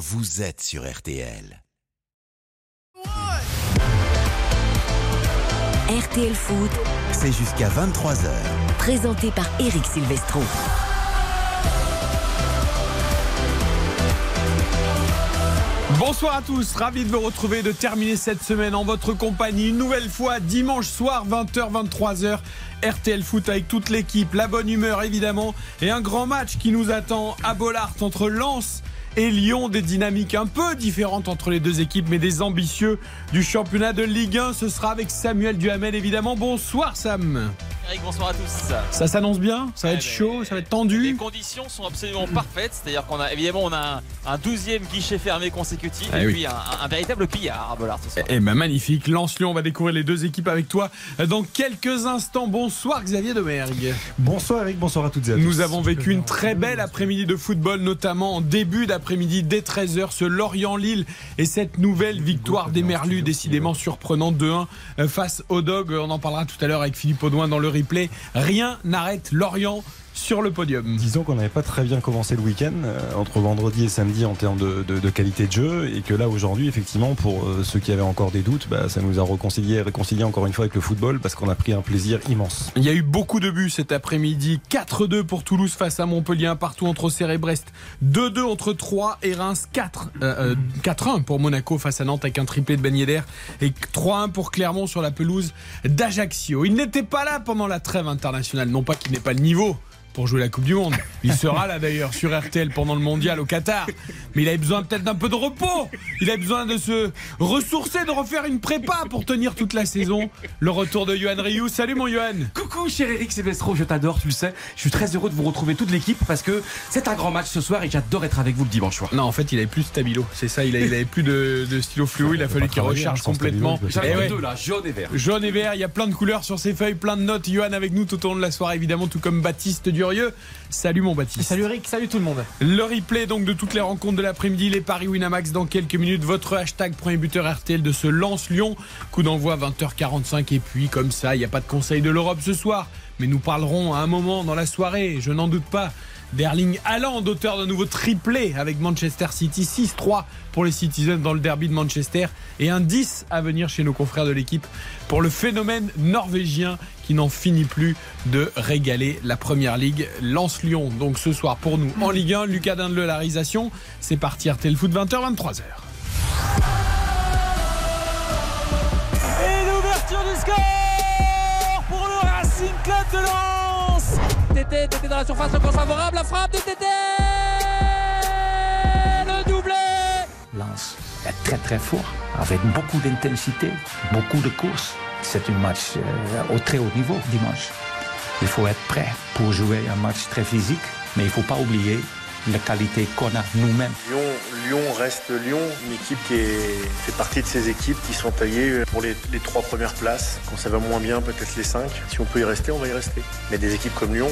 vous êtes sur RTL. RTL Foot, C'est jusqu'à 23h. présenté par Eric Silvestro. Bonsoir à tous, ravi de vous retrouver et de terminer cette semaine en votre compagnie une nouvelle fois dimanche soir 20h 23h RTL Foot avec toute l'équipe, la bonne humeur évidemment et un grand match qui nous attend à Bollard entre Lens et Lyon, des dynamiques un peu différentes entre les deux équipes mais des ambitieux du championnat de Ligue 1, ce sera avec Samuel Duhamel évidemment. Bonsoir Sam. Eric, bonsoir à tous. Ça s'annonce bien, ça va Eh être ben, chaud, ça va être Les tendu. conditions sont absolument parfaites, c'est-à-dire qu'on a évidemment on a un, 12e guichet fermé consécutif Ah et oui. puis un, un véritable pillard à Bollard ce soir. Eh ben magnifique, Lens-Lyon, on va découvrir les deux équipes avec toi dans quelques instants. Bonsoir Xavier Domergue. Bonsoir Eric, bonsoir à toutes et à tous. Nous avons vécu une très belle après-midi de football, notamment en début d'après-midi dès 13h, ce Lorient-Lille et cette nouvelle victoire des Merlus, décidément surprenante 2-1 euh, face au Dog. On en parlera tout à l'heure avec Philippe Audouin dans le Rien n'arrête Lorient sur le podium. Disons qu'on n'avait pas très bien commencé le week-end euh, entre vendredi et samedi en termes de, de- de qualité de jeu et que là aujourd'hui effectivement pour euh, ceux qui avaient encore des doutes bah, ça nous a réconcilié, réconcilié encore une fois avec le football parce qu'on a pris un plaisir immense. Il y a eu beaucoup de buts cet après-midi. 4-2 pour Toulouse face à Montpellier, un partout entre Auxerre et Brest. 2-2 entre Troyes et Reims. 4, euh, 4-1 pour Monaco face à Nantes avec un triplé de Ben Yedder. Et 3-1 pour Clermont sur la pelouse d'Ajaccio. Il n'était pas là pendant la trêve internationale. Non pas qu'il n'ait pas le niveau pour jouer la Coupe du Monde. Il sera là d'ailleurs sur RTL pendant le mondial au Qatar. Mais il avait besoin peut-être d'un peu de repos. Il avait besoin de se ressourcer, de refaire une prépa pour tenir toute la saison. Le retour de Johan Rioux. Salut mon Johan. Coucou cher Eric Silvestro, je t'adore, tu le sais. Je suis très heureux de vous retrouver toute l'équipe parce que c'est un grand match ce soir et j'adore être avec vous le dimanche soir. Non, en fait, il avait plus de stabilo. C'est ça, il, avait plus de, de stylo fluo. Il a fallu qu'il recharge complètement. stabilo, J'en ai Eh deux là, jaune et vert. Jaune et vert, il y a plein de couleurs sur ses feuilles, plein de notes. Johan avec nous tout au long de la soirée, évidemment, tout comme Baptiste Durieux. Salut mon Baptiste. Salut Eric, salut tout le monde. Le replay donc de toutes les rencontres de l'après-midi, les paris Winamax dans quelques minutes. Votre hashtag premier buteur RTL de ce Lance-Lyon. Coup d'envoi 20h45 et puis comme ça, il n'y a pas de conseil de l'Europe ce soir. Mais nous parlerons à un moment dans la soirée, je n'en doute pas, d'Erling Haaland, auteur d'un nouveau triplé avec Manchester City. 6-3 pour les Citizens dans le derby de Manchester. Et un 10 à venir chez nos confrères de l'équipe pour le phénomène norvégien qui n'en finit plus de régaler la première ligue. Lance-Lyon, donc ce soir pour nous en Ligue 1. Lucas Dindeleu, la réalisation. C'est parti, RTL Foot 20h, 23h. Et l'ouverture du score pour le Racing Club de Lens. Tété, Tété dans la surface, encore favorable, la frappe de Tété. Le doublé. Lens est très très fort, avec beaucoup d'intensité, beaucoup de courses. C'est un match euh, au très haut niveau dimanche. Il faut être prêt pour jouer un match très physique, mais il ne faut pas oublier la qualité qu'on a nous-mêmes. Lyon, Lyon reste Lyon, une équipe qui fait partie de ces équipes qui sont taillées pour les, les trois premières places. Quand ça va moins bien, peut-être les cinq. Si on peut y rester, on va y rester. Mais des équipes comme Lyon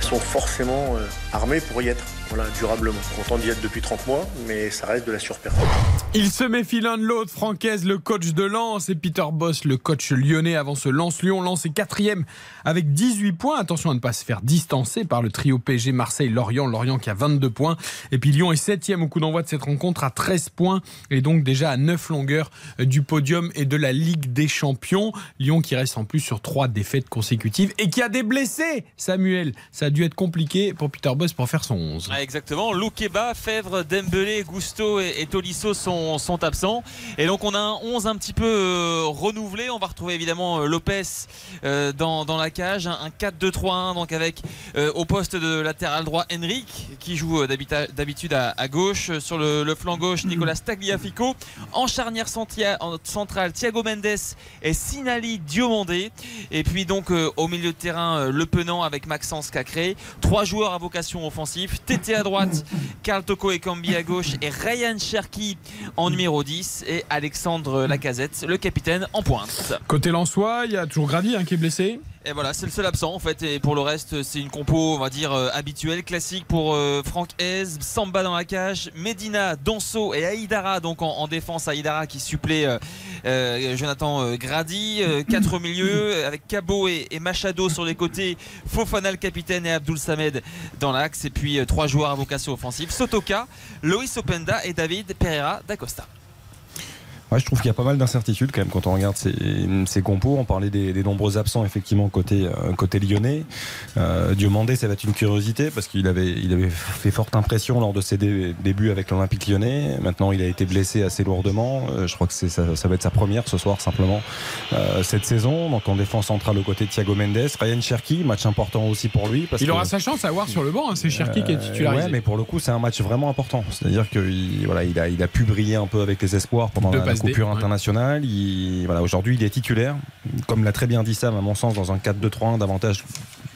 sont forcément euh, armées pour y être, voilà, durablement. Content d'y être depuis 30 mois, mais ça reste de la surperformance. Ils se méfient l'un de l'autre. Francaise, le coach de Lens, et Peter Boss, le coach lyonnais avant ce Lens-Lyon. Lens est quatrième avec 18 points. Attention à ne pas se faire distancer par le trio PSG Marseille-Lorient. Lorient qui a 22 points. Et puis Lyon est septième au coup d'envoi de cette rencontre à 13 points et donc déjà à 9 longueurs du podium et de la Ligue des Champions. Lyon qui reste en plus sur trois défaites consécutives et qui a des blessés. Samuel, ça a dû être compliqué pour Peter Boss pour faire son 11. Ah, exactement, Loukeba, Fèvre, Dembélé, Gusto et, Tolisso sont, absents. Et donc on a un 11 un petit peu euh, renouvelé. On va retrouver évidemment euh, Lopez euh, dans, la cage. Un, un 4-2-3-1 donc avec au poste de latéral droit Henrik qui joue d'habitude à, gauche. Sur le, flanc gauche Nicolas Tagliafico. En charnière centrale Thiago Mendes et Sinali Diomandé. Et puis donc au milieu de terrain Le Penant avec Maxence Cacré. Trois joueurs à vocation offensive. À droite, Karl Toko et Cambi à gauche et Ryan Cherki en numéro 10 et Alexandre Lacazette, le capitaine en pointe. Côté Lensois, il y a toujours Grady hein, qui est blessé. Et voilà, c'est le seul absent en fait. Et pour le reste, c'est une compo, on va dire, euh, habituelle, classique pour euh, Franck Hez, Samba dans la cage, Medina, Donso et Aïdara. Donc en, en défense, Aïdara qui supplée euh, Jonathan Grady. Quatre au milieu avec Cabo et, Machado sur les côtés. Fofana le capitaine et Abdul Samed dans l'axe. Et puis trois joueurs à vocation offensive Sotoka, Loïs Openda et David Pereira d'Acosta. Ouais, je trouve qu'il y a pas mal d'incertitudes quand même quand on regarde ces, ces compos. On parlait des, des nombreux absents effectivement côté euh, côté lyonnais. Euh, Diomandé, ça va être une curiosité parce qu'il avait il avait fait forte impression lors de ses dé- débuts avec l'Olympique Lyonnais. Maintenant, il a été blessé assez lourdement. Euh, je crois que ça, ça va être sa première ce soir simplement euh, cette saison. Donc en défense centrale aux côtés de Thiago Mendes, Ryan Cherki, match important aussi pour lui. Parce Il que- aura sa chance à voir sur le banc. hein, C'est Cherki qui est euh, titularisé. ouais, mais pour le coup, c'est un match vraiment important. C'est-à-dire qu'il voilà, il a, il a pu briller un peu avec les espoirs pendant Deux la, coupure ouais. internationale. Il, voilà, aujourd'hui, il est titulaire. Comme l'a très bien dit Sam, à mon sens, dans un 4-2-3-1 davantage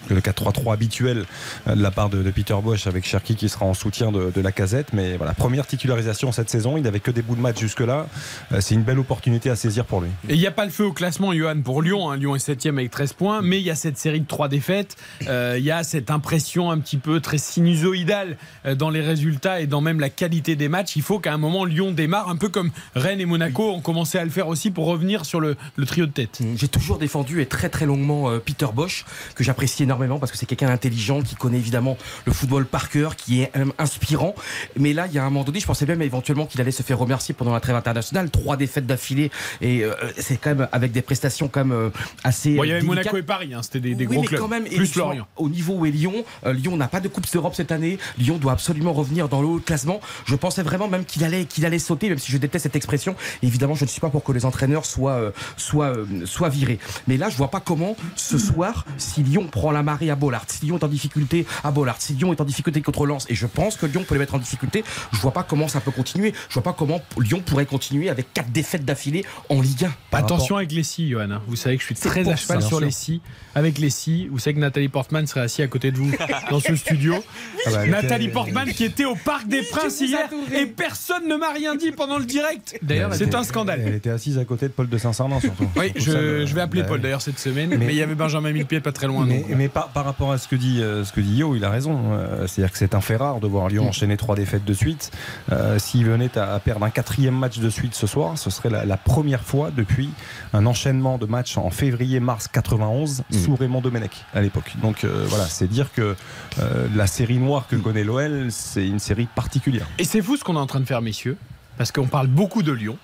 que le 4-3-3 habituel euh, de la part de, de Peter Bosch avec Cherki qui sera en soutien de, de la casette. Mais voilà, première titularisation cette saison. Il n'avait que des bouts de match jusque-là. Euh, C'est une belle opportunité à saisir pour lui. Et il n'y a pas le feu au classement, Johan, pour Lyon. hein. Lyon est 7 avec 13 points, mais il y a cette série de 3 défaites. Euh, Il y a cette impression un petit peu très sinusoïdale dans les résultats et dans même la qualité des matchs. Il faut qu'à un moment, Lyon démarre, un peu comme Rennes et Monaco ont commencé à le faire aussi pour revenir sur le, le trio de tête. J'ai toujours défendu et très très longuement Peter Bosch, que j'apprécie énormément parce que c'est quelqu'un d'intelligent, qui connaît évidemment le football par cœur, qui est euh, inspirant. Mais là, il y a un moment donné, je pensais même éventuellement qu'il allait se faire remercier pendant la trêve internationale. Trois défaites d'affilée et euh, c'est quand même avec des prestations quand même euh, assez. Bon, il y avait délicates. Monaco et Paris, hein, c'était des, des Oui, gros mais clubs. quand même, plus Lorient. Au niveau où est Lyon, euh, Lyon n'a pas de Coupe d'Europe cette année. Lyon doit absolument revenir dans le haut classement. Je pensais vraiment même qu'il allait, qu'il allait sauter, même si je déteste cette expression. Évidemment, je ne suis pas pour que les entraîneurs soient, soient, soient virés. Mais là, je vois pas comment ce soir, si Lyon prend la marée à Bollard, si Lyon est en difficulté à Bollard, si Lyon est en difficulté contre Lens, et je pense que Lyon peut les mettre en difficulté, je vois pas comment ça peut continuer. Je vois pas comment Lyon pourrait continuer avec quatre défaites d'affilée en Ligue 1. Par Attention rapport- avec les scies, Johan. hein. Vous savez que je suis très à cheval ça, sur les scies. Avec les scies, vous savez que Nathalie Portman serait assise à côté de vous dans ce studio. Ah bah, Nathalie Portman qui était au Parc des Princes hier et personne ne m'a rien dit pendant le direct. D'ailleurs, c'est un scandale. Elle était assise à côté de Paul de Saint-Sernin surtout. Oui, je, vais appeler bah, Paul d'ailleurs cette semaine, mais, Mais- il y avait Benjamin Millepied pas très loin. Mais, donc, mais par, par rapport à ce que dit, euh, ce que dit Yo, il a raison. Euh, C'est-à-dire que c'est un fait rare de voir Mm. Lyon enchaîner trois défaites de suite. Euh, S'il venait à, à perdre un quatrième match de suite ce soir, ce serait la, la première fois depuis un enchaînement de matchs en février-mars 91 Mm. sous Raymond Domenech à l'époque. Donc euh, voilà, c'est dire que euh, la série noire Mm. que connaît l'OL, c'est une série particulière. Et c'est fou ce qu'on est en train de faire, messieurs, parce qu'on parle beaucoup de Lyon.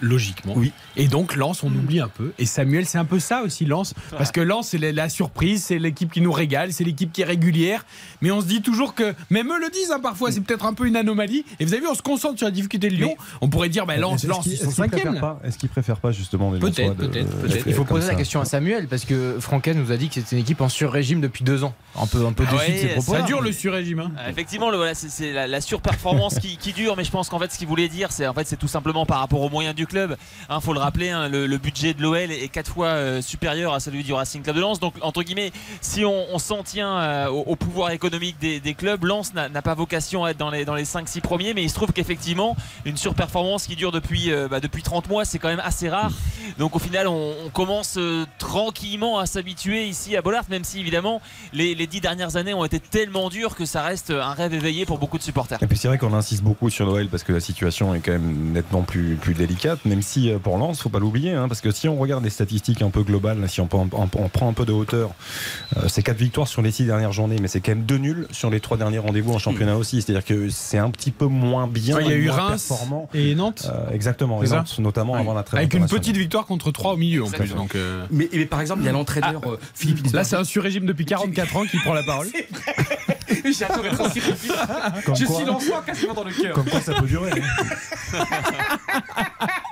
Logiquement. Oui. Et donc Lens, on oublie un peu. Et Samuel, c'est un peu ça aussi, Lens. Parce que Lens, c'est la, surprise, c'est l'équipe qui nous régale, c'est l'équipe qui est régulière. Mais on se dit toujours que. Même eux le disent hein, parfois, c'est peut-être un peu une anomalie. Et vous avez vu, on se concentre sur la difficulté de Lyon. On pourrait dire, bah, Lens, Lens, ils sont cinquième. Est-ce qu'ils préfèrent pas justement les Peut-être, peut-être, Il faut poser la question à Samuel parce que Franquet nous a dit que c'était une équipe en sur-régime depuis deux ans. Un peu, un peu Ah déçu de ses propos. Ça dure le sur-régime. hein. Euh, Effectivement, le- voilà, c'est- c'est la, la surperformance qui, qui dure, mais je pense qu'en fait, ce qu'il voulait dire, c'est en fait, c'est tout simplement par rapport aux moyens du club. Il faut le rappeler, hein, le, budget de l'OL est quatre fois euh, supérieur à celui du Racing Club de Lens. Donc, entre guillemets, si on, s'en tient euh, au, pouvoir économique des, clubs, Lens n'a pas vocation à être dans les, dans les 5-6 premiers, mais il se trouve qu'effectivement, une surperformance qui dure depuis, euh, bah, depuis 30 mois, c'est quand même assez rare. Donc, au final, on, commence tranquillement à s'habituer ici à Bollard, même si évidemment, les, les 10 dernières années ont été tellement dures que ça reste un rêve éveillé pour beaucoup de supporters. Et puis c'est vrai qu'on insiste beaucoup sur Noël parce que la situation est quand même nettement plus délicate, même si euh, pour Lens, faut pas l'oublier, hein, parce que si on regarde les statistiques un peu globales, si on, prend- on- on prend un peu de hauteur, euh, c'est quatre victoires sur les six dernières journées, mais c'est quand même deux nuls sur les trois derniers rendez-vous en championnat aussi. C'est-à-dire que c'est un petit peu moins bien, Enfin, il y a eu Reims performant. et Nantes. Euh, exactement, et Nantes, notamment Ouais. avant la Avec une petite victoire contre 3 au milieu en plus. Donc, euh, Mais, mais par exemple, il y a l'entraîneur euh, Philippe Là, c'est un sur-régime depuis 44 ans qui prend la parole. J'adore être Je quoi- suis l'enfant quasiment dans le cœur. Comme quoi ça peut durer. hein.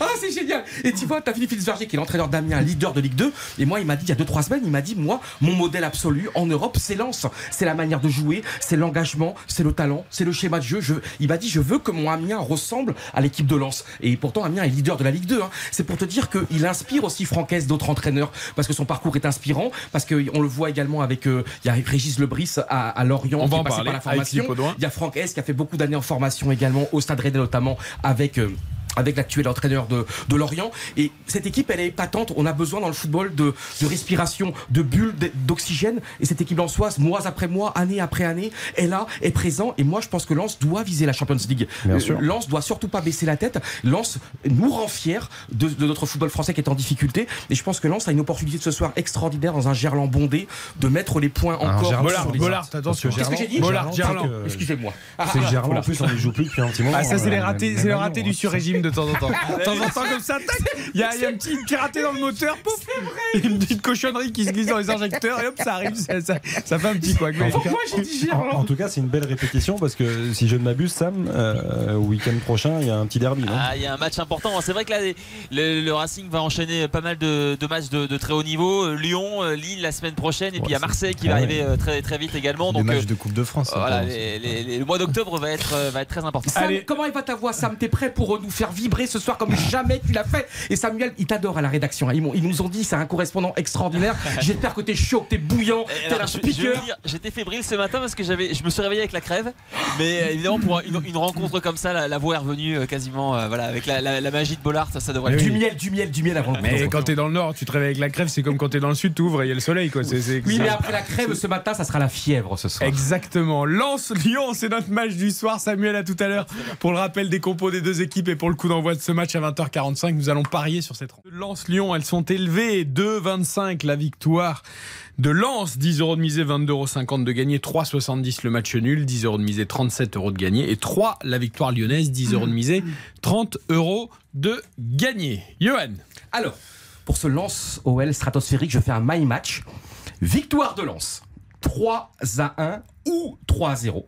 Ah, c'est génial. Et tu vois, t'as Philippe Fitzverger qui est l'entraîneur d'Amiens, leader de Ligue 2. Et moi, il m'a dit il y a 2-3 semaines, il m'a dit moi, mon modèle absolu en Europe, c'est Lens. C'est la manière de jouer, c'est l'engagement, c'est le talent, c'est le schéma de jeu. Je, il m'a dit je veux que mon Amiens ressemble à l'équipe de Lens. Et pourtant, Amiens est leader de la Ligue 2. hein. C'est pour te dire qu'il inspire aussi Francaise d'autres entraîneurs parce que son parcours est inspirant. Parce qu'on le voit également avec. euh, Il y a Régis Lebris à, à Lorient On qui va est passé par la formation. Il y a Franck S qui a fait beaucoup d'années en formation également au Stade Rennais notamment avec. euh, avec l'actuel entraîneur de, de Lorient. Et cette équipe, elle est épatante. On a besoin dans le football de, de respiration, de bulles, d'oxygène. Et cette équipe lensoise, mois après mois, année après année, est là, est présent. Et moi, je pense que Lens doit viser la Champions League. Bien Euh, sûr. Lens doit surtout pas baisser la tête. Lens nous rend fiers de, de notre football français qui est en difficulté. Et je pense que Lens a une opportunité de ce soir extraordinaire dans un Gerland bondé de mettre les points Un encore Gerland, sur les Bollard, attention. Qu'est-ce que j'ai dit Bollard, Gerland. euh, Excusez-moi. C'est Gerland, en plus, on ne joue plus depuis un petit moment. Ah ça c'est les Euh, ratés, même- c'est le raté du hein. sur-régime de temps en temps. De temps en temps comme ça, tac, il y a, y a un petit, petit raté dans le moteur, pouf, une petite cochonnerie qui se glisse dans les injecteurs et hop ça arrive, ça, ça- ça fait un petit quoi. En tout cas- En, en tout cas, c'est une belle répétition parce que si je ne m'abuse, Sam, euh, au week-end prochain, il y a un petit derby. Ah, il y a un match important. C'est vrai que là, les- le, le Racing va enchaîner pas mal de, de matchs de, de très haut niveau. Euh, Lyon, euh, Lille la semaine prochaine, et puis il y a Marseille qui va ouais. arriver euh, très, très vite également. Donc, matchs euh, de Coupe de France. ça, voilà, pardon. les- les- les- le mois d'octobre va être, va être très important. Sam, Allez. comment il va ta voix, Sam? T'es prêt pour nous faire vibrer ce soir comme jamais tu l'as fait Et Samuel, il t'adore à la rédaction. hein. Ils, nous ont dit c'est un correspondant extraordinaire. J'espère que t'es chaud, que t'es bouillant, Et t'es un speaker. J'étais fébrile ce matin parce que j'avais, je me suis réveillé avec la crève. Mais euh, évidemment, pour une, une rencontre comme ça, la, la voix est revenue euh, quasiment euh, voilà, avec la, la- la magie de Bollard. Ça, ça devrait Du miel, du miel, du miel avant Mais quand t'es dans le nord, tu te réveilles avec la crève, c'est comme quand t'es dans le sud, tu ouvres et il y a le soleil quoi. C'est, c'est- Oui, mais après la crève ce matin, ça sera la fièvre ce soir. Exactement. Lance Lyon, c'est notre match du soir. Samuel à tout à l'heure pour le rappel des compos des deux équipes et pour le coup d'envoi de ce match à 20h45. Nous allons parier sur cette rencontre. Lance Lyon, elles sont élevées 2,25 la victoire de Lens, 10 euros de misée, 22,50 euros de gagné, 3,70 le match nul, 10 euros de misée, 37 euros de gagné et 3 la victoire lyonnaise, 10 euros de misée, 30 euros de gagné. Johan. Alors, pour ce lance OL stratosphérique, je fais un my match. Victoire de Lens. 3 à 1 ou 3 à 0.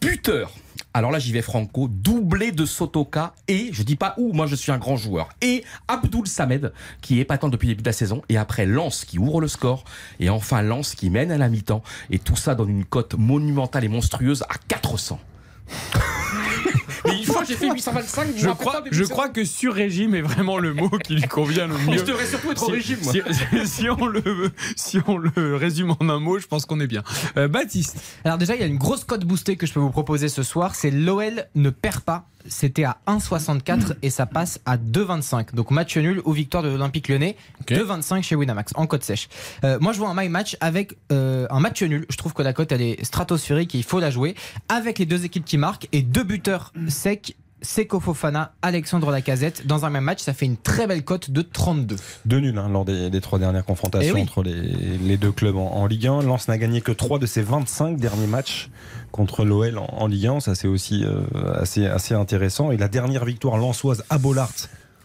Buteur. Alors là, j'y vais franco. Doublé de Sotoka et, je dis pas où, moi je suis un grand joueur. Et Abdul Samed, qui est épatant depuis le début de la saison. Et après, Lens qui ouvre le score. Et enfin, Lens qui mène à la mi-temps. Et tout ça donne une cote monumentale et monstrueuse à 400. Mais une fois j'ai fait 825, vous Je crois, je 800? crois que sur-régime est vraiment le mot qui lui convient le mieux. Je devrais surtout être au Si- régime, moi. Si, si on le, si on le résume en un mot, je pense qu'on est bien. Euh, Baptiste. Alors déjà, il y a une grosse cote boostée que je peux vous proposer ce soir. C'est l'OL ne perd pas. C'était à 1,64 et ça passe à 2,25. Donc match nul ou victoire de l'Olympique Lyonnais. 2,25 chez Winamax en cote sèche. Euh, moi, je vois un my match avec euh, un match nul. Je trouve que la cote elle est stratosphérique et il faut la jouer avec les deux équipes qui marquent et deux buteurs secs. Seko Fofana, Alexandre Lacazette. Dans un même match, ça fait une très belle cote de 32. Deux nuls hein, lors des, des trois dernières confrontations Eh oui. entre les, les deux clubs en, en Ligue 1. Lens n'a gagné que trois de ses 25 derniers matchs contre l'OL en, en Ligue 1. Ça, c'est aussi euh, assez, assez intéressant. Et la dernière victoire lensoise à Bollard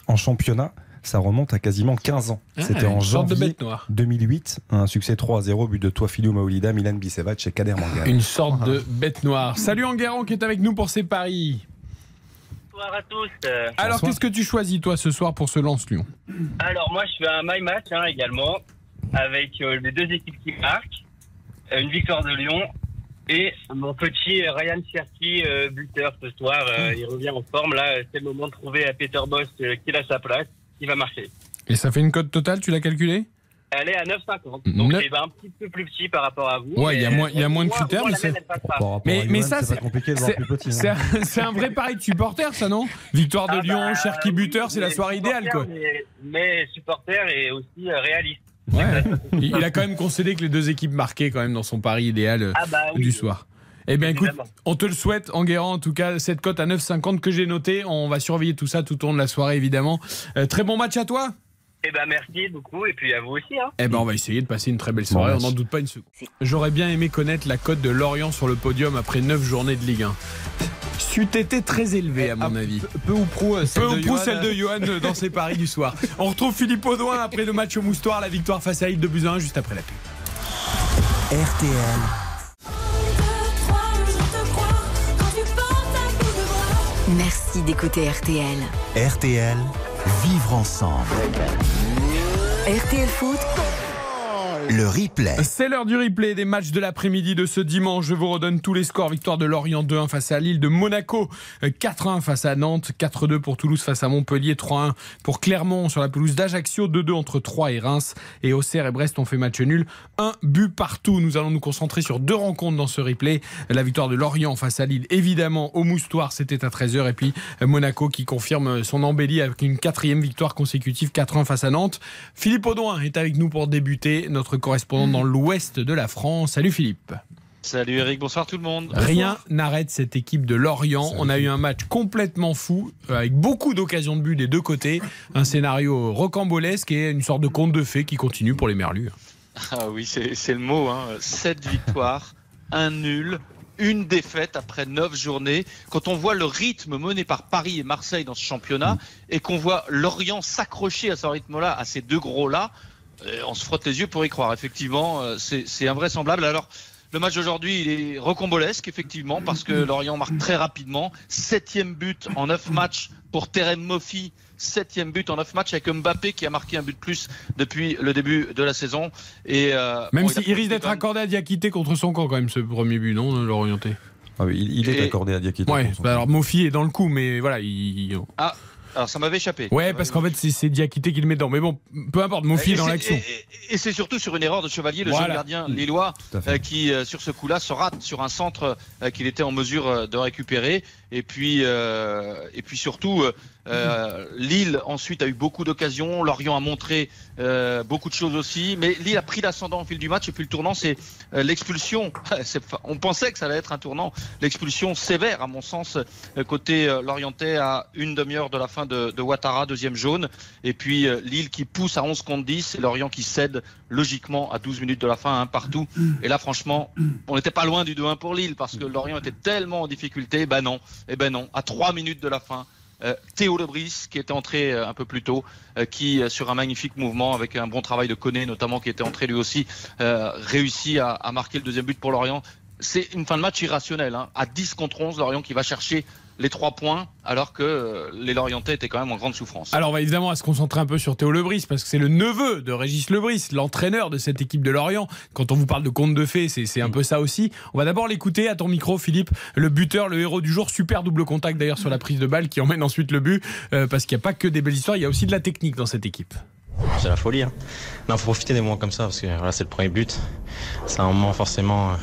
en championnat, ça remonte à quasiment 15 ans. Ah, C'était en une sorte de janvier bête noire. 2008. Un succès 3 à 0, but de Toafilou Maoulida, Milan Bisevac et Kader Mangala. Une sorte de bête noire. Salut Enguerrand qui est avec nous pour ses paris. Bonsoir à tous. Euh, Alors, qu'est-ce que tu choisis, toi, ce soir pour ce Lance-Lyon Alors moi je fais un my match hein, également avec euh, les deux équipes qui marquent, euh, une victoire de Lyon et mon petit Ryan Cherky euh, buteur ce soir. euh, il revient en forme là. C'est le moment de trouver à Peter Boss euh, qu'il a sa place, qui va marcher. Et ça fait une cote totale, tu l'as calculé Elle est à 9,50. Donc Neuf- c'est un petit peu plus petit par rapport à vous. Ouais, il y a moins- il y a moins de critères, mais c'est- Mais, mais ça, c'est c'est pas compliqué de voir c'est- plus petit. hein. c'est un, c'est un vrai pari de supporter, ça, non? Victoire de Ah Lyon, bah, Cherki oui, buteur, c'est la soirée idéale, quoi. Mais, mais supporter et aussi euh, réaliste. Ouais. Il il a quand même concédé que les deux équipes marquaient quand même dans son pari idéal euh, Ah bah oui. du soir. Eh bien, écoute, Évidemment. on te le souhaite, Enguerrand, en tout cas, cette cote à 9,50 que j'ai notée. On va surveiller tout ça tout au long de la soirée, évidemment. Euh, très bon match à toi. Eh ben merci beaucoup et puis à vous aussi. Hein. Eh ben, on va essayer de passer une très belle soirée, Bon on n'en doute pas une seconde. J'aurais bien aimé connaître la cote de Lorient sur le podium après 9 journées de Ligue 1. C'eût été très élevé, à mon avis. Peu ou prou, euh, celle Peu de ou prou Johan, celle de Johan euh, dans ses paris du soir. On retrouve Philippe Audouin après le match au Moustoir, la victoire face à Yves de Buzyn, juste après la pub. RTL, Merci d'écouter RTL. RTL, vivre ensemble. RTL Foot, Le replay. C'est l'heure du replay des matchs de l'après-midi de ce dimanche. Je vous redonne tous les scores. Victoire de Lorient 2-1 face à Lille, de Monaco 4-1 face à Nantes, 4-2 pour Toulouse face à Montpellier, 3-1 pour Clermont sur la pelouse d'Ajaccio, 2-2 entre Troyes et Reims. Et Auxerre et Brest ont fait match nul. Un but partout. Nous allons nous concentrer sur deux rencontres dans ce replay. La victoire de Lorient face à Lille, évidemment, au Moustoir, c'était à 13h. Et puis Monaco qui confirme son embellie avec une quatrième victoire consécutive, 4-1 face à Nantes. Philippe Audouin est avec nous pour débuter, notre correspondant dans l'ouest de la France. Salut Philippe. Salut Eric, bonsoir tout le monde. Rien n'arrête cette équipe de Lorient. On a eu un match complètement fou, euh, avec beaucoup d'occasions de but des deux côtés. Un scénario rocambolesque et une sorte de conte de fées qui continue pour les Merlus. Ah oui, c'est le mot. Hein. 7 victoires, un nul, une défaite après neuf journées. Quand on voit le rythme mené par Paris et Marseille dans ce championnat et qu'on voit Lorient s'accrocher à ce rythme-là, à ces deux gros-là, on se frotte les yeux pour y croire. Effectivement, euh, c'est invraisemblable. Alors, le match d'aujourd'hui, il est recombolesque, effectivement, parce que Lorient marque très rapidement. Septième but en neuf matchs pour Terem Moffi. Septième but en neuf matchs avec Mbappé qui a marqué un but de plus depuis le début de la saison. Et euh, Même s'il risque d'être accordé à Diakité contre son camp, quand même, ce premier but, non, l'orienté ah oui, il, est accordé à Diakité. Ouais, bah alors Mofi est dans le coup, mais voilà. Il... Ah, alors ça m'avait échappé. Ouais, parce qu'en fait c'est Diakité qui le met dedans. Mais bon, peu importe, Mofi est dans l'action. Et, c'est surtout sur une erreur de Chevalier, le jeune gardien lillois, euh, qui euh, sur ce coup-là se rate sur un centre euh, qu'il était en mesure de récupérer. Et puis, et puis surtout, euh, Lille ensuite a eu beaucoup d'occasions. Lorient a montré euh, beaucoup de choses aussi, mais Lille a pris l'ascendant au fil du match. Et puis le tournant, c'est euh, l'expulsion. On pensait que ça allait être un tournant. L'expulsion sévère, à mon sens, euh, côté Lorientais à une demi-heure de la fin de, de, Ouattara, deuxième jaune. Et puis Lille qui pousse à 11 contre 10 et Lorient qui cède logiquement à 12 minutes de la fin, un partout. Et là, franchement, on n'était pas loin du 2-1 pour Lille parce que Lorient était tellement en difficulté. Ben non, et eh ben non, à 3 minutes de la fin. Euh, Théo Lebris qui était entré euh, un peu plus tôt, euh, qui sur un magnifique mouvement avec un bon travail de Koné notamment qui était entré lui aussi, réussit à, à, marquer le deuxième but pour Lorient. C'est une fin de match irrationnelle. Hein. À 10 contre 11, Lorient qui va chercher les trois points, alors que euh, les Lorientais étaient quand même en grande souffrance. Alors, on va évidemment se concentrer un peu sur Théo Lebris, parce que c'est le neveu de Régis Lebris, l'entraîneur de cette équipe de Lorient. Quand on vous parle de conte de fées, c'est un peu ça aussi. On va d'abord l'écouter à ton micro, Philippe, le buteur, le héros du jour, super double contact d'ailleurs sur la prise de balle qui emmène ensuite le but, euh, parce qu'il n'y a pas que des belles histoires, il y a aussi de la technique dans cette équipe. C'est la folie. Hein. Non, faut profiter des moments comme ça, parce que voilà, c'est le premier but. C'est un moment forcément euh,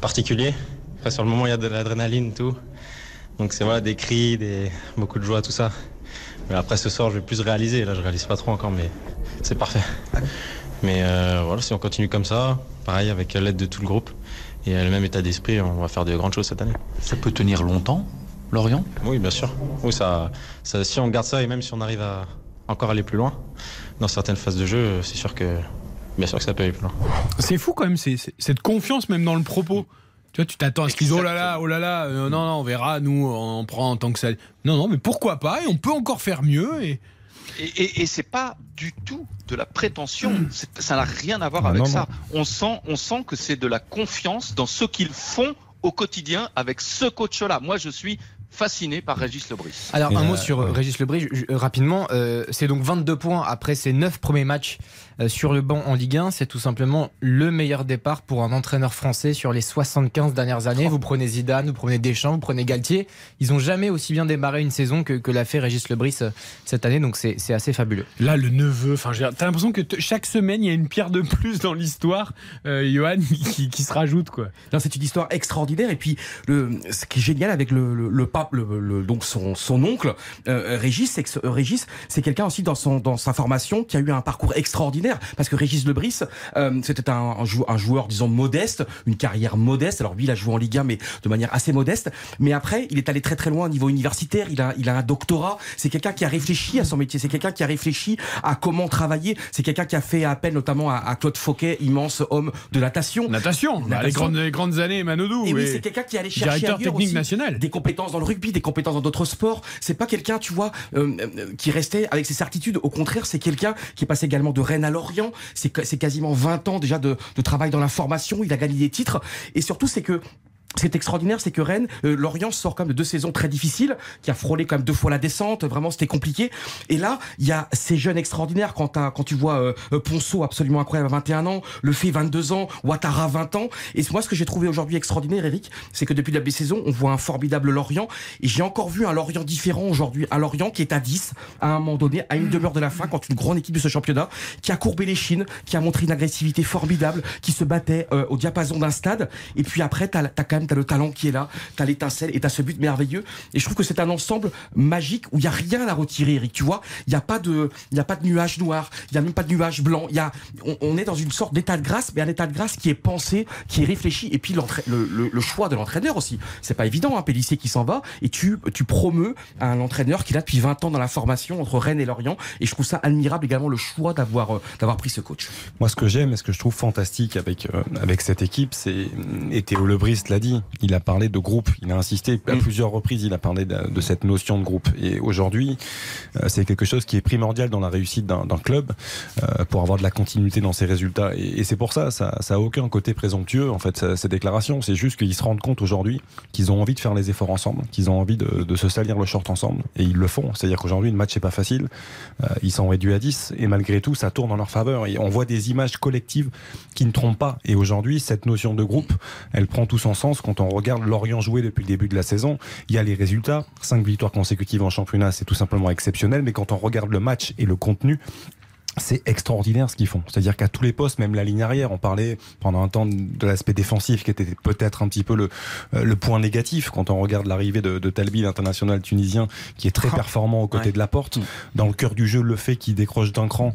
particulier. Enfin, sur le moment, il y a de l'adrénaline, tout. Donc c'est voilà, des cris, des... beaucoup de joie, tout ça. Mais après ce soir, je vais plus réaliser. Là, je réalise pas trop encore, mais c'est parfait. Mais euh, voilà, si on continue comme ça, pareil, avec l'aide de tout le groupe et le même état d'esprit, on va faire de grandes choses cette année. Ça peut tenir longtemps, Lorient? Oui, bien sûr. Oui, ça, ça, si on garde ça et même si on arrive à encore aller plus loin dans certaines phases de jeu, c'est sûr que, bien sûr que ça peut aller plus loin. C'est fou quand même, cette confiance même dans le propos. Tu vois, tu t'attends à ce qu'ils disent oh là là, oh là là, euh, non, non, on verra, nous, on prend en tant que ça. Non, non, mais pourquoi pas Et on peut encore faire mieux. Et, et, et, c'est pas du tout de la prétention. Ça n'a rien à voir ah, avec ça. On sent, on sent que c'est de la confiance dans ce qu'ils font au quotidien avec ce coach-là. Moi, je suis fasciné par Régis Lebris. Alors, un mot sur euh, Régis Lebris, rapidement. Euh, c'est donc 22 points après ses 9 premiers matchs sur le banc en Ligue 1. C'est tout simplement le meilleur départ pour un entraîneur français sur les 75 dernières années. Vous prenez Zidane, vous prenez Deschamps, vous prenez Galtier. Ils n'ont jamais aussi bien démarré une saison que, que l'a fait Régis Lebris euh, cette année. Donc c'est assez fabuleux. Là, le neveu, enfin, t'as l'impression que chaque semaine, il y a une pierre de plus dans l'histoire, euh, Johan, qui, qui, se rajoute. quoi. C'est une histoire extraordinaire. Et puis, le, ce qui est génial avec le, le, pape, le, donc son, son oncle, Régis, c'est que Régis, c'est quelqu'un aussi dans, son, dans sa formation qui a eu un parcours extraordinaire parce que Régis Lebris, euh, c'était un, un, joueur, disons, modeste, une carrière modeste. Alors lui, il a joué en Ligue 1, mais de manière assez modeste. Mais après, il est allé très très loin au niveau universitaire. Il a, il a un doctorat. C'est quelqu'un qui a réfléchi à son métier. C'est quelqu'un qui a réfléchi à comment travailler. C'est quelqu'un qui a fait appel notamment à, Claude Fauquet, immense homme de natation. Natation, bah, Les, grandes, les grandes années, Manodou. Et oui, c'est quelqu'un qui allait chercher technique aussi national. des compétences dans le rugby, des compétences dans d'autres sports. C'est pas quelqu'un, tu vois, euh, euh, qui restait avec ses certitudes. Au contraire, c'est quelqu'un qui passe également de Rennes à Lorient. C'est quasiment 20 ans déjà de, de travail dans la formation. Il a gagné des titres. Et surtout, c'est que ce qui est extraordinaire, c'est que Rennes, euh, Lorient sort quand même de deux saisons très difficiles, qui a frôlé quand même deux fois la descente. Vraiment, c'était compliqué. Et là, il y a ces jeunes extraordinaires quand, quand tu vois euh, euh, Ponceau absolument incroyable à 21 ans, Le Fait 22 ans, Ouattara 20 ans. Et moi, ce que j'ai trouvé aujourd'hui extraordinaire, Eric, c'est que depuis la saison, on voit un formidable Lorient. Et j'ai encore vu un Lorient différent aujourd'hui. Un Lorient qui est à 10 à un moment donné, à une demi-heure de la fin, quand une grande équipe de ce championnat, qui a courbé les chines, qui a montré une agressivité formidable, qui se battait euh, au diapason d'un stade. Et puis après, t'as, as quand même t'as le talent qui est là, t'as l'étincelle et t'as ce but merveilleux. Et je trouve que c'est un ensemble magique où il y a rien à retirer, Eric. Tu vois, il y a pas de, il y a pas de nuage noir, il y a même pas de nuage blanc. Il y a, on, est dans une sorte d'état de grâce, mais un état de grâce qui est pensé, qui est réfléchi. Et puis le, choix de l'entraîneur aussi. C'est pas évident, hein, Pélissier qui s'en va et tu, tu promeus un entraîneur qui là depuis 20 ans dans la formation entre Rennes et Lorient. Et je trouve ça admirable également le choix d'avoir, euh, d'avoir pris ce coach. Moi, ce que j'aime et ce que je trouve fantastique avec, euh, avec cette équipe, c'est, et Théo Lebris l'a dit, il a parlé de groupe, il a insisté à plusieurs reprises, il a parlé de, de cette notion de groupe. Et aujourd'hui, euh, c'est quelque chose qui est primordial dans la réussite d'un club euh, pour avoir de la continuité dans ses résultats. Et, et c'est pour ça, ça, ça a aucun côté présomptueux, en fait, ça- ces déclarations. C'est juste qu'ils se rendent compte aujourd'hui qu'ils ont envie de faire les efforts ensemble, qu'ils ont envie de, de se salir le short ensemble. Et ils le font. C'est-à-dire qu'aujourd'hui, le match n'est pas facile. Euh, ils sont réduits à 10 et malgré tout, ça tourne en leur faveur. Et on voit des images collectives qui ne trompent pas. Et aujourd'hui, cette notion de groupe, elle prend tout son sens quand on regarde Lorient jouer depuis le début de la saison. Il y a les résultats, 5 victoires consécutives en championnat, c'est tout simplement exceptionnel. Mais quand on regarde le match et le contenu, c'est extraordinaire ce qu'ils font. C'est-à-dire qu'à tous les postes, même la ligne arrière, on parlait pendant un temps de l'aspect défensif qui était peut-être un petit peu le, euh, le point négatif quand on regarde l'arrivée de, de Talbi, l'international tunisien, qui est très performant aux côtés Ouais. de la porte. Dans le cœur du jeu, le fait qu'il décroche d'un cran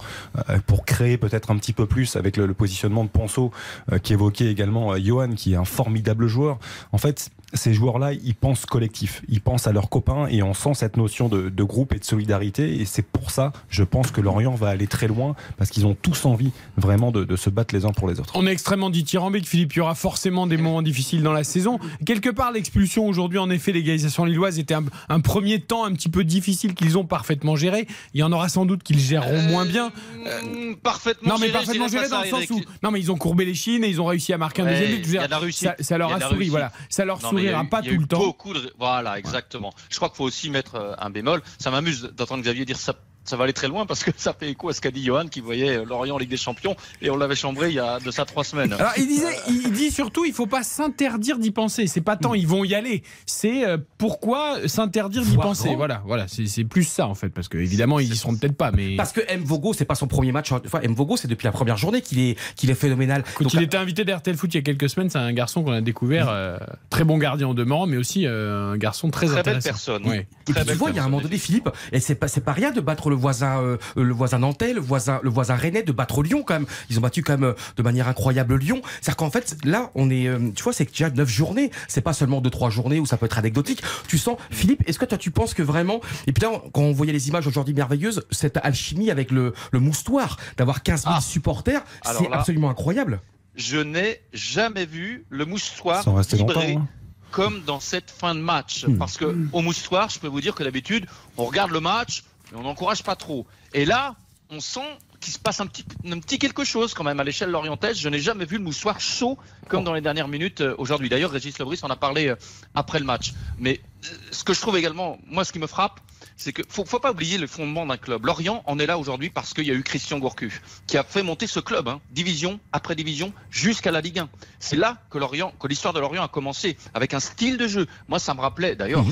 euh, pour créer peut-être un petit peu plus avec le, le positionnement de Ponceau euh, qui évoquait également Johan, qui est un formidable joueur. En fait, ces joueurs-là, ils pensent collectif, ils pensent à leurs copains et on sent cette notion de, de groupe et de solidarité. Et c'est pour ça, je pense que Lorient va aller très loin parce qu'ils ont tous envie vraiment de, de se battre les uns pour les autres. On est extrêmement dithyrambique, Philippe. Il y aura forcément des moments difficiles dans la saison. Quelque part, l'expulsion aujourd'hui, en effet, l'égalisation lilloise était un, un premier temps un petit peu difficile qu'ils ont parfaitement géré. Il y en aura sans doute qu'ils géreront moins bien. Mmh, Parfaitement non, mais géré, parfaitement géré dans le sens où. Non, mais ils ont courbé les chines et ils ont réussi à marquer un Ouais, deuxième but. Ça, ça leur a, souri, voilà. Ça leur Non, a sourira eu- pas il y a tout eu le temps. Beaucoup de... Voilà, exactement. Je crois qu'il faut aussi mettre euh, un bémol. Ça m'amuse d'entendre Xavier dire ça. Ça va aller très loin parce que ça fait écho à ce qu'a dit Johan qui voyait Lorient en Ligue des Champions et on l'avait chambré il y a de ça trois semaines. Alors il disait, il dit surtout, il faut pas s'interdire d'y penser. C'est pas tant ils vont y aller, c'est euh, pourquoi s'interdire d'y penser? grand. Voilà, voilà, c'est c'est plus ça en fait, parce que évidemment ils y seront peut-être pas, mais Parce que M. Vogo, c'est pas son premier match. Enfin, M. Vogo, c'est depuis la première journée qu'il est, qu'il est phénoménal. Quand Donc, il était invité d'RTL Foot il y a quelques semaines, c'est un garçon qu'on a découvert, euh, très bon gardien en demeurant, mais aussi euh, un garçon très, Très belle intéressant. personne. Ouais. Et puis tu vois, il y a un moment donné, Philippe, et c'est pas, c'est pas rien de battre le voisin, euh, le voisin nantais, le voisin, le voisin rennais, de battre Lyon quand même. Ils ont battu quand même euh, de manière incroyable Lyon. C'est-à-dire qu'en fait, là, on est, euh, tu vois, c'est déjà neuf journées. C'est pas seulement deux, trois journées où ça peut être anecdotique. Tu sens, Philippe, est-ce que toi, tu penses que vraiment, et puis là, quand on voyait les images aujourd'hui merveilleuses, cette alchimie avec le, le moustoir, d'avoir 15 000 supporters, Ah. Alors c'est absolument incroyable. Je n'ai jamais vu le moustoir vibrer hein. comme dans cette fin de match. Hmm. Parce que au moustoir, je peux vous dire que d'habitude, on regarde le match, mais on n'encourage pas trop. Et là, on sent qu'il se passe un petit, un petit quelque chose quand même à l'échelle lorientaise. Je n'ai jamais vu le moustoir chaud comme dans les dernières minutes euh, aujourd'hui. D'ailleurs, Régis Lebris en a parlé euh, après le match. Mais euh, ce que je trouve également, moi, ce qui me frappe, c'est que faut, faut pas oublier le fondement d'un club. Lorient en est là aujourd'hui parce qu'il y a eu Christian Gourcuff qui a fait monter ce club, hein, division après division, jusqu'à la Ligue 1. C'est là que Lorient, que l'histoire de Lorient a commencé avec un style de jeu. Moi, ça me rappelait d'ailleurs.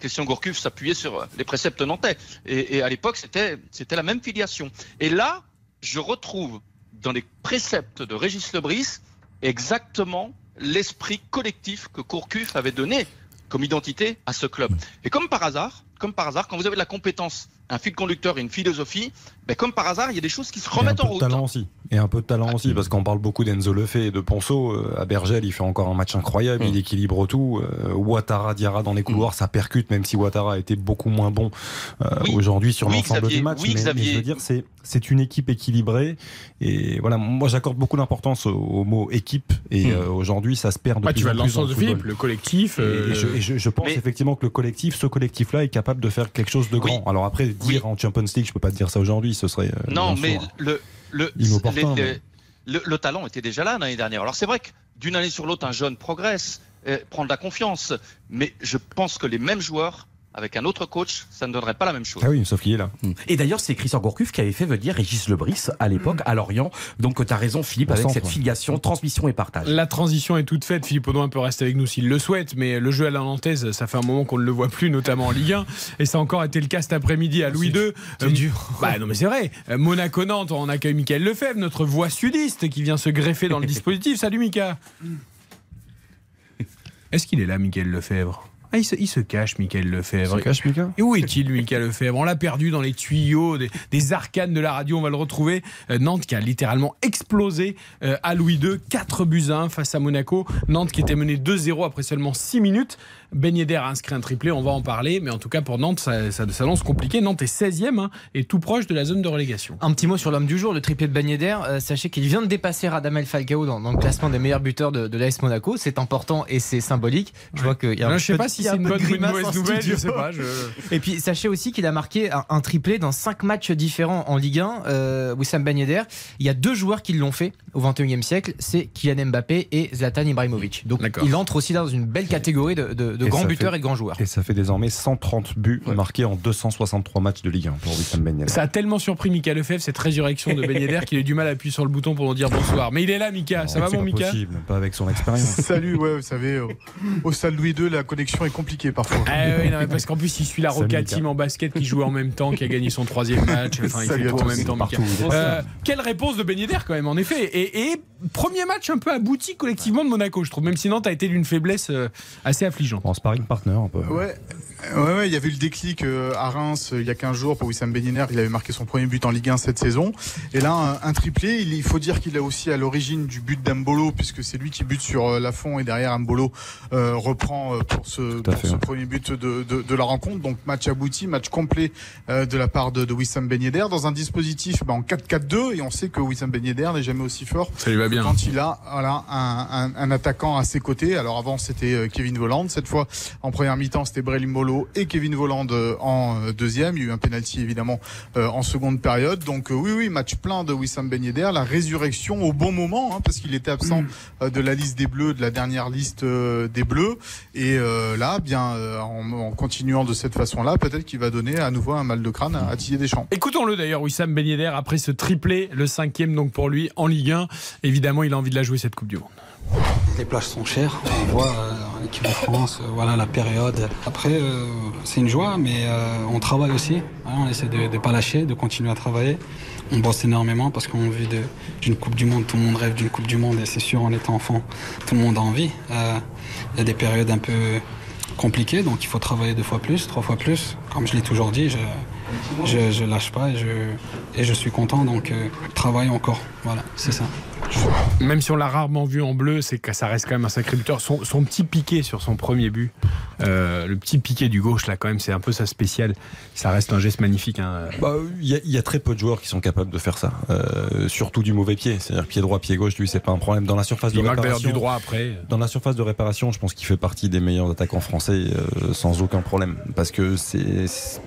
Christian Gourcuff s'appuyait sur les préceptes nantais. Et, et à l'époque, c'était, c'était la même filiation. Et là, je retrouve dans les préceptes de Régis Lebris exactement l'esprit collectif que Gourcuff avait donné comme identité à ce club. Et comme par hasard, comme par hasard, quand vous avez de la compétence, un fil conducteur et une philosophie, ben comme par hasard, il y a des choses qui se remettent en peu de route. talent aussi. Et un peu de talent aussi, parce qu'on parle beaucoup d'Enzo Lefebvre et de Ponceau. Euh, À Bergel, il fait encore un match incroyable, il équilibre tout. Euh, Ouattara, Diarra dans les couloirs, ça percute, même si Ouattara a été beaucoup moins bon euh, Oui. aujourd'hui sur Oui, l'ensemble du match. Oui, mais, mais Xavier. je veux dire, c'est c'est une équipe équilibrée. Et voilà, moi j'accorde beaucoup d'importance au, au mot équipe. Et euh, aujourd'hui, ça se perd de Ouais, plus tu vas en dans plus le sens le de Philippe, le collectif. Et- euh, Et, je, et je- je pense Mais- effectivement que le collectif, ce collectif-là, est capable de faire quelque chose de grand. Alors après, dire en Champions League, je peux pas te dire ça aujourd'hui, ce serait. euh, Non, mais sûr, le, le, Inopportun, les- mais- le, le talent était déjà là l'année dernière. Alors c'est vrai que d'une année sur l'autre, un jeune progresse, prendre la confiance. Mais je pense que les mêmes joueurs avec un autre coach, ça ne donnerait pas la même chose. Ah oui, sauf qu'il est là. Et d'ailleurs, c'est Christian Gourcuff qui avait fait venir Régis Lebris à l'époque à Lorient. Donc, tu as raison, Philippe, avec cette filiation, transmission et partage. La transition est toute faite. Philippe Audouin peut rester avec nous s'il le souhaite, mais le jeu à la Nantaise, ça fait un moment qu'on ne le voit plus, notamment en Ligue 1. Et ça a encore été le cas cet après-midi à Louis II. C'est Euh, dur. Bah non, mais c'est vrai. Euh, Monaco-Nantes, on accueille Michael Lefebvre, notre voix sudiste qui vient se greffer dans le dispositif. Salut, Mika. Est-ce qu'il est là, Michael Lefebvre? Ah, il, se, il se cache, Michael Lefebvre. Il se cache, Mika Et où est-il, Michael Lefebvre On l'a perdu dans les tuyaux des, des arcanes de la radio. On va le retrouver. Euh, Nantes qui a littéralement explosé euh, à Louis II. 4 buts à 1 face à Monaco. Nantes qui était mené 2-0 après seulement 6 minutes. Ben Yedder a inscrit un triplé, on va en parler. Mais en tout cas, pour Nantes, ça, ça s'annonce compliqué. Nantes est 16e hein, et tout proche de la zone de relégation. Un petit mot sur l'homme du jour, le triplé de Ben Yedder. Euh, sachez qu'il vient de dépasser Radamel Falcao dans, dans le classement des meilleurs buteurs de, de l'AS Monaco. C'est important et c'est symbolique. Je vois qu'il y a un je sais pas si c'est un une bonne ou une grimace mauvaise en nouvelle, je sais pas, je- Et puis sachez aussi qu'il a marqué un, un triplé dans 5 matchs différents en Ligue 1. Euh, Wissam Ben Yedder. Il y a deux joueurs qui l'ont fait au 21e siècle. C'est Kylian Mbappé et Zlatan Ibrahimovic. Donc il entre aussi dans une belle catégorie de, de- de grands buteurs fait- et de grands joueurs. Et ça fait désormais 130 buts marqués en 263 matchs de Ligue 1 pour Wissam Ben Yedder. Ça a tellement surpris Mika Lefebvre, cette résurrection de Ben Yedder, qu'il a eu du mal à appuyer sur le bouton pour nous dire bonsoir. Mais il est là, Mika. Ça va, mon pas Mika possible, pas avec son expérience. Salut, ouais, vous savez, au, au stade Louis II, la connexion est compliquée parfois. Ah oui, non, parce qu'en plus, il suit la Roca. Team en basket qui joue en même temps, qui a gagné son troisième match. Enfin, il fait tout en même temps, partout, Mika. Euh, quelle réponse de Ben Yedder, quand même, en effet. Et, et premier match un peu abouti collectivement de Monaco, je trouve. Même si Nantes a été d'une faiblesse euh, assez affligeante. En sparring partner, un peu. Ouais, ouais, il y avait eu le déclic euh, à Reims euh, il y a 15 jours pour Wissam Ben Yedder. Il avait marqué son premier but en Ligue 1 cette saison. Et là, un, un triplé. Il, faut dire qu'il est aussi à l'origine du but d'Ambolo, puisque c'est lui qui bute sur euh, Lafont et derrière Ambolo euh, reprend pour ce, pour ce premier but de, de, de la rencontre. Donc match abouti, match complet euh, de la part de, de Wissam Ben Yedder dans un dispositif bah, en 4-4-2. Et on sait que Wissam Ben Yedder n'est jamais aussi fort Ça lui va bien. quand il a voilà, un, un, un attaquant à ses côtés. Alors avant c'était Kevin Voland, cette fois en première mi-temps c'était Brel Molo et Kevin Voland euh, en euh, deuxième. Il y a eu un penalty évidemment euh, en seconde période. Donc euh, oui oui match plein de Wissam Ben Yedder, la résurrection au bon moment hein, parce qu'il était absent euh, de la liste des Bleus, de la dernière liste euh, des Bleus. Et euh, là bien euh, en, en continuant de cette façon-là, peut-être qu'il va donner à nouveau un mal de crâne à, Didier Deschamps. Écoutons-le d'ailleurs, Wissam Ben Yedder, après ce triplé, le cinquième donc pour lui en Ligue 1. Évidemment, il a envie de la jouer cette Coupe du Monde. Les plages sont chères. On voit euh, en équipe de France, euh, voilà la période. Après, euh, c'est une joie, mais euh, on travaille aussi. Voilà, on essaie de ne pas lâcher, de continuer à travailler. On bosse énormément parce vue de- d'une Coupe du Monde, tout le monde rêve d'une Coupe du Monde et c'est sûr, en étant enfant, tout le monde a envie. Il y a des périodes un peu compliquées, donc il faut travailler deux fois plus, trois fois plus. Comme je l'ai toujours dit, je je, je lâche pas et je, et je suis content, donc travaille encore. Voilà, c'est ça. Même si on l'a rarement vu en bleu, c'est que ça reste quand même un sacré buteur. Son, son petit piqué sur son premier but, euh, le petit piqué du gauche là quand même, c'est un peu sa spéciale. Ça reste un geste magnifique. hein. Bah, Il y, a- il y a très peu de joueurs qui sont capables de faire ça, Euh, surtout du mauvais pied. C'est-à-dire pied droit, pied gauche, lui, c'est pas un problème. Dans la surface Il de réparation, du droit après. Dans la surface de réparation, je pense qu'il fait partie des meilleurs attaquants français euh, sans aucun problème. Parce que c'est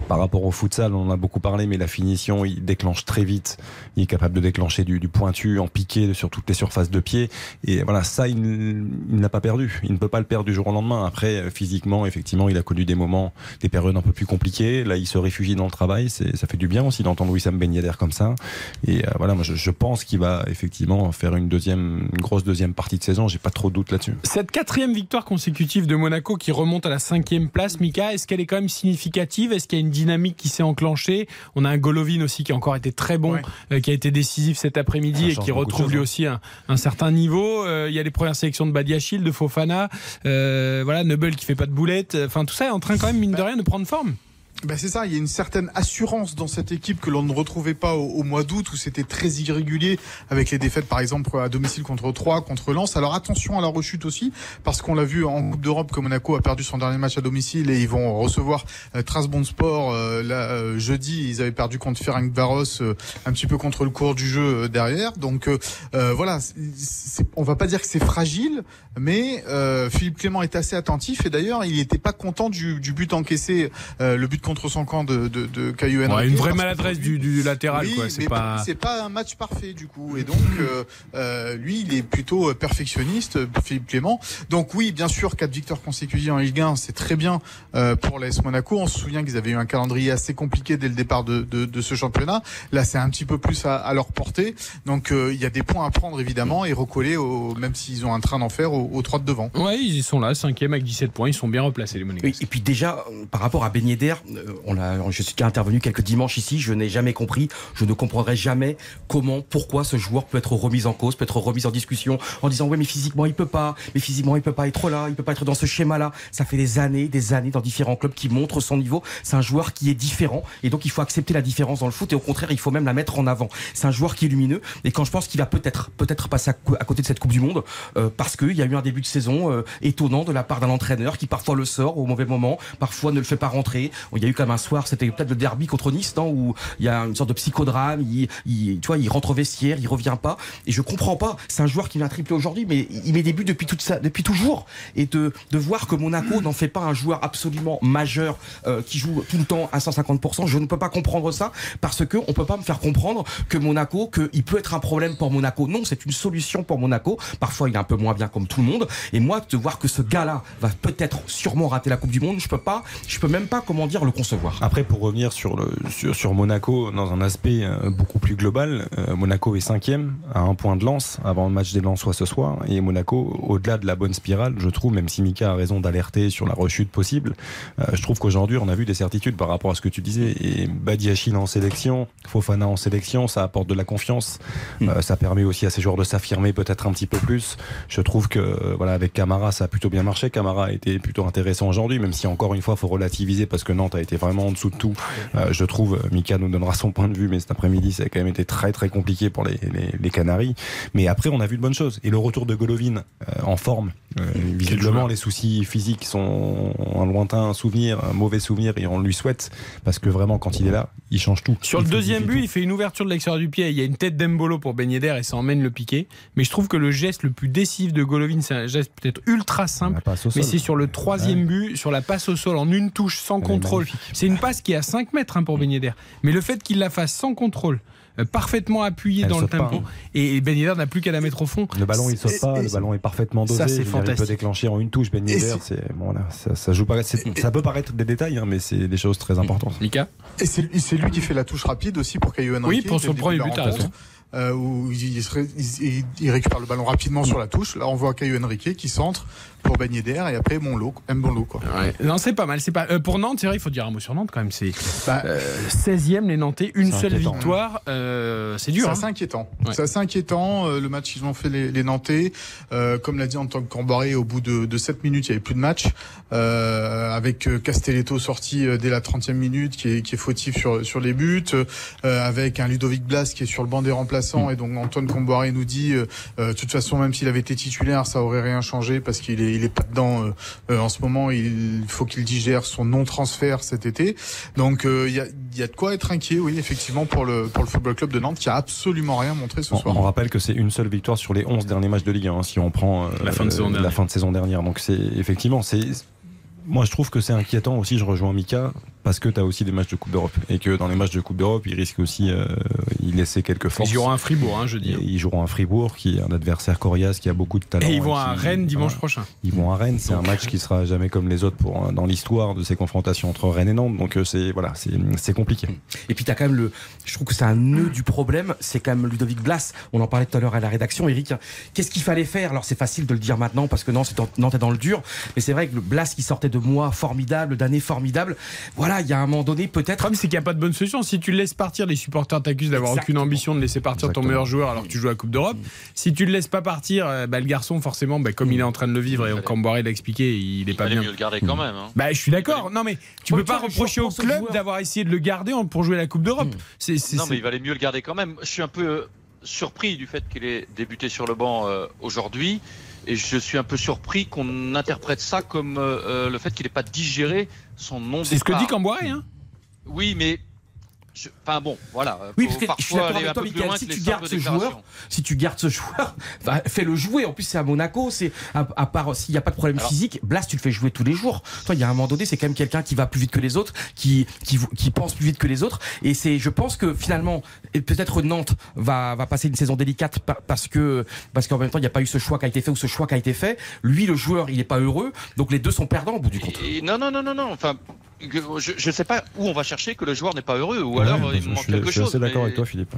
par rapport au futsal, on en a beaucoup parlé, mais la finition, il déclenche très vite. Il est capable de déclencher du, du pointu en piqué sur toutes les surfaces de pied. Et voilà, ça, il, il n'a pas perdu. Il ne peut pas le perdre du jour au lendemain. Après, euh, physiquement, effectivement, il a connu des moments, des périodes un peu plus compliquées. Là, il se réfugie dans le travail. C'est, ça fait du bien aussi d'entendre Wissam Ben Yedder comme ça. Et euh, voilà, moi, je, je pense qu'il va effectivement faire une deuxième, une grosse deuxième partie de saison. J'ai pas trop de doute là-dessus. Cette quatrième victoire consécutive de Monaco qui remonte à la cinquième place, Mika, est-ce qu'elle est quand même significative? Est-ce qu'il y a une dynamique qui s'est enclenchée? On a un Golovin aussi qui a encore été très bon, euh, qui a été décisif cet après-midi et qui retrouve lui hein. Un, certain niveau. Euh, il y a les premières sélections de Badiachil, de Fofana, euh, voilà, qui fait pas de boulettes. Enfin, tout ça est en train quand même, mine de rien, de prendre forme. Ben c'est ça, il y a une certaine assurance dans cette équipe que l'on ne retrouvait pas au, au mois d'août où c'était très irrégulier avec les défaites par exemple à domicile contre Troyes, contre Lens. Alors attention à la rechute aussi parce qu'on l'a vu en Coupe d'Europe que Monaco a perdu son dernier match à domicile et ils vont recevoir euh, Trabzonspor euh, là, euh, jeudi. Ils avaient perdu contre Ferencvaros euh, un petit peu contre le cours du jeu euh, derrière. Donc euh, voilà, c'est- c'est- on va pas dire que c'est fragile, mais Philippe Clément est assez attentif et d'ailleurs il n'était pas content du, du but encaissé, le but contre contre son camp de, de, de Caillou. Ouais, une vraie maladresse du, du latéral, Oui, quoi. C'est pas. c'est pas un match parfait du coup. Et donc, euh, euh, lui, il est plutôt euh, perfectionniste, euh, Philippe Clément. Donc oui, bien sûr, quatre victoires consécutives en Ligue 1, c'est très bien euh, pour l'AS Monaco. On se souvient qu'ils avaient eu un calendrier assez compliqué dès le départ de, de, de ce championnat. Là, c'est un petit peu plus à, à leur portée. Donc euh, il y a des points à prendre évidemment et recoller, au, même s'ils ont un train d'enfer, aux, aux trois de devant. Ouais, ils sont là, cinquième avec 17 points. Ils sont bien replacés, les Monégasques. Oui, et puis déjà, par rapport à Ben Yedder, euh, on l'a, je suis intervenu quelques dimanches ici, je n'ai jamais compris, je ne comprendrai jamais comment, pourquoi ce joueur peut être remis en cause, peut être remis en discussion, en disant ouais mais physiquement il peut pas, mais physiquement il peut pas être là, il peut pas être dans ce schéma-là. Ça fait des années, des années dans différents clubs qui montrent son niveau. C'est un joueur qui est différent et donc il faut accepter la différence dans le foot et au contraire il faut même la mettre en avant. C'est un joueur qui est lumineux et quand je pense qu'il va peut-être peut-être passer à, côté de cette Coupe du Monde euh, parce qu'il y a eu un début de saison euh, étonnant de la part d'un entraîneur qui parfois le sort au mauvais moment, parfois ne le fait pas rentrer. A comme un soir, c'était peut-être le derby contre Nice, non, où il y a une sorte de psychodrame. Il, tu vois, il rentre au vestiaire, il revient pas. Et je comprends pas. C'est un joueur qui vient tripler aujourd'hui, mais il met des buts depuis toute ça, depuis toujours. Et de, de voir que Monaco n'en fait pas un joueur absolument majeur euh, qui joue tout le temps à 150%, je ne peux pas comprendre ça parce que on peut pas me faire comprendre que Monaco, qu'il peut être un problème pour Monaco. Non, c'est une solution pour Monaco. Parfois, il est un peu moins bien comme tout le monde. Et moi, de voir que ce gars-là va peut-être sûrement rater la Coupe du Monde, je peux pas, je peux même pas, comment dire, le concevoir. Après, pour revenir sur, le, sur, sur Monaco dans un aspect euh, beaucoup plus global, euh, Monaco est cinquième à un point de lance avant le match des Lensois ce soir. Et Monaco, au-delà de la bonne spirale, je trouve, même si Mika a raison d'alerter sur la rechute possible, euh, je trouve qu'aujourd'hui, on a vu des certitudes par rapport à ce que tu disais. Et Badiachil en sélection, Fofana en sélection, ça apporte de la confiance. Euh, ça permet aussi à ces joueurs de s'affirmer peut-être un petit peu plus. Je trouve que, euh, voilà, avec Camara, ça a plutôt bien marché. Camara a été plutôt intéressant aujourd'hui, même si encore une fois, faut relativiser parce que Nantes a été vraiment en dessous de tout. Euh, je trouve, euh, Mika nous donnera son point de vue, mais cet après-midi, ça a quand même été très très compliqué pour les, Canaries. Mais après, on a vu de bonnes choses. Et le retour de Golovin euh, en forme, euh, visiblement, les soucis physiques sont un lointain souvenir, un mauvais souvenir, et on lui souhaite parce que vraiment, quand il est là, il change tout. Sur Il le deuxième but, il fait une ouverture de l'extérieur du pied. Il y a une tête d'Embolo pour Ben Yedder et ça emmène le piqué. Mais je trouve que le geste le plus décisif de Golovin, c'est un geste peut-être ultra simple. Mais c'est sur le troisième but, sur la passe au sol en une touche sans Elle contrôle. C'est une passe qui est à 5 mètres hein, pour Ben Yedder. Mais le fait qu'il la fasse sans contrôle, parfaitement appuyée Elle dans le pas, tempo, hein. et Ben Yedder n'a plus qu'à la mettre au fond. Le ballon il saute pas, le ballon est parfaitement dosé. Ça, c'est Il peut déclencher en une touche. Ben Yedder, bon là, ça, ça joue pas. Ça peut paraître des détails, hein, mais c'est des choses très importantes. Mika Et c'est lui qui fait la touche rapide aussi pour Caillou Henrique. Oui, pour son premier but. Euh, où il, il- il récupère le ballon rapidement sur la touche. Là, on voit Caillou Henrique qui centre pour baigner d'air et après Monlo, M. Monlo quoi. Non, c'est pas mal. C'est pas euh, pour Nantes. C'est vrai, il faut dire un mot sur Nantes quand même. C'est Bah, euh, 16e les Nantais, une C'est seule inquiétant, victoire. euh, c'est dur. C'est hein. assez inquiétant. Ouais. C'est assez inquiétant. euh, le match qu'ils ont fait les, les Nantais, euh, comme l'a dit Antoine Camboré, au bout de, de 7 minutes, il n'y avait plus de match. Euh, avec euh, Castelletto sorti euh, dès la 30e minute, qui est, qui est fautif sur, sur les buts, euh, avec un Ludovic Blas qui est sur le banc des remplaçants. Et donc Antoine Camboré nous dit, euh, euh, de toute façon, même s'il avait été titulaire, ça aurait rien changé parce qu'il est, il est pas dedans euh, euh, en ce moment. Il faut qu'il digère son non-transfert cet été. Donc euh, il y, a, il y a de quoi être inquiet, oui, effectivement, pour le, pour le Football Club de Nantes qui a absolument rien montré ce On, soir. on rappelle que c'est une seule victoire sur les 11 derniers matchs de Ligue 1, hein, si on prend euh, La fin de saison la dernière. fin de saison dernière. Donc c'est effectivement, c'est moi je trouve que c'est inquiétant aussi, je rejoins Mika, parce que tu as aussi des matchs de Coupe d'Europe. Et que dans les matchs de Coupe d'Europe, il risque aussi euh, il laisser quelques forces. Ils joueront à Fribourg, hein, jeudi. Et Ils joueront à Fribourg, qui est un adversaire coriace, qui a beaucoup de talent. Et ils vont qui- à Rennes dimanche prochain. Ils vont à Rennes, c'est un match qui sera jamais comme les autres pour, dans l'histoire de ces confrontations entre Rennes et Nantes. Donc euh, c'est voilà, c'est c'est compliqué. Et puis t'as quand même le, je trouve que c'est un nœud du problème, c'est quand même Ludovic Blas. On en parlait tout à l'heure à la rédaction. Eric, qu'est-ce qu'il fallait faire? Alors c'est facile de le dire maintenant parce que non, c'est dans- Nantes est dans le dur. Mais c'est vrai que le Blas qui sortait de mois formidables, d'années formidables. Voilà, il y a un moment donné Le peut-être. problème, c'est qu'il n'y a pas de bonne solution. Si tu le laisses partir, les supporters t'accusent d'avoir aucune ambition de laisser partir ton meilleur joueur alors que tu joues à la Coupe d'Europe. Si tu le laisses pas partir, euh, bah, le garçon, forcément, bah, comme il est en train de le vivre, et Camboire l'a expliqué, il est pas fallait bien. mieux le garder quand même. hein. Bah, je suis d'accord. Non, mais tu Ouais, peux pas reprocher au club d'avoir essayé de le garder pour jouer la Coupe d'Europe. C'est, c'est- Non, mais il valait mieux le garder quand même. Je suis un peu euh, surpris du fait qu'il ait débuté sur le banc euh, aujourd'hui. Et je suis un peu surpris qu'on interprète ça comme euh, euh, le fait qu'il n'ait pas digéré son non c'est ce que dit Camboire, hein. Oui, mais je- enfin bon, voilà. Oui, faut parce que je suis d'accord avec toi, Mickaël, loin si tu gardes ce joueur, si tu gardes ce joueur, bah, fais-le jouer. En plus, c'est à Monaco, c'est à, à part s'il n'y a pas de problème physique, Blas, tu le fais jouer tous les jours. Toi, il y a un moment donné, c'est quand même quelqu'un qui va plus vite que les autres, qui, qui, qui pense plus vite que les autres. Et c'est, je pense que finalement, peut-être Nantes va, va passer une saison délicate pa- parce que, parce qu'en même temps, il n'y a pas eu ce choix qui a été fait ou ce choix qui a été fait. Lui, le joueur, il n'est pas heureux. Donc les deux sont perdants au bout du compte. Et non, non, non, non, non. Enfin, je ne sais pas où on va chercher que le joueur n'est pas heureux, ou alors euh, il manque suis- quelque je suis chose. assez d'accord avec toi, Philippe.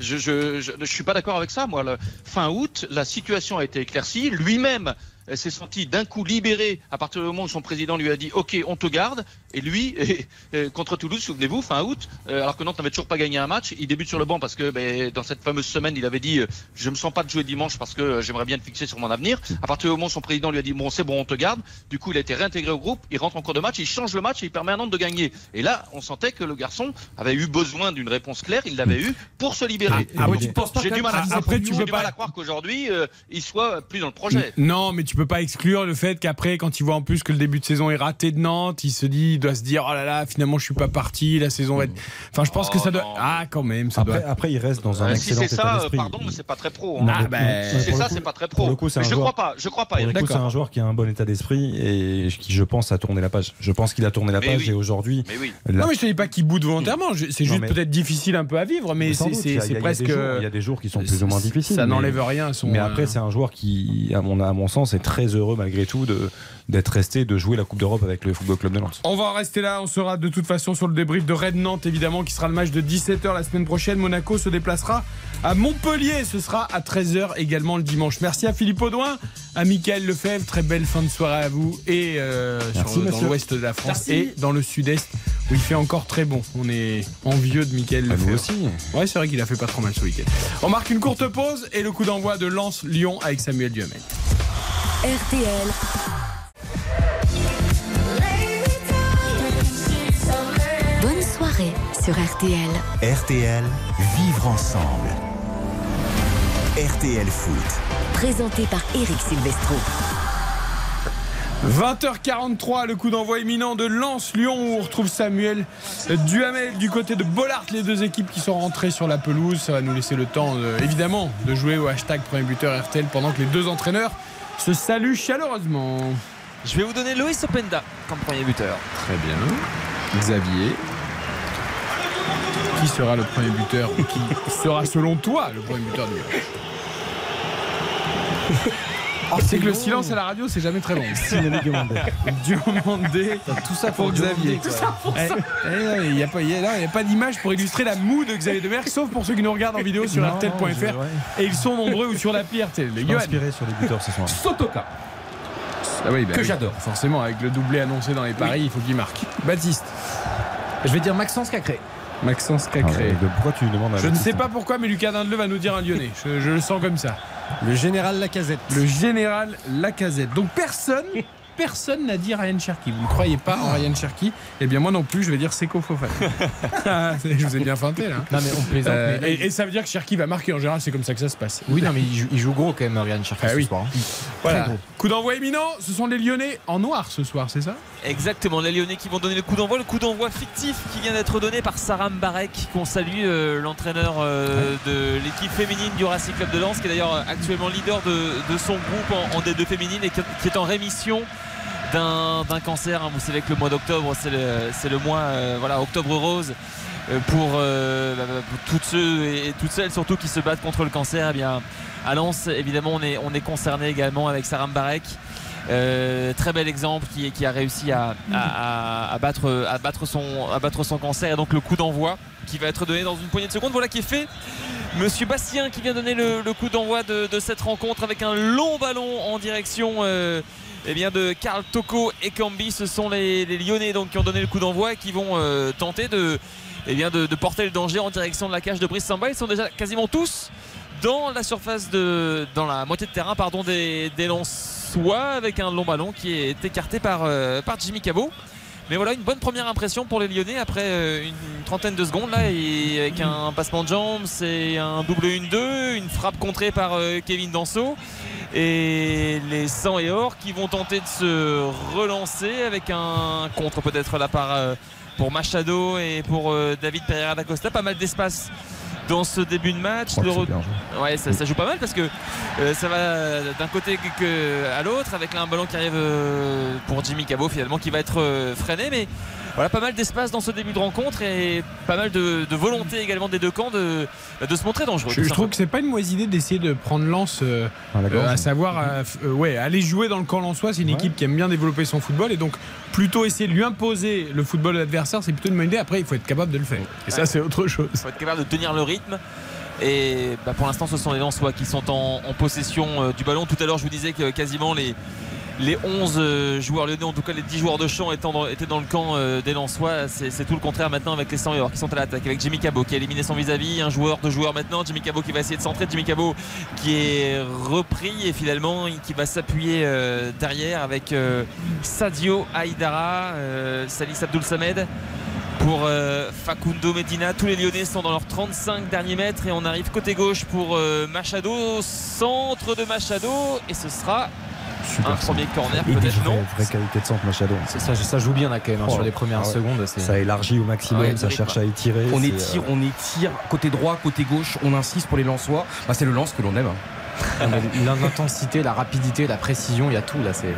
Je, je, je, je suis pas d'accord avec ça. Moi, le, fin août, la situation a été éclaircie. Lui-même s'est senti d'un coup libéré à partir du moment où son président lui a dit OK, on te garde. Et lui, euh, contre Toulouse, souvenez-vous, fin août, euh, alors que Nantes n'avait toujours pas gagné un match, il débute sur le banc parce que ben, dans cette fameuse semaine, il avait dit euh, je me sens pas de jouer dimanche parce que euh, j'aimerais bien te fixer sur mon avenir. À partir du moment où son président lui a dit bon c'est bon, on te garde. Du coup, il a été réintégré au groupe. Il rentre en cours de match, il change le match et il permet à Nantes de gagner. Et là, on sentait que le garçon avait eu besoin d'une réponse claire. Il l'avait eu pour se libérer. Ah, penses pas J'ai du mal à après, tu peux pas- mal à croire qu'aujourd'hui euh, il soit plus dans le projet. Non, mais tu peux pas exclure le fait qu'après, quand il voit en plus que le début de saison est raté de Nantes, il se dit, il doit se dire, oh là là, finalement, je suis pas parti, la saison va être. Enfin, je pense que ça doit. Ah, quand même, ça Après, doit. après, il reste dans un Euh, si excellent c'est état ça, euh, d'esprit. pardon, mais c'est pas très pro. Hein. mais- ben, si c'est ça, c'est pas très pro. le coup, c'est mais un je joueur- crois pas, je crois pas. Pour le coup, c'est un joueur qui a un bon état d'esprit et qui, je pense, a tourné la page. Je pense qu'il a tourné la Mais page oui. et aujourd'hui. Mais oui. la- Non, mais je te dis pas qu'il boude volontairement, c'est juste mais- peut-être difficile un peu à vivre, mais c'est c'est- c'est presque. jours- Il y a des jours qui sont plus ou moins difficiles. Ça n'enlève rien à son. Mais euh, après, c'est un joueur qui, à mon, à mon sens, est très heureux malgré tout de d'être resté, de jouer la Coupe d'Europe avec le Football Club de Nantes. On va en rester là, on sera de toute façon sur le débrief de Red Nantes évidemment qui sera le match de 17h la semaine prochaine. Monaco se déplacera à Montpellier, ce sera à 13h également le dimanche. Merci à Philippe Audouin, à Mickaël Lefebvre, très belle fin de soirée à vous et euh, Merci, sur- dans l'ouest de la France Merci. et dans le sud-est où il fait encore très bon. On est envieux de Mickaël Ah, Lefebvre. aussi. Ouais, c'est vrai qu'il a fait pas trop mal ce week-end. On marque une courte pause et le coup d'envoi de Lens-Lyon avec Samuel Duhamel. RTL. Soirée sur RTL. RTL, vivre ensemble. RTL Foot. Présenté par Eric Silvestro. 20h43, le coup d'envoi imminent de Lens-Lyon où on retrouve Samuel Duhamel du côté de Bollard, les deux équipes qui sont rentrées sur la pelouse. Ça va nous laisser le temps, euh, évidemment, de jouer au hashtag premier buteur RTL pendant que les deux entraîneurs se saluent chaleureusement. Je vais vous donner Loïs Openda comme premier buteur. Très bien. Xavier. Qui sera le premier buteur ou Qui sera selon toi le premier buteur du match Oh, c'est que le silence à la radio, c'est jamais très bon. Diomandé. Tout ça pour Xavier. Tout ça pour Eh, ça. eh, Il n'y a, pas- d'image pour illustrer la moue de Xavier Demerck, sauf pour ceux qui nous regardent en vidéo sur RTL.fr. Et ils sont nombreux ou sur l'appli RTL. Les Johan. inspiré sur les buteurs ce soir. Sotoka. Ah oui, bah que oui. j'adore. Forcément, avec le doublé annoncé dans les paris, il faut qu'il marque. Baptiste. Je vais dire Maxence Cacré. Maxence Ah, Cacré. de- pourquoi tu demandes à Je ne sais pas pourquoi, mais Lucas Dindeleu va nous dire un Lyonnais. Je, je le sens comme ça. Le général Lacazette. Le général Lacazette. Donc personne, personne n'a dit Ryan Cherky. Vous ne croyez pas en Ryan Cherky Eh bien moi non plus, je vais dire Seko Fofana. Ah, je vous ai bien feinté là. Non, mais on plaisante, Euh, mais- et, et ça veut dire que Cherky va marquer en général, c'est comme ça que ça se passe. Oui, non, mais il joue, il joue gros quand même, Ryan Cherky Ah ce oui. soir. hein. Voilà. Coup d'envoi imminent, ce sont les Lyonnais en noir ce soir, c'est ça? Exactement, les Lyonnais qui vont donner le coup d'envoi, le coup d'envoi fictif qui vient d'être donné par Saram Barek, qu'on salue, euh, l'entraîneur euh, de l'équipe féminine du Racing Club de Lens, qui est d'ailleurs actuellement leader de, de son groupe en, en D2 féminine et qui est en rémission d'un cancer. hein. Vous savez que le mois d'octobre, c'est le, le mois, euh, voilà, octobre rose. euh, Pour, euh, bah, bah, pour toutes ceux et toutes celles surtout qui se battent contre le cancer, eh bien, à Lens, évidemment, on est, on est concerné également avec Saram Barek. Euh, très bel exemple qui, qui a réussi à, à- battre, à, battre son, à battre son cancer et donc le coup d'envoi qui va être donné dans une poignée de secondes. Voilà qui est fait. Monsieur Bastien qui vient donner le, coup d'envoi de, cette rencontre avec un long ballon en direction eh bien de Karl Toko et Cambi. Ce sont les, Lyonnais donc, qui ont donné le coup d'envoi et qui vont euh, tenter de, eh de, porter le danger en direction de la cage de Brice Samba. Ils sont déjà quasiment tous dans la surface de dans la moitié de terrain pardon des, des avec un long ballon qui est écarté par, euh, par Jimmy Cabot. Mais voilà une bonne première impression pour les Lyonnais après euh, une trentaine de secondes là et avec un passement de jambes, c'est un double 1-2, une frappe contrée par euh, Kevin Danso et les 100 et or qui vont tenter de se relancer avec un contre peut-être là par, euh, pour Machado et pour David Pereira da Costa. Pas mal d'espace dans ce début de match. Le re-. Ouais, ça, ça joue pas mal parce que euh, ça va d'un côté que- à l'autre avec là un ballon qui arrive euh, pour Jimmy Cabot finalement qui va être euh, freiné. Mais voilà, pas mal d'espace dans ce début de rencontre et pas mal de, de volonté également des deux camps de, de se montrer dangereux. Je, je trouve que c'est pas une mauvaise idée d'essayer de prendre lance, euh, À la gorge. euh, à savoir, ouais, aller jouer dans le camp lensois. C'est une équipe qui aime bien développer son football et donc plutôt essayer de lui imposer le football de l'adversaire, c'est plutôt une bonne idée. Après, il faut être capable de le faire. Et ça, c'est autre chose. Il faut être capable de tenir le rythme. Et bah, pour l'instant, ce sont les Lensois qui sont en, en possession euh, du ballon. Tout à l'heure, je vous disais que quasiment les, les 11 euh, joueurs lyonnais, en tout cas les 10 joueurs de champ, étant étaient dans le camp euh, des Lensois. C'est tout le contraire maintenant avec les 100 qui sont à l'attaque. Avec Jimmy Cabot qui a éliminé son vis-à-vis. Un joueur, deux joueurs maintenant. Jimmy Cabot qui va essayer de centrer. Jimmy Cabot qui est repris et finalement qui va s'appuyer euh, derrière avec Sadio Haïdara, euh, Salis Abdoul Samed pour Facundo Medina. Tous les Lyonnais sont dans leurs 35 derniers mètres et on arrive côté gauche pour Machado, centre de Machado et ce sera un premier corner peut-être non. vraies qualités de centre, Machado. Ça, ça joue bien là quand même hein, Oh, sur les premières ah ouais. secondes. Ça élargit au maximum, Ouais, ça cherche à étirer. On étire, euh, on étire côté droit, côté gauche, on insiste pour les Lensois. Bah, c'est le lance que l'on aime. hein. Mais L'intensité, la rapidité, la précision, il y a tout là. C'est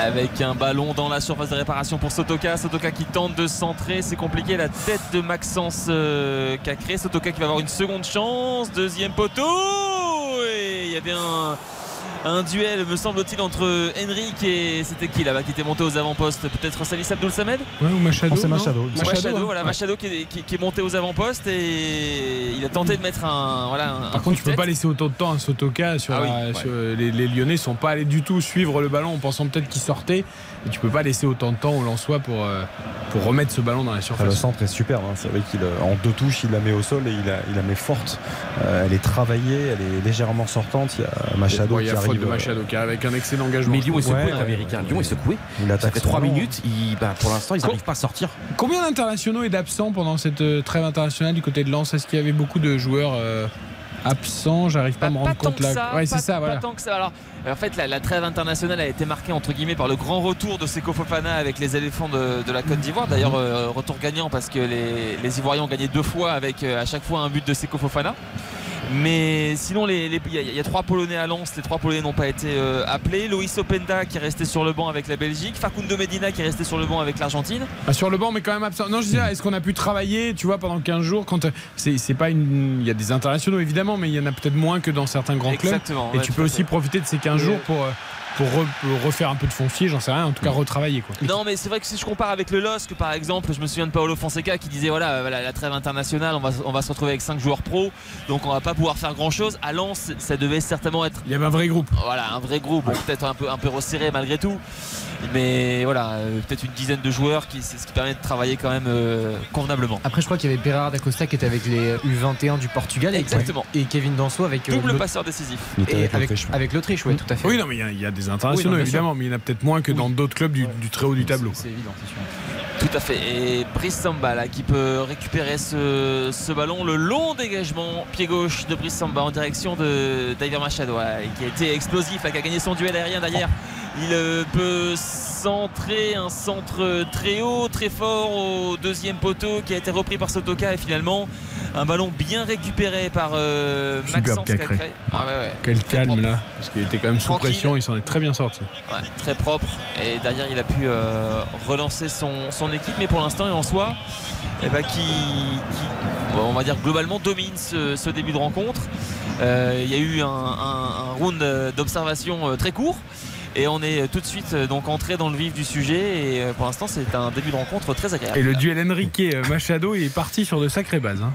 Avec un ballon dans la surface de réparation pour Sotoka. Sotoka qui tente de centrer. C'est compliqué. La tête de Maxence euh, Cacré. Sotoka qui va avoir une seconde chance. Deuxième poteau. Et il y avait un, un duel, me semble-t-il, entre Henrik et c'était qui là-bas qui était monté aux avant-postes? Peut-être Salis Abdoul Samed? Ouais, ou Machado. Oh, c'est Machado. Machado, Machado, hein. voilà, Ouais. Machado qui est, qui- qui est monté aux avant-postes et il a tenté de mettre un. Voilà, un- Par contre, tu peux pas laisser autant de temps à Sotoka sur, Ah oui, la- ouais. sur- les, les Lyonnais sont pas allés du tout suivre le ballon en pensant peut-être qu'il sortait. Et tu peux pas laisser autant de temps au Lensois pour, euh, pour remettre ce ballon dans la Ah, le surface. centre est superbe. hein. C'est vrai qu'il euh, en deux touches, il la met au sol et il la, il la met forte. Euh, elle est travaillée, elle est légèrement sortante. Il y a Machado Bon, il y qui a faute arrive. de Machado qui arrive avec un excellent engagement. Mais Lyon est secoué, Ouais, l'américain. Lyon est secoué. Il Ça attaque fait son 3 ballon. minutes. il- bah, pour l'instant, ils n'arrivent pas à sortir. Combien d'internationaux et d'absents pendant cette trêve internationale du côté de Lens? Est-ce qu'il y avait beaucoup de joueurs euh, absents? J'arrive pas à me rendre compte là. ça, ouais, c'est ça, pas tant que ça. Alors, en fait, la, la trêve internationale a été marquée entre guillemets par le grand retour de Seko Fofana avec les éléphants de, de la Côte d'Ivoire. D'ailleurs, euh, retour gagnant parce que les, les Ivoiriens ont gagné deux fois avec euh, à chaque fois un but de Seko Fofana. Mais sinon, il y, a- il y a trois Polonais à Lens. Les trois Polonais n'ont pas été euh, appelés. Loïs Openda qui est resté sur le banc avec la Belgique. Facundo Medina qui est resté sur le banc avec l'Argentine. Ah, sur le banc, mais quand même absent. Non, je disais, est-ce qu'on a pu travailler, tu vois, pendant 15 jours quand c'est pas une. Il y a des internationaux évidemment, mais il y en a peut-être moins que dans certains grands clubs. Exactement. Et ouais, tu peux aussi profiter de ces 15 jours pour, euh, pour re- pour refaire un peu de foncier, j'en sais rien, en tout cas retravailler quoi. Non, mais c'est vrai que si je compare avec le LOSC, par exemple, je me souviens de Paolo Fonseca qui disait voilà, voilà, la trêve internationale, on va, on va se retrouver avec 5 joueurs pro, donc on va pas pouvoir faire grand chose. À Lens, ça devait certainement être Il y avait un vrai groupe. voilà, un vrai groupe, bon, peut-être un peu, un peu resserré malgré tout, mais voilà, euh, peut-être une dizaine de joueurs, qui, c'est ce qui permet de travailler quand même euh, convenablement. Après, je crois qu'il y avait Pereira da Costa qui était avec les U21 du Portugal Exactement. et Kevin Danso avec euh, Double passeur décisif. Et avec avec l'Autriche. avec l'Autriche, oui, tout à fait. Oui, non, mais il y y, a des internationaux Oui, non, évidemment, mais il y en a peut-être moins que dans d'autres clubs du, du très haut du tableau. C'est évident, c'est sûr. Tout à fait. Et Brice Samba là, qui peut récupérer ce, ce ballon. Le long dégagement, pied gauche de Brice Samba en direction de Diver Machado, ouais, qui a été explosif, là, qui a gagné son duel aérien derrière. Il euh, peut centrer un centre très haut, très fort au deuxième poteau qui a été repris par Sotoka et finalement un ballon bien récupéré par euh, Superbe Maxence Cacré. Cacré. Ah ouais, ouais. Quel Très calme propre. là, parce qu'il était quand même sous Tranquille. pression, il s'en est très bien sorti. Ouais, très propre et derrière il a pu euh, relancer son, son équipe mais pour l'instant et en soi eh ben, qui, on va dire globalement domine ce, ce début de rencontre Euh, il y a eu un, un- un round euh, d'observation très court et on est tout de suite euh, donc entré dans le vif du sujet et euh, pour l'instant c'est un début de rencontre très agréable Et le duel Enrique euh, Machado est parti sur de sacrées bases. hein.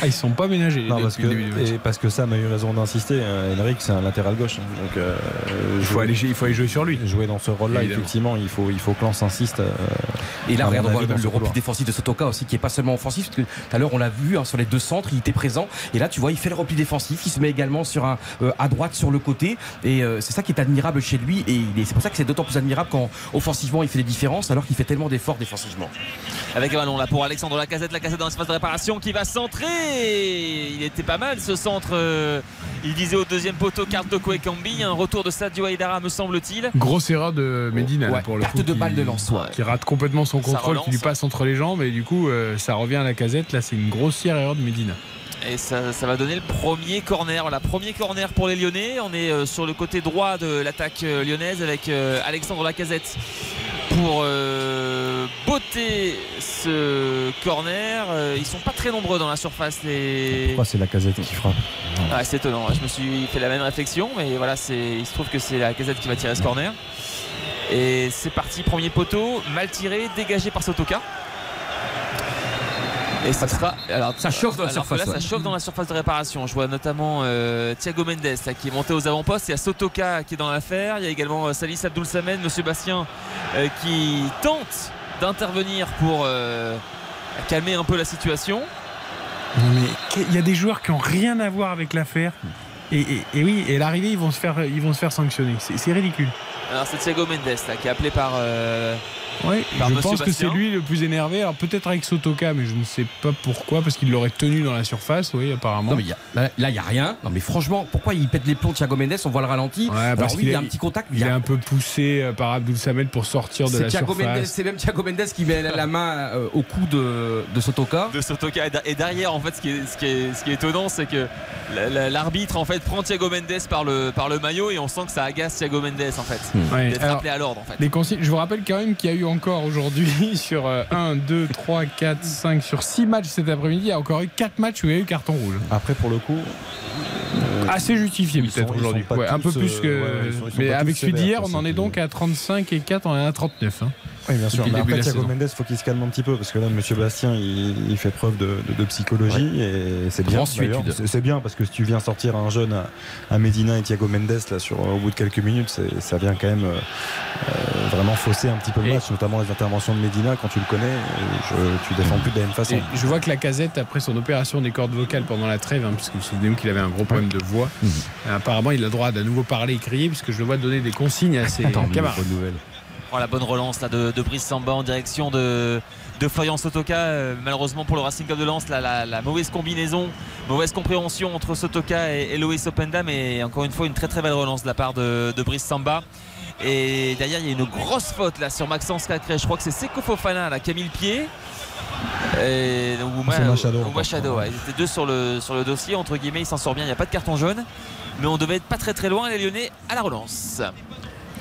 Ah, ils sont pas ménagés. Non, parce que, et parce que Sam a eu raison d'insister. hein. Henrik, c'est un latéral gauche. hein. Donc, euh, Il faut jouer- aller, il faut aller jouer sur lui. jouer dans ce rôle-là, effectivement, il faut, il faut que Lens insiste. euh, Et là, regarde, on voit le, repli défensif de Sotoka aussi, qui est pas seulement offensif, parce que tout à l'heure, on l'a vu hein, sur les deux centres, il était présent. Et là, tu vois, il fait le repli défensif, il se met également sur un, euh, à droite sur le côté. Et euh, c'est ça qui est admirable chez lui. Et c'est pour ça que c'est d'autant plus admirable quand offensivement il fait des différences, alors qu'il fait tellement d'efforts défensivement. Avec un ballon là pour Alexandre Lacazette, Lacazette dans l'espace de réparation qui va centrer. Il était pas mal ce centre euh, Il disait au deuxième poteau Carl Toko et Cambi. Un retour de Sadio Aïdara, me semble-t-il. Grosse erreur de Medina là, Ouais, pour le perte coup. de qui- balle de lance. Qui rate complètement son contrôle, qui lui passe entre les jambes et du coup euh, ça revient à la casette. Là c'est une grossière erreur de Medina. Et ça, ça va donner le premier corner. Voilà, premier corner pour les Lyonnais. On est euh, sur le côté droit de l'attaque euh, lyonnaise avec euh, Alexandre Lacazette pour euh, botter ce corner. Ils sont pas très nombreux dans la surface. Les... Pourquoi c'est la casette qui frappe Ah, c'est étonnant. Je me suis fait la même réflexion, mais voilà, il se trouve que c'est la casette qui va tirer ce corner. Et c'est parti, premier poteau, mal tiré, dégagé par Sotoka. Et ça sera. Alors, Ça chauffe dans la surface, Là, ouais. ça chauffe dans la surface de réparation. Je vois notamment euh, Thiago Mendes là, qui est monté aux avant-postes. Il y a Sotoka qui est dans l'affaire. Il y a également euh, Salis Abdoul Samen, Monsieur Bastien, euh, qui tente d'intervenir pour euh, calmer un peu la situation. Mais il y a des joueurs qui ont rien à voir avec l'affaire. Et, et- et oui, et à l'arrivée ils vont se faire, ils vont se faire sanctionner. C'est ridicule. Alors c'est Thiago Mendes là, qui est appelé par. euh, Par je Monsieur pense que c'est lui le plus énervé. Alors peut-être avec Sotoka, mais je ne sais pas pourquoi, parce qu'il l'aurait tenu dans la surface, oui, apparemment. Non, mais il y a- là, il n'y a rien. Non, mais franchement, pourquoi il pète les plombs, Thiago Mendes? On voit le ralenti. Ouais, Alors parce oui, qu'il il y a est- un petit contact. Il est un peu poussé euh, par Abdul Samed pour sortir de la Thiago surface. Mendes, c'est même Thiago Mendes qui met la main euh, au cou de, de Sotoka. de Sotoka et derrière en fait ce qui est, ce qui est, ce qui est étonnant c'est que la- la- l'arbitre en fait prend Thiago Mendes par le, par le maillot et on sent que ça agace Thiago Mendes en fait Ouais, d'être alors, appelé à l'ordre en fait Les consignes, je vous rappelle quand même qu'il y a eu encore aujourd'hui sur euh, 1, 2, 3, 4, 5, sur 6 matchs cet après-midi, il y a encore eu 4 matchs où il y a eu carton rouge. Après, pour le coup. Assez justifié ils peut-être aujourd'hui. Ouais, un peu plus que. euh, ouais, ils sont- ils sont mais avec celui d'hier, on en est donc à 35 et 4, on est à 39. hein. Oui, bien sûr. Mais de après, Thiago. Mendes, faut qu'il se calme un petit peu parce que là, Monsieur Bastien, il, il fait preuve de, de- de psychologie et c'est bien. C'est- bien parce que si tu viens sortir un jeune à, à Medina et Thiago Mendes là, sur, au bout de quelques minutes, ça vient quand même euh, vraiment fausser un petit peu le Et- match, notamment les interventions de Medina quand tu le connais. je- tu défends plus de la même façon. Et je vois que la casette, après son opération des cordes vocales pendant la trêve, hein, puisque vous vous souvenez qu'il avait un gros problème de voix, Mhm. euh, apparemment il a le droit d'à nouveau parler et crier, puisque je le vois donner des consignes à ses Attends, camarades. Voilà, bonne relance là, de, de Brice Samba en direction de, de Sotoka. Euh, malheureusement pour le Racing Club de Lens la, la- la mauvaise combinaison mauvaise compréhension entre Sotoka et, et Loïs Openda mais encore une fois une très très belle relance de la part de, de Brice Samba. Et derrière il y a une grosse faute là sur Maxence Cacré. Je crois que c'est Seko Fofana là, qui a mis le pied. Et, ou, Machado, ou encore. Machado, ouais. ils étaient deux sur le, sur le dossier entre guillemets. Il s'en sort bien il n'y a pas de carton jaune. Mais on devait être pas très très loin les Lyonnais à la relance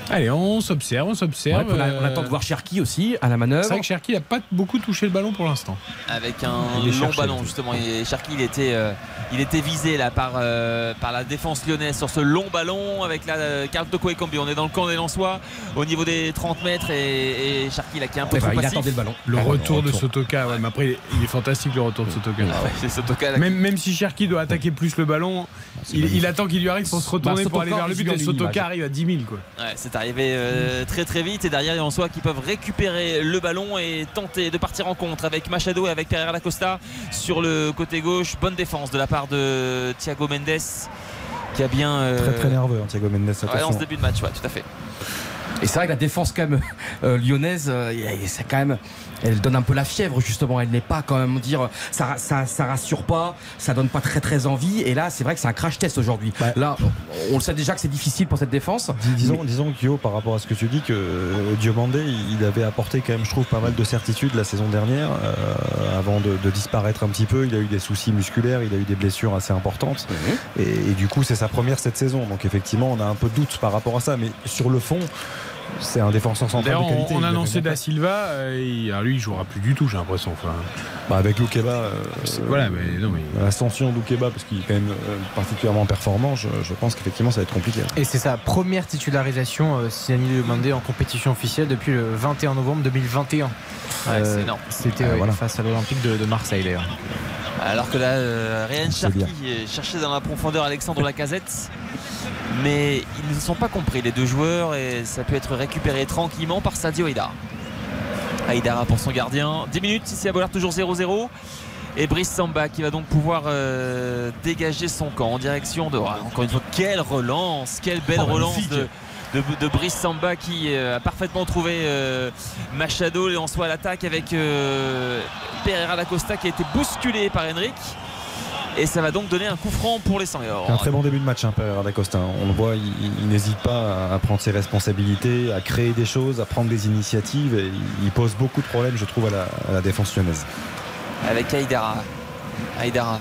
Allez, on s'observe, on Ouais, s'observe. on, euh, attend de voir Cherki aussi à la manœuvre. C'est vrai que Cherki n'a pas beaucoup touché le ballon pour l'instant. avec un long cherché, ballon justement et Cherki il était euh, il était visé là par euh, par la défense lyonnaise sur ce long ballon avec la euh, Toko et Cambi on est dans le camp des Lensois au niveau des 30 mètres et, et Cherki là qui est un peu trop ben, il passif attendait le ballon. Le Ah, retour de retour. Sotoka, ouais, mais après il est fantastique le retour de Sotoka. Ah ouais, c'est Sotoka Même, même si Cherki doit attaquer plus le ballon, il, il attend qu'il lui arrive pour se retourner Bah, pour aller vers le but et Sotoka arrive à 10 000 quoi. Ouais, c'est arrivé euh, très très vite et derrière les Lensois qui peuvent récupérer le ballon et tenter de partir en contre avec Machado et avec Pereira Costa sur le côté gauche bonne défense de la part de Thiago Mendes qui a bien euh, Très très nerveux, hein, Thiago Mendes. ouais, Attention. ce début de match ouais, tout à fait Et c'est vrai que la défense quand même euh, lyonnaise, euh, c'est quand même, elle donne un peu la fièvre justement. Elle n'est pas quand même dire ça, ça, ça rassure pas, ça donne pas très très envie. Et là, c'est vrai que c'est un crash test aujourd'hui. Là, on, le sait déjà que c'est difficile pour cette défense. Dis- Disons, disons Kyo, par rapport à ce que tu dis, que euh, Diomandé, il avait apporté quand même, je trouve, pas mal de certitudes la saison dernière, euh, avant de, de disparaître un petit peu. Il a eu des soucis musculaires, il a eu des blessures assez importantes. Et, et du coup, c'est sa première cette saison. Donc effectivement, on a un peu de doute par rapport à ça. Mais sur le fond, c'est un défenseur central D'ailleurs, de qualité. on, on il a avait annoncé montré. Da Silva, euh, il- alors lui il jouera plus du tout, j'ai l'impression. Enfin, Bah, avec Loukeba, euh, voilà, mais non, mais l'ascension de Loukeba, parce qu'il est quand même euh, particulièrement performant, je, je pense qu'effectivement, ça va être compliqué. Et c'est sa première titularisation, euh, Siani Demandé, en compétition officielle depuis le 21 novembre 2021. Ouais, c'est énorme. C'était Ah, voilà. face à l'Olympique de, de Marseille d'ailleurs. Alors que là, euh, Ryan Cherki cherchait dans la profondeur Alexandre Lacazette. Mais ils ne se sont pas compris, les deux joueurs, et ça peut être récupéré tranquillement par Sadio Haïdara. Haïdara pour son gardien. 10 minutes ici à Bollard, toujours 0-0. Et Brice Samba qui va donc pouvoir euh, dégager son camp en direction de. Ah, encore une fois, quelle relance, quelle belle Oh, relance de, de, de Brice Samba qui euh, a parfaitement trouvé euh, Machado et en à l'attaque avec Pereira Lacosta qui a été bousculé par Henrik. Et ça va donc donner un coup franc pour les 100 Un très bon début de match, hein, Pereira da Costa. On le voit, il, il n'hésite pas à prendre ses responsabilités, à créer des choses, à prendre des initiatives. Et il pose beaucoup de problèmes, je trouve, à la, à la défense lyonnaise. Avec Aïdara. Aïdara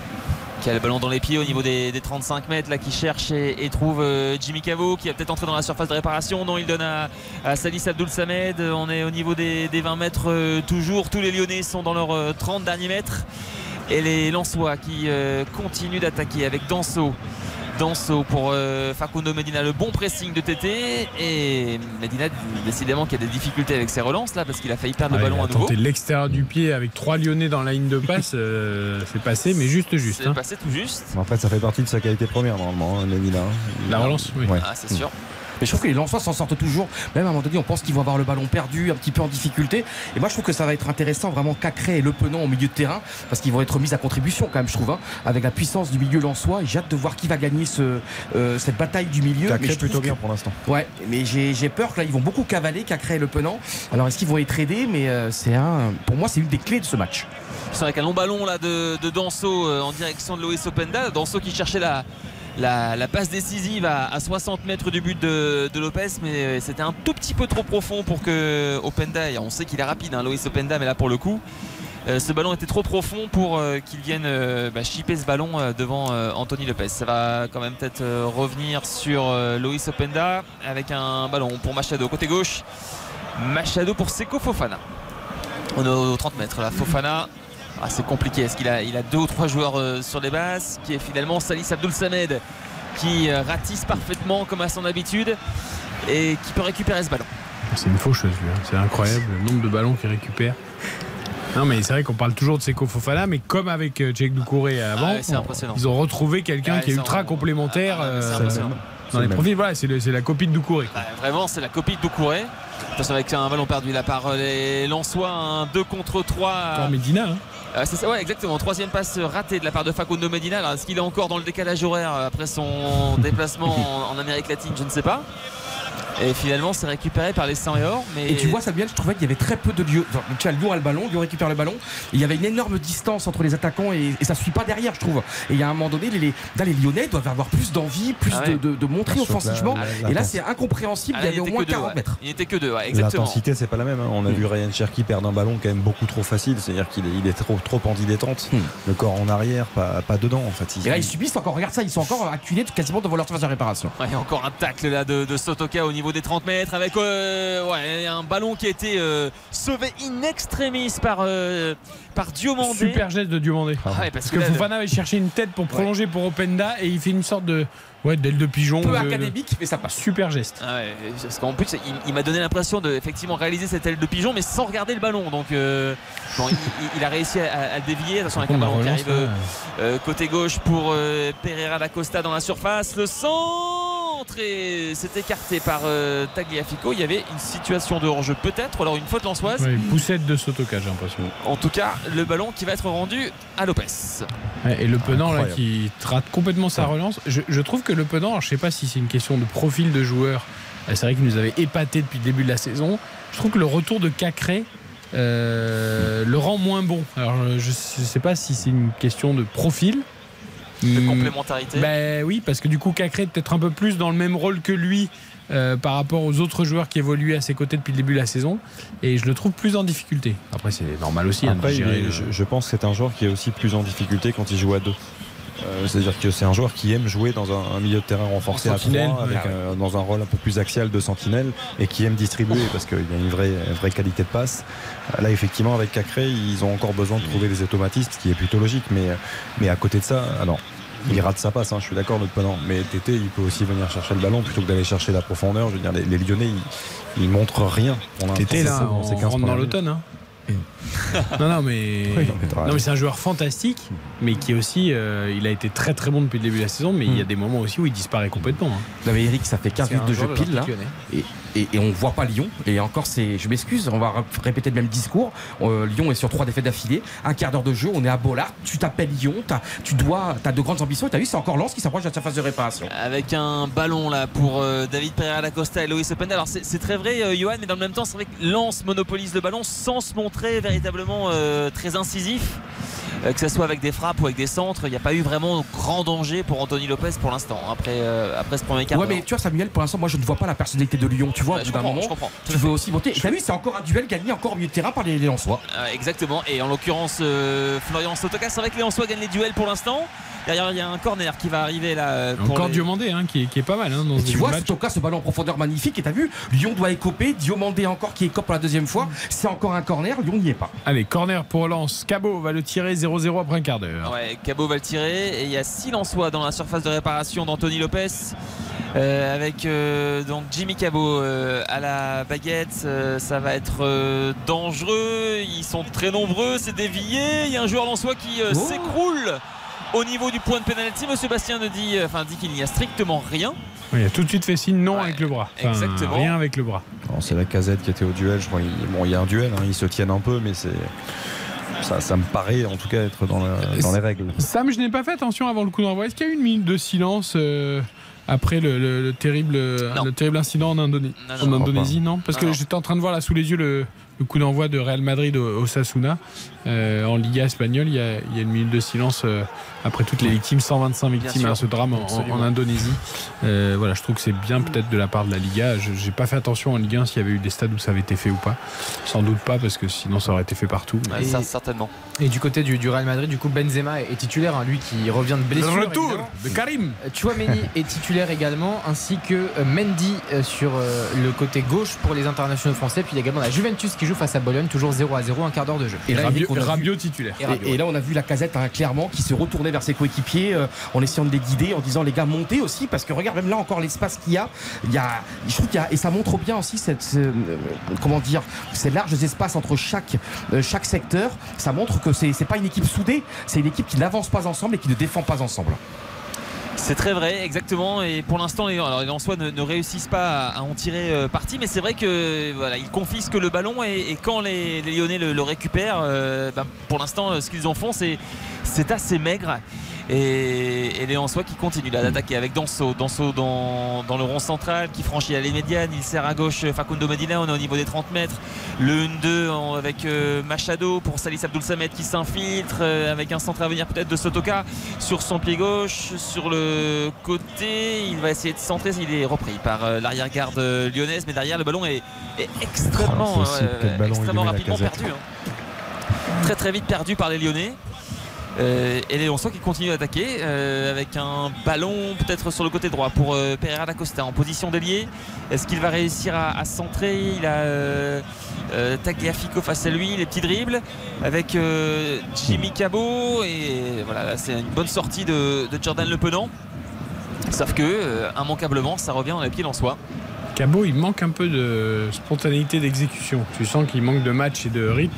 qui a le ballon dans les pieds au niveau des, des 35 mètres là qui cherche et, et trouve euh, Jimmy Cavo qui a peut-être entré dans la surface de réparation non il donne à, à Salis Abdoul Samed on est au niveau des, des 20 mètres euh, toujours tous les Lyonnais sont dans leurs euh, 30 derniers mètres et les Lensois qui euh, continuent d'attaquer avec Danso Danso pour euh, Facundo Medina le bon pressing de TT et Medina décidément qui a des difficultés avec ses relances là parce qu'il a failli perdre le ballon il a à nouveau tenté l'extérieur du pied avec trois Lyonnais dans la ligne de passe. euh, c'est passé, mais juste juste. c'est hein. passé tout juste En fait, ça fait partie de sa qualité première, normalement, hein, Medina. La relance, oui. Ouais. ah c'est sûr Mais je trouve que les Lensois s'en sortent toujours. Même à un moment donné, on pense qu'ils vont avoir le ballon perdu, un petit peu en difficulté. Et moi, je trouve que ça va être intéressant, vraiment, Cacré et Le Penant au milieu de terrain, parce qu'ils vont être mis à contribution, quand même, je trouve, hein, avec la puissance du milieu Lensois. J'ai hâte de voir qui va gagner ce, euh, cette bataille du milieu. Cacré Mais je trouve plutôt que- bien pour l'instant. Ouais, mais j'ai peur que là, ils vont beaucoup cavaler, Cacré et Le Penant. Alors, est-ce qu'ils vont être aidés? Mais euh, c'est un, pour moi, c'est une des clés de ce match. C'est avec un long ballon là de, de Danso euh, en direction de Loïs Openda. Danso qui cherchait la, la, passe décisive à, à 60 mètres du but de, Lopez, mais euh, c'était un tout petit peu trop profond pour que Openda, et on sait qu'il est rapide, hein, Loïs Openda, mais là pour le coup, euh, ce ballon était trop profond pour euh, qu'il vienne euh, bah, chipper ce ballon devant Anthony Lopez. Ça va quand même peut-être revenir sur Loïs Openda avec un ballon pour Machado côté gauche. Machado pour Seko Fofana. On est aux 30 mètres là. Fofana, ah, c'est compliqué. Est-ce qu'il a, il a deux ou trois joueurs euh, sur les bases Qui est finalement Salis Abdoul Samed qui euh, ratisse parfaitement comme à son habitude et qui peut récupérer ce ballon. C'est une faucheuse, lui. hein. C'est incroyable le nombre de ballons qu'il récupère. Non, mais c'est vrai qu'on parle toujours de Seko Fofana, mais comme avec euh, Djek Doucouré avant, Ah ils ont retrouvé quelqu'un qui est ultra complémentaire Ah, dans les le profils. Voilà, c'est le- la copie de Doucouré. vraiment, c'est la copie de Doucouré. Attention avec un ballon perdu là par les Lensois, un 2 contre 3. Encore Medina. hein. Euh, ouais, exactement. Troisième passe ratée de la part de Facundo Medina. Est-ce qu'il est encore dans le décalage horaire après son déplacement en, en Amérique latine? Je ne sais pas. Et finalement, c'est récupéré par les 100 et or. Mais Et tu vois, Samuel, je trouvais qu'il y avait très peu de lieux. Enfin, tu as Lyon a le ballon, Lyon récupère le ballon. Et il y avait une énorme distance entre les attaquants et, et ça suit pas derrière, je trouve. Et il y a un moment donné, les, les, là, les Lyonnais doivent avoir plus d'envie, plus Ah ouais. de, de- de montrer offensivement. la- et là, c'est incompréhensible. Ah, il y avait au moins que deux, 40 ouais. mètres. Il n'était que deux, ouais, exactement. L'intensité, c'est pas la même. hein. On a vu Ryan Cherky perdre un ballon quand même beaucoup trop facile. C'est-à-dire qu'il est, il est trop, trop en dilettante. Hmm. Le corps en arrière, pas, pas dedans en fait. Il- Et là, ils subissent encore, regarde ça, ils sont encore acculés quasiment devant leur surface de réparation. Ouais, encore un tacle là de, de Sotoka au niveau des 30 mètres avec euh, ouais, un ballon qui a été euh, sauvé in extremis par, euh, par Diomandé. Super geste de Diomandé. Ah ouais, parce Parce que que Fofana avait cherché une tête pour prolonger pour Openda et il fait une sorte de ouais, d'aile de pigeon. Peu de- académique, mais ça passe. Super geste. Ah ouais, parce qu'en plus, il, il m'a donné l'impression de effectivement réaliser cette aile de pigeon, mais sans regarder le ballon. Donc, euh, bon, il, a réussi à, à dévier. Attention avec un contre, ballon qui arrive euh, côté gauche pour euh, Pereira da Costa dans la surface. Le centre et c'est écarté par euh, Tagliafico. Il y avait une situation de hors-jeu peut-être, ou alors une faute lançoise. Ouais, poussette de Sotoka, j'ai l'impression. En tout cas, le ballon qui va être rendu à Lopez. Et le Penant là qui rate complètement sa relance. Je, je trouve que le Penant, alors, je sais pas si c'est une question de profil de joueur. euh, C'est vrai qu'il nous avait épaté depuis le début de la saison. Je trouve que le retour de Cacré euh, le rend moins bon. Alors je ne sais pas si c'est une question de profil. De complémentarité. Ben oui, parce que du coup Cacré est peut-être un peu plus dans le même rôle que lui. euh, par rapport aux autres joueurs qui évoluent à ses côtés depuis le début de la saison et je le trouve plus en difficulté. Après c'est normal aussi hein, de Après, gérer est- le- je, je pense que c'est un joueur qui est aussi plus en difficulté quand il joue à deux. Euh, C'est-à-dire que c'est un joueur qui aime jouer dans un, un milieu de terrain renforcé En à sentinelle, trois, avec ouais. un- dans un rôle un peu plus axial de sentinelle et qui aime distribuer parce qu'il y a une vraie, une vraie qualité de passe. Euh, Là, effectivement, avec Cacré, ils ont encore besoin de trouver des automatismes, ce qui est plutôt logique. Mais, mais à côté de ça, alors, il rate sa passe, hein, je suis d'accord, notre pendant. Mais Tété, il peut aussi venir chercher le ballon plutôt que d'aller chercher la profondeur. Je veux dire, les, les Lyonnais, ils, ils montrent rien. T'étais là, C'est- on 15 rentre dans l'automne. hein. non, non, mais, non, mais c'est un joueur fantastique, mais qui aussi, euh, il a été très très bon depuis le début de la saison, mais il y a des moments aussi où il disparaît complètement. hein. Non mais Eric, ça fait 15 C'est minutes de jeu de pile là. Et, et, et on voit pas Lyon. Et encore, c'est, je m'excuse, on va rép- répéter le même discours. Euh, Lyon est sur trois défaites d'affilée. Un quart d'heure de jeu, on est à Bollard. Tu t'appelles Lyon, t'as, tu dois, t'as de grandes ambitions. Et t'as vu, c'est encore Lens qui s'approche de sa phase de réparation. avec un ballon là pour euh, David Pereira da Costa et Loïs Openda. Alors c'est c'est très vrai, euh, Johan, mais dans le même temps, c'est vrai que Lens monopolise le ballon sans se montrer véritablement euh, très incisif. Euh, que ce soit avec des frappes ou avec des centres. Il n'y a pas eu vraiment grand danger pour Anthony Lopez pour l'instant, après, euh, après ce premier quart Ouais, mais tu vois, Samuel, pour l'instant, moi, je ne vois pas la personnalité de Lyon. Tu vois, Ouais, je bout d'un comprends, moment, je comprends. tu veux aussi monter. Et t'as vu, c'est encore un duel gagné encore au milieu de terrain par les Lensois. Euh, exactement. Et en l'occurrence, euh, Florian Sotoka, c'est vrai que les Lensois gagnent les duels pour l'instant. Derrière, il y a un corner qui va arriver là. pour Encore les- Diomandé hein, qui, est, qui est pas mal hein, dans Et ce tu vois, match. Stoka, ce ballon en profondeur magnifique. Et t'as vu, Lyon doit écoper. Diomandé encore qui écope pour la deuxième fois. C'est encore un corner. Lyon n'y est pas. Allez, corner pour Lens. Cabot va le tirer 0-0 après un quart d'heure. Ouais, Cabot va le tirer et il y a 6 Lensois dans la surface de réparation d'Anthony Lopez euh, avec euh, donc Jimmy Cabot euh, à la baguette. Euh, ça va être euh, dangereux. Ils sont très nombreux, c'est dévié. Il y a un joueur lensois qui euh, Oh. s'écroule au niveau du point de pénalty. Monsieur Bastien ne dit, enfin, dit qu'il n'y a strictement rien. Il a tout de suite fait signe non avec le bras. Enfin, exactement. Rien avec le bras. C'est la casette qui était au duel. Je crois qu'il bon, il y a un duel, hein, ils se tiennent un peu, mais c'est. Ça, ça me paraît en tout cas être dans, la- dans les règles. Sam, je n'ai pas fait attention avant le coup d'envoi. Est-ce qu'il y a eu une minute de silence euh, après le, le- le terrible, le terrible incident en, Indonée- Non, non, en Indonésie pas. Non, parce Non, que j'étais en train de voir là sous les yeux le, le coup d'envoi de Real Madrid au, au Sasuna euh, en Liga espagnole. Il y, a, il y a une minute de silence euh, après toutes les victimes, 125 victimes à ce drame en, Indonésie. Euh, voilà, je trouve que c'est bien peut-être de la part de la Liga. Je n'ai pas fait attention en Ligue 1 s'il y avait eu des stades où ça avait été fait ou pas. Sans doute pas parce que sinon ça aurait été fait partout. Ouais, ça, certainement. Et du côté du, du Real Madrid, du coup, Benzema est titulaire, hein, lui qui revient de blessure. Le retour évidemment. de Karim. Chouameni est titulaire également, ainsi que Mendy sur le côté gauche pour les internationaux français. Puis il y a également la Juventus qui joue face à Bologne, toujours 0 à 0, un quart d'heure de jeu. Et là, Rabiot, Vu- Rabiot titulaire. Et Rabiot, Et, et là, on a vu la casette hein, clairement qui se retournait vers ses coéquipiers euh, en essayant de les guider, en disant les gars montez aussi parce que regarde même là encore l'espace qu'il y a. Il y a, je trouve qu'il y a et ça montre bien aussi cette ce- euh, comment dire ces larges espaces entre chaque euh, chaque secteur. Ça montre que c'est c'est pas une équipe soudée, c'est une équipe qui n'avance pas ensemble et qui ne défend pas ensemble. C'est très vrai, exactement. Et pour l'instant, les, alors, les ne, réussissent pas à, en tirer euh, parti, mais c'est vrai que voilà, ils confisquent le ballon et, quand les, Lyonnais le, récupèrent, euh, ben, pour l'instant, euh, ce qu'ils en font, c'est assez maigre. Et, et les Lensois qui continuent là d'attaquer avec Danso, Danso dans, dans le rond central qui franchit la ligne médiane. Il sert à gauche Facundo Medina, on est au niveau des 30 mètres. Le 1-2 en- avec euh, Machado pour Salis Abdul Samed qui s'infiltre euh, avec un centre à venir peut-être de Sotoka sur son pied gauche, sur le côté. Il va essayer de centrer. Il est repris par euh, l'arrière-garde lyonnaise, mais derrière le ballon est, est extrêmement, Oh, rapidement perdu. hein. Très très vite perdu par les Lyonnais. Euh, et les Lensois qui continuent d'attaquer euh, avec un ballon peut-être sur le côté droit pour euh, Pereira da Costa en position d'ailier. Est-ce qu'il va réussir à, centrer? Il a Tagliafico face à lui, les petits dribbles avec Jimmy Cabot et voilà là, c'est une bonne sortie de, Jordan Le Penant. Sauf que immanquablement ça revient dans les pieds lensois. Cabot, il manque un peu de spontanéité d'exécution. Tu sens qu'il manque de match et de rythme.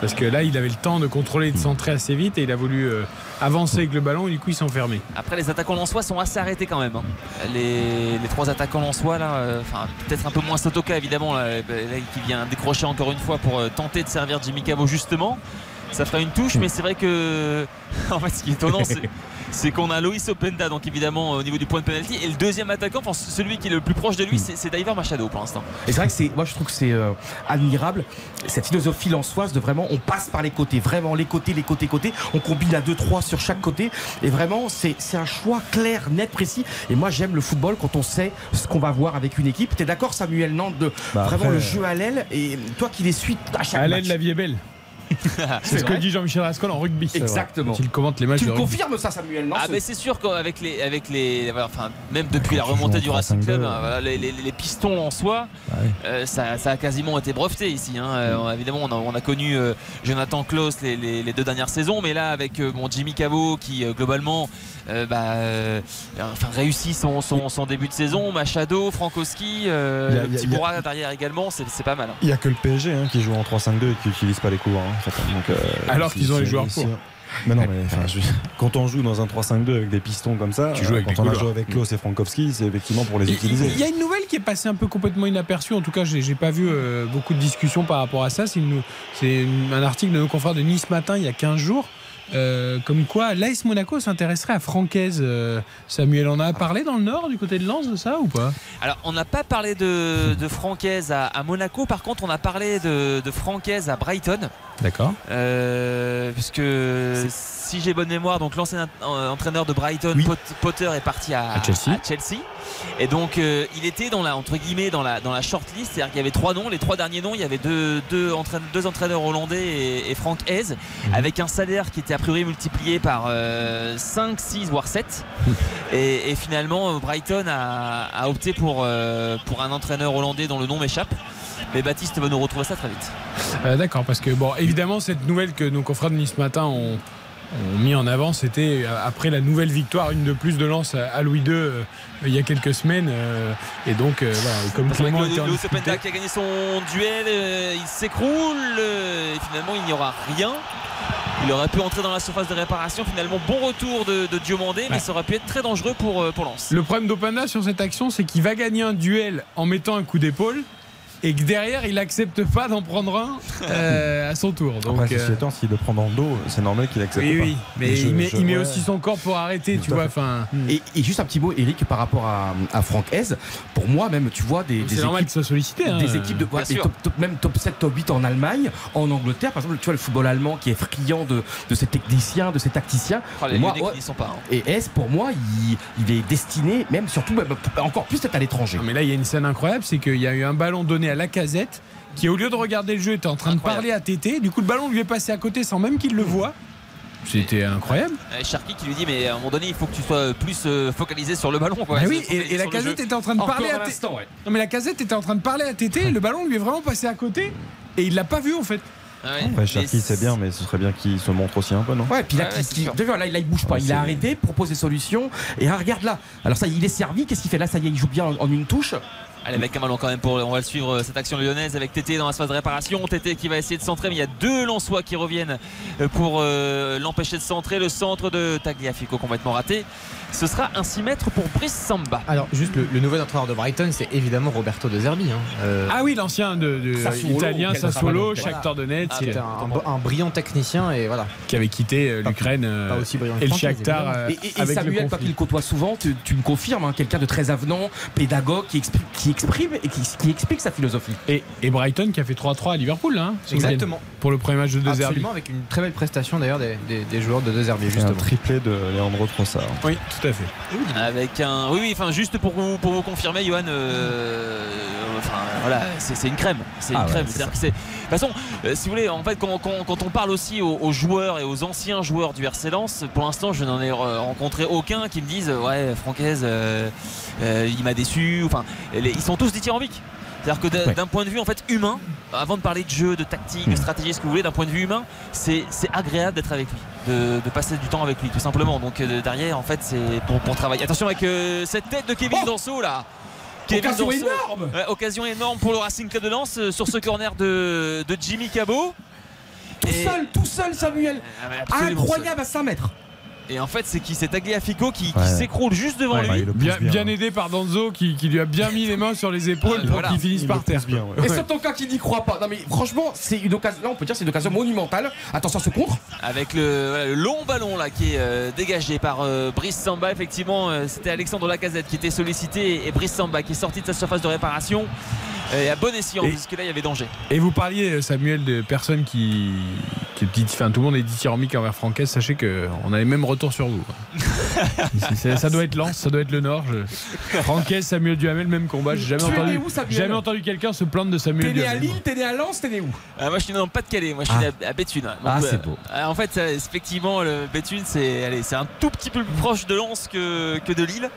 Parce que là, il avait le temps de contrôler et de centrer assez vite et il a voulu euh, avancer avec le ballon et du coup, il s'enfermait. Après, les attaquants lensois sont assez arrêtés quand même. hein. Les, les trois attaquants lensois, là, euh, enfin, peut-être un peu moins Sotoka évidemment, là, euh, là, qui vient décrocher encore une fois pour euh, tenter de servir Jimmy Cabo justement. Ça ferait une touche, mais c'est vrai que. en fait, ce qui est étonnant, c'est. C'est qu'on a Loïs Openda, donc évidemment au niveau du point de penalty, et le deuxième attaquant, enfin celui qui est le plus proche de lui, c'est c'est Diver Machado pour l'instant. Et c'est vrai que c'est, moi je trouve que c'est euh, admirable cette philosophie lançoise de vraiment on passe par les côtés, vraiment les côtés, les côtés, côtés, on combine à 2-3 sur chaque côté et vraiment c'est, un choix clair, net, précis. Et moi j'aime le football quand on sait ce qu'on va voir avec une équipe. T'es d'accord Samuel Nantes de Bah, vraiment après, le jeu à l'aile? Et toi qui les suis à chaque À match. l'aide, la vie est belle. C'est ce que dit Jean-Michel Rascol en rugby. Exactement. Quand il commente les matchs Tu de confirmes ça Samuel non Ah mais c'est sûr qu'avec les avec les enfin même depuis la remontée du Racing 3-5-2, Club hein, les, les- les pistons en soi euh, ça, ça a quasiment été breveté ici hein. Euh, évidemment on a, on a connu euh, Jonathan Klaus les, deux dernières saisons mais là avec bon, Jimmy Cabo qui globalement euh, bah, euh, enfin, réussit son, son, son début de saison Machado Frankowski euh, Petit a- Bourra derrière également c'est c'est pas mal hein. Il n'y a que le PSG hein, qui joue en 3-5-2 et qui n'utilise pas les coups. hein, en fait. Donc, euh, Alors qu'ils ont les joueurs pour. Mais non, mais enfin, je- quand on joue dans un 3-5-2 avec des pistons comme ça, Tu joues avec quand on a joué avec Klaus et Frankowski, c'est effectivement pour les Il- utiliser. Il y a une nouvelle qui est passée un peu complètement inaperçue. En tout cas, j'ai pas vu euh, beaucoup de discussions par rapport à ça. C'est une- c'est une- un article de nos confrères de Nice Matin il y a 15 jours. Euh, comme quoi l'AS Monaco s'intéresserait à Francaise. euh, Samuel en a parlé dans le Nord, du côté de Lens, de ça ou pas Alors, on n'a pas parlé de, de Francaise à, à Monaco. Par contre, on a parlé de, de Francaise à Brighton. D'accord. Euh, puisque si j'ai bonne mémoire, donc l'ancien entraîneur de Brighton, Pot- Potter, est parti à, À Chelsea. à Chelsea. Et donc euh, il était dans la entre guillemets dans la dans la shortlist, c'est-à-dire qu'il y avait trois noms. Les trois derniers noms, il y avait deux deux, entraîne- deux entraîneurs hollandais et, et Frank Hez, Mhm. avec un salaire qui était a priori multiplié par 5, 6 voire 7 et, et finalement euh, Brighton a, a opté pour euh, pour un entraîneur hollandais dont le nom m'échappe. Mais Baptiste va nous retrouver ça très vite. Euh, D'accord, parce que bon, évidemment, cette nouvelle que nos confrères de Nice Matin ont mis en avant, c'était euh, après la nouvelle victoire, une de plus de lance à, Louis II euh, il y a quelques semaines. euh, et donc, euh, voilà, comme Clément le, était en le Openda qui a gagné son duel, il s'écroule et finalement il n'y aura rien. Il aurait pu entrer dans la surface de réparation. Finalement, bon retour de, de Diomandé, mais Ouais. ça aurait pu être très dangereux pour, pour Lens. Le problème d'Openda sur cette action, c'est qu'il va gagner un duel en mettant un coup d'épaule. Et que derrière, il accepte pas d'en prendre un euh, à son tour. Donc, Après, ceci euh, étant, s'il le prend dans le dos, c'est normal qu'il accepte oui, pas. oui, mais je- il met, je- il met ouais. aussi son corps pour arrêter, tu Tout vois. Enfin, Et, et juste un petit mot, Eric, par rapport à, à Franck Hez. Pour moi, même, tu vois, des, c'est des normal équipes. qu'il soit sollicité. hein. Des équipes de ouais, sûr. top- top- même top 7, top 8 en Allemagne, en Angleterre, par exemple, tu vois le football allemand qui est friand de, de ces techniciens, de ces tacticiens. Ah, les Et moi, ouais, n'y sont pas. hein. Et S, pour moi, il, il est destiné, même surtout, même, encore plus peut-être à l'étranger. Non, mais là, il y a une scène incroyable, c'est qu'il y a eu un ballon donné à la casette qui, au lieu de regarder le jeu, était en train Incroyable. de parler à Tété. Du coup, le ballon lui est passé à côté sans même qu'il le voie. C'était incroyable. Euh, Sharky qui lui dit mais à un moment donné il faut que tu sois plus euh, focalisé sur le ballon quoi. Bah oui, et, et la casette était en train de Encore parler à Tété. ouais. Non, mais la casette était en train de parler à Tété. Le ballon lui est vraiment passé à côté et il l'a pas vu en fait. Ah ouais. Après, Cherki, c'est bien, mais ce serait bien qu'il se montre aussi un peu, non? Ouais, puis là, Ouais, vois, là, là, il bouge pas. Ouais, il a arrêté, propose des solutions. Et ah, regarde là. Alors ça, il est servi. Qu'est-ce qu'il fait? Là Ça y est, il joue bien en, en une touche. Allez, avec un ballon quand même. On va suivre euh, cette action lyonnaise avec Tété dans la phase de réparation. Tété qui va essayer de centrer, mais il y a deux Lensois qui reviennent euh, pour euh, l'empêcher de centrer. Le centre de Tagliafico complètement raté. Ce sera un 6 mètres pour Brice Samba. Alors, juste le, le nouvel entraîneur de Brighton, c'est évidemment Roberto De Zerbi. hein. Euh, Ah oui, l'ancien de, de- Sassuolo, italien Sassuolo. Shakhtar Donetsk, Ah, qui, C'était un, un- un brillant technicien et voilà. qui avait quitté euh, l'Ukraine euh, Pas aussi brillant que et le Shakhtar euh, Et, et- et avec le Samuel, toi qui conflit. le côtoies souvent, tu, tu me confirmes, hein, quelqu'un de très avenant, pédagogue, qui exprime, qui exprime et qui, qui explique sa philosophie. Et, et Brighton qui a fait 3-3 à Liverpool, hein, Exactement. pour le premier match de De Zerbi. Absolument, avec une très belle prestation d'ailleurs des, des- des joueurs de De Zerbi, C'est un triplé de Leandro Trossard. Oui, tout à fait. Avec un. Oui, oui, enfin, juste pour vous, pour vous confirmer, Johan, euh, enfin, voilà, c'est une crème. C'est une Ah ouais, crème. que. De toute façon, euh, si vous voulez, en fait, quand, quand- quand on parle aussi aux, aux joueurs et aux anciens joueurs du RC Lens, pour l'instant, je n'en ai re- rencontré aucun qui me dise, ouais, Francaise, euh, euh, il m'a déçu. Enfin, les- ils sont tous dithyrambiques. C'est-à-dire que d'un Ouais. point de vue en fait humain, avant de parler de jeu, de tactique, de stratégie, ce que vous voulez, d'un point de vue humain, c'est agréable d'être avec lui, de, de passer du temps avec lui, tout simplement. Donc euh, derrière, en fait, c'est pour, pour travailler. Attention avec euh, cette tête de Kevin Oh Danso là. Occasion Danso. énorme Ouais, occasion énorme pour le Racing Club de Lens euh, sur ce corner de, de Jimmy Cabot. Tout Et- seul, tout seul, Samuel. Ah, Incroyable à 5 mètres. Et en fait, c'est qui? C'est Tagliafico qui, s'écroule juste devant Ouais, lui. Bien, bien, bien aidé par Danzo qui, qui lui a bien mis les mains sur les épaules pour voilà. qu'il finisse Il par terre. bien, ouais. Et c'est ton cas qui n'y croit pas. Non mais franchement, c'est une occasion. Là, on peut dire que c'est une occasion monumentale. Attention à ce contre. Avec le, voilà, le long ballon là qui est euh, dégagé par euh, Brice Samba. Effectivement, euh, c'était Alexandre Lacazette qui était sollicité et Brice Samba qui est sorti de sa surface de réparation. Euh, Et à bon escient, Et- puisque là il y avait danger. Et vous parliez, Samuel, de personnes qui. qui dit- enfin, tout le monde est dithyrambique envers Francaise. Sachez qu'on a les mêmes retours sur vous. C'est- ça doit être Lens, ça doit être le Nord. Je... Francaise, Samuel Duhamel, même combat. J'ai jamais Tu es entendu, né où, Samuel jamais entendu quelqu'un se plaindre de T'es Samuel né à. Lille, t'es né à Lens, t'es né où? Ah, moi je suis dans le Pas-de-Calais, moi je suis Ah. né à, à Béthune. Donc, Ah, c'est euh, beau. euh, en fait, effectivement, le Béthune c'est allez, c'est un tout petit peu plus proche de Lens que, que de Lille.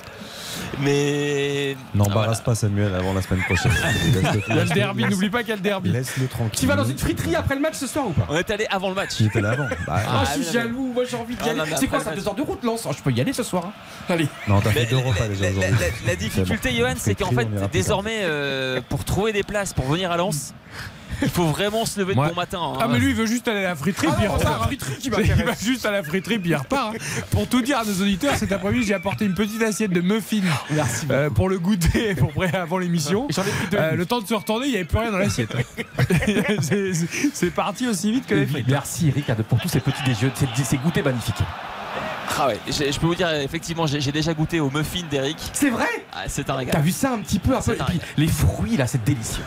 Mais. N'embarrasse pas Samuel avant la semaine prochaine. Il y a le derby, n'oublie pas qu'il y a le derby. Laisse-le tranquille. Tu vas dans une friterie après le match ce soir ou pas On est allé avant le match. Il était là avant. Bah, Ah, Ah, je suis non, jaloux, moi j'ai envie d'y Ah, aller. C'est quoi ça, deux heures de route, Lens? Oh, Je peux y aller ce soir. hein. Allez. Non, t'as fait deux repas déjà la- aujourd'hui. la- La difficulté. Johan, c'est qu'en fait, désormais, euh, pour trouver des places pour venir à Lens, il faut vraiment se lever de Ouais. bon matin. hein. Ah, mais lui, il veut juste aller à la friterie, Ah puis il non, c'est repart. la friterie qui Il va juste à la friterie, puis il repart. hein. Pour tout dire à nos auditeurs, cet après-midi, j'ai apporté une petite assiette de muffins Merci. euh, pour le goûter pour près avant l'émission. Euh, le temps de se retourner, il n'y avait plus rien dans l'assiette. C'est- parti aussi vite que les frites. Merci Eric pour tous ces petits déjeuners, ces, ces goûters magnifiques. Ah ouais, je peux vous dire, effectivement, j'ai déjà goûté au muffin d'Eric. C'est vrai Ah, C'est un régal. T'as vu ça un petit peu, un peu C'est et puis les fruits là, c'est délicieux.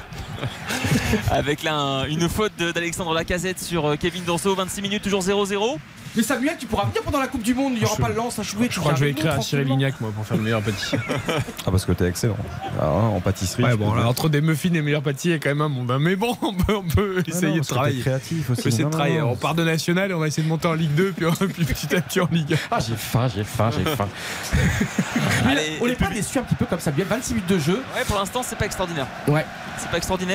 Avec là un- une faute d'Alexandre Lacazette sur euh, Kevin Danso, 26 minutes, toujours 0-0. Mais Samuel, tu pourras venir pendant la Coupe du Monde, il n'y aura Je- pas le lance à jouer. Je crois que je vais écrire à Cyril Lignac, moi, pour faire le meilleur pâtissier. Ah, parce que t'es excellent. Ah, en pâtisserie. Ouais, bon, entre des muffins et meilleur pâtissier, il y a quand même un monde. hein. Mais bon, on peut, on peut Ah essayer non, de travailler. On aussi. peut essayer de Non, travailler. non. On part de national et on va essayer de monter en Ligue 2, puis, puis petit à petit en Ligue 1. Ah, j'ai faim, j'ai faim, j'ai faim. Allez, On n'est pas déçu un petit peu comme ça, bien 26 minutes de jeu. Ouais, pour l'instant, c'est pas extraordinaire. Ouais. C'est pas extraordinaire.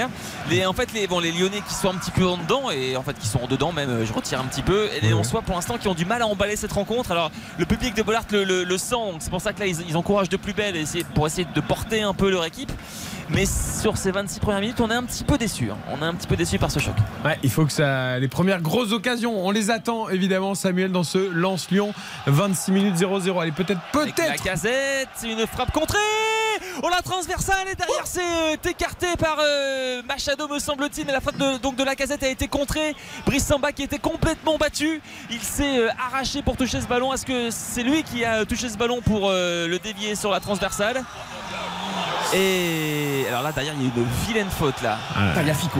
Les, en fait, les, bon, les Lyonnais qui sont un petit peu en dedans, et en fait, qui sont en dedans même, euh, je retire un petit peu, et les Lensois pour l'instant qui ont du mal à emballer cette rencontre. Alors, le public de Bollard le, le- le sent, donc c'est pour ça que là, ils, ils encouragent de plus belle pour essayer de porter un peu leur équipe. Mais sur ces 26 premières minutes, on est un petit peu déçu. On est un petit peu déçu par ce choc. Ouais, il faut que ça. Les premières grosses occasions, on les attend évidemment, Samuel, dans ce Lance-Lyon. 26 minutes 0-0. Allez, peut-être, Avec la peut-être. casette, une frappe contrée Oh la transversale et derrière c'est euh, écarté par euh, Machado me semble-t-il mais la faute de, donc de la casette a été contrée Brice Samba qui était complètement battu il s'est euh, arraché pour toucher ce ballon est-ce que c'est lui qui a touché ce ballon pour euh, le dévier sur la transversale? Et alors là derrière il y a une vilaine faute là Ah. Tagliafico.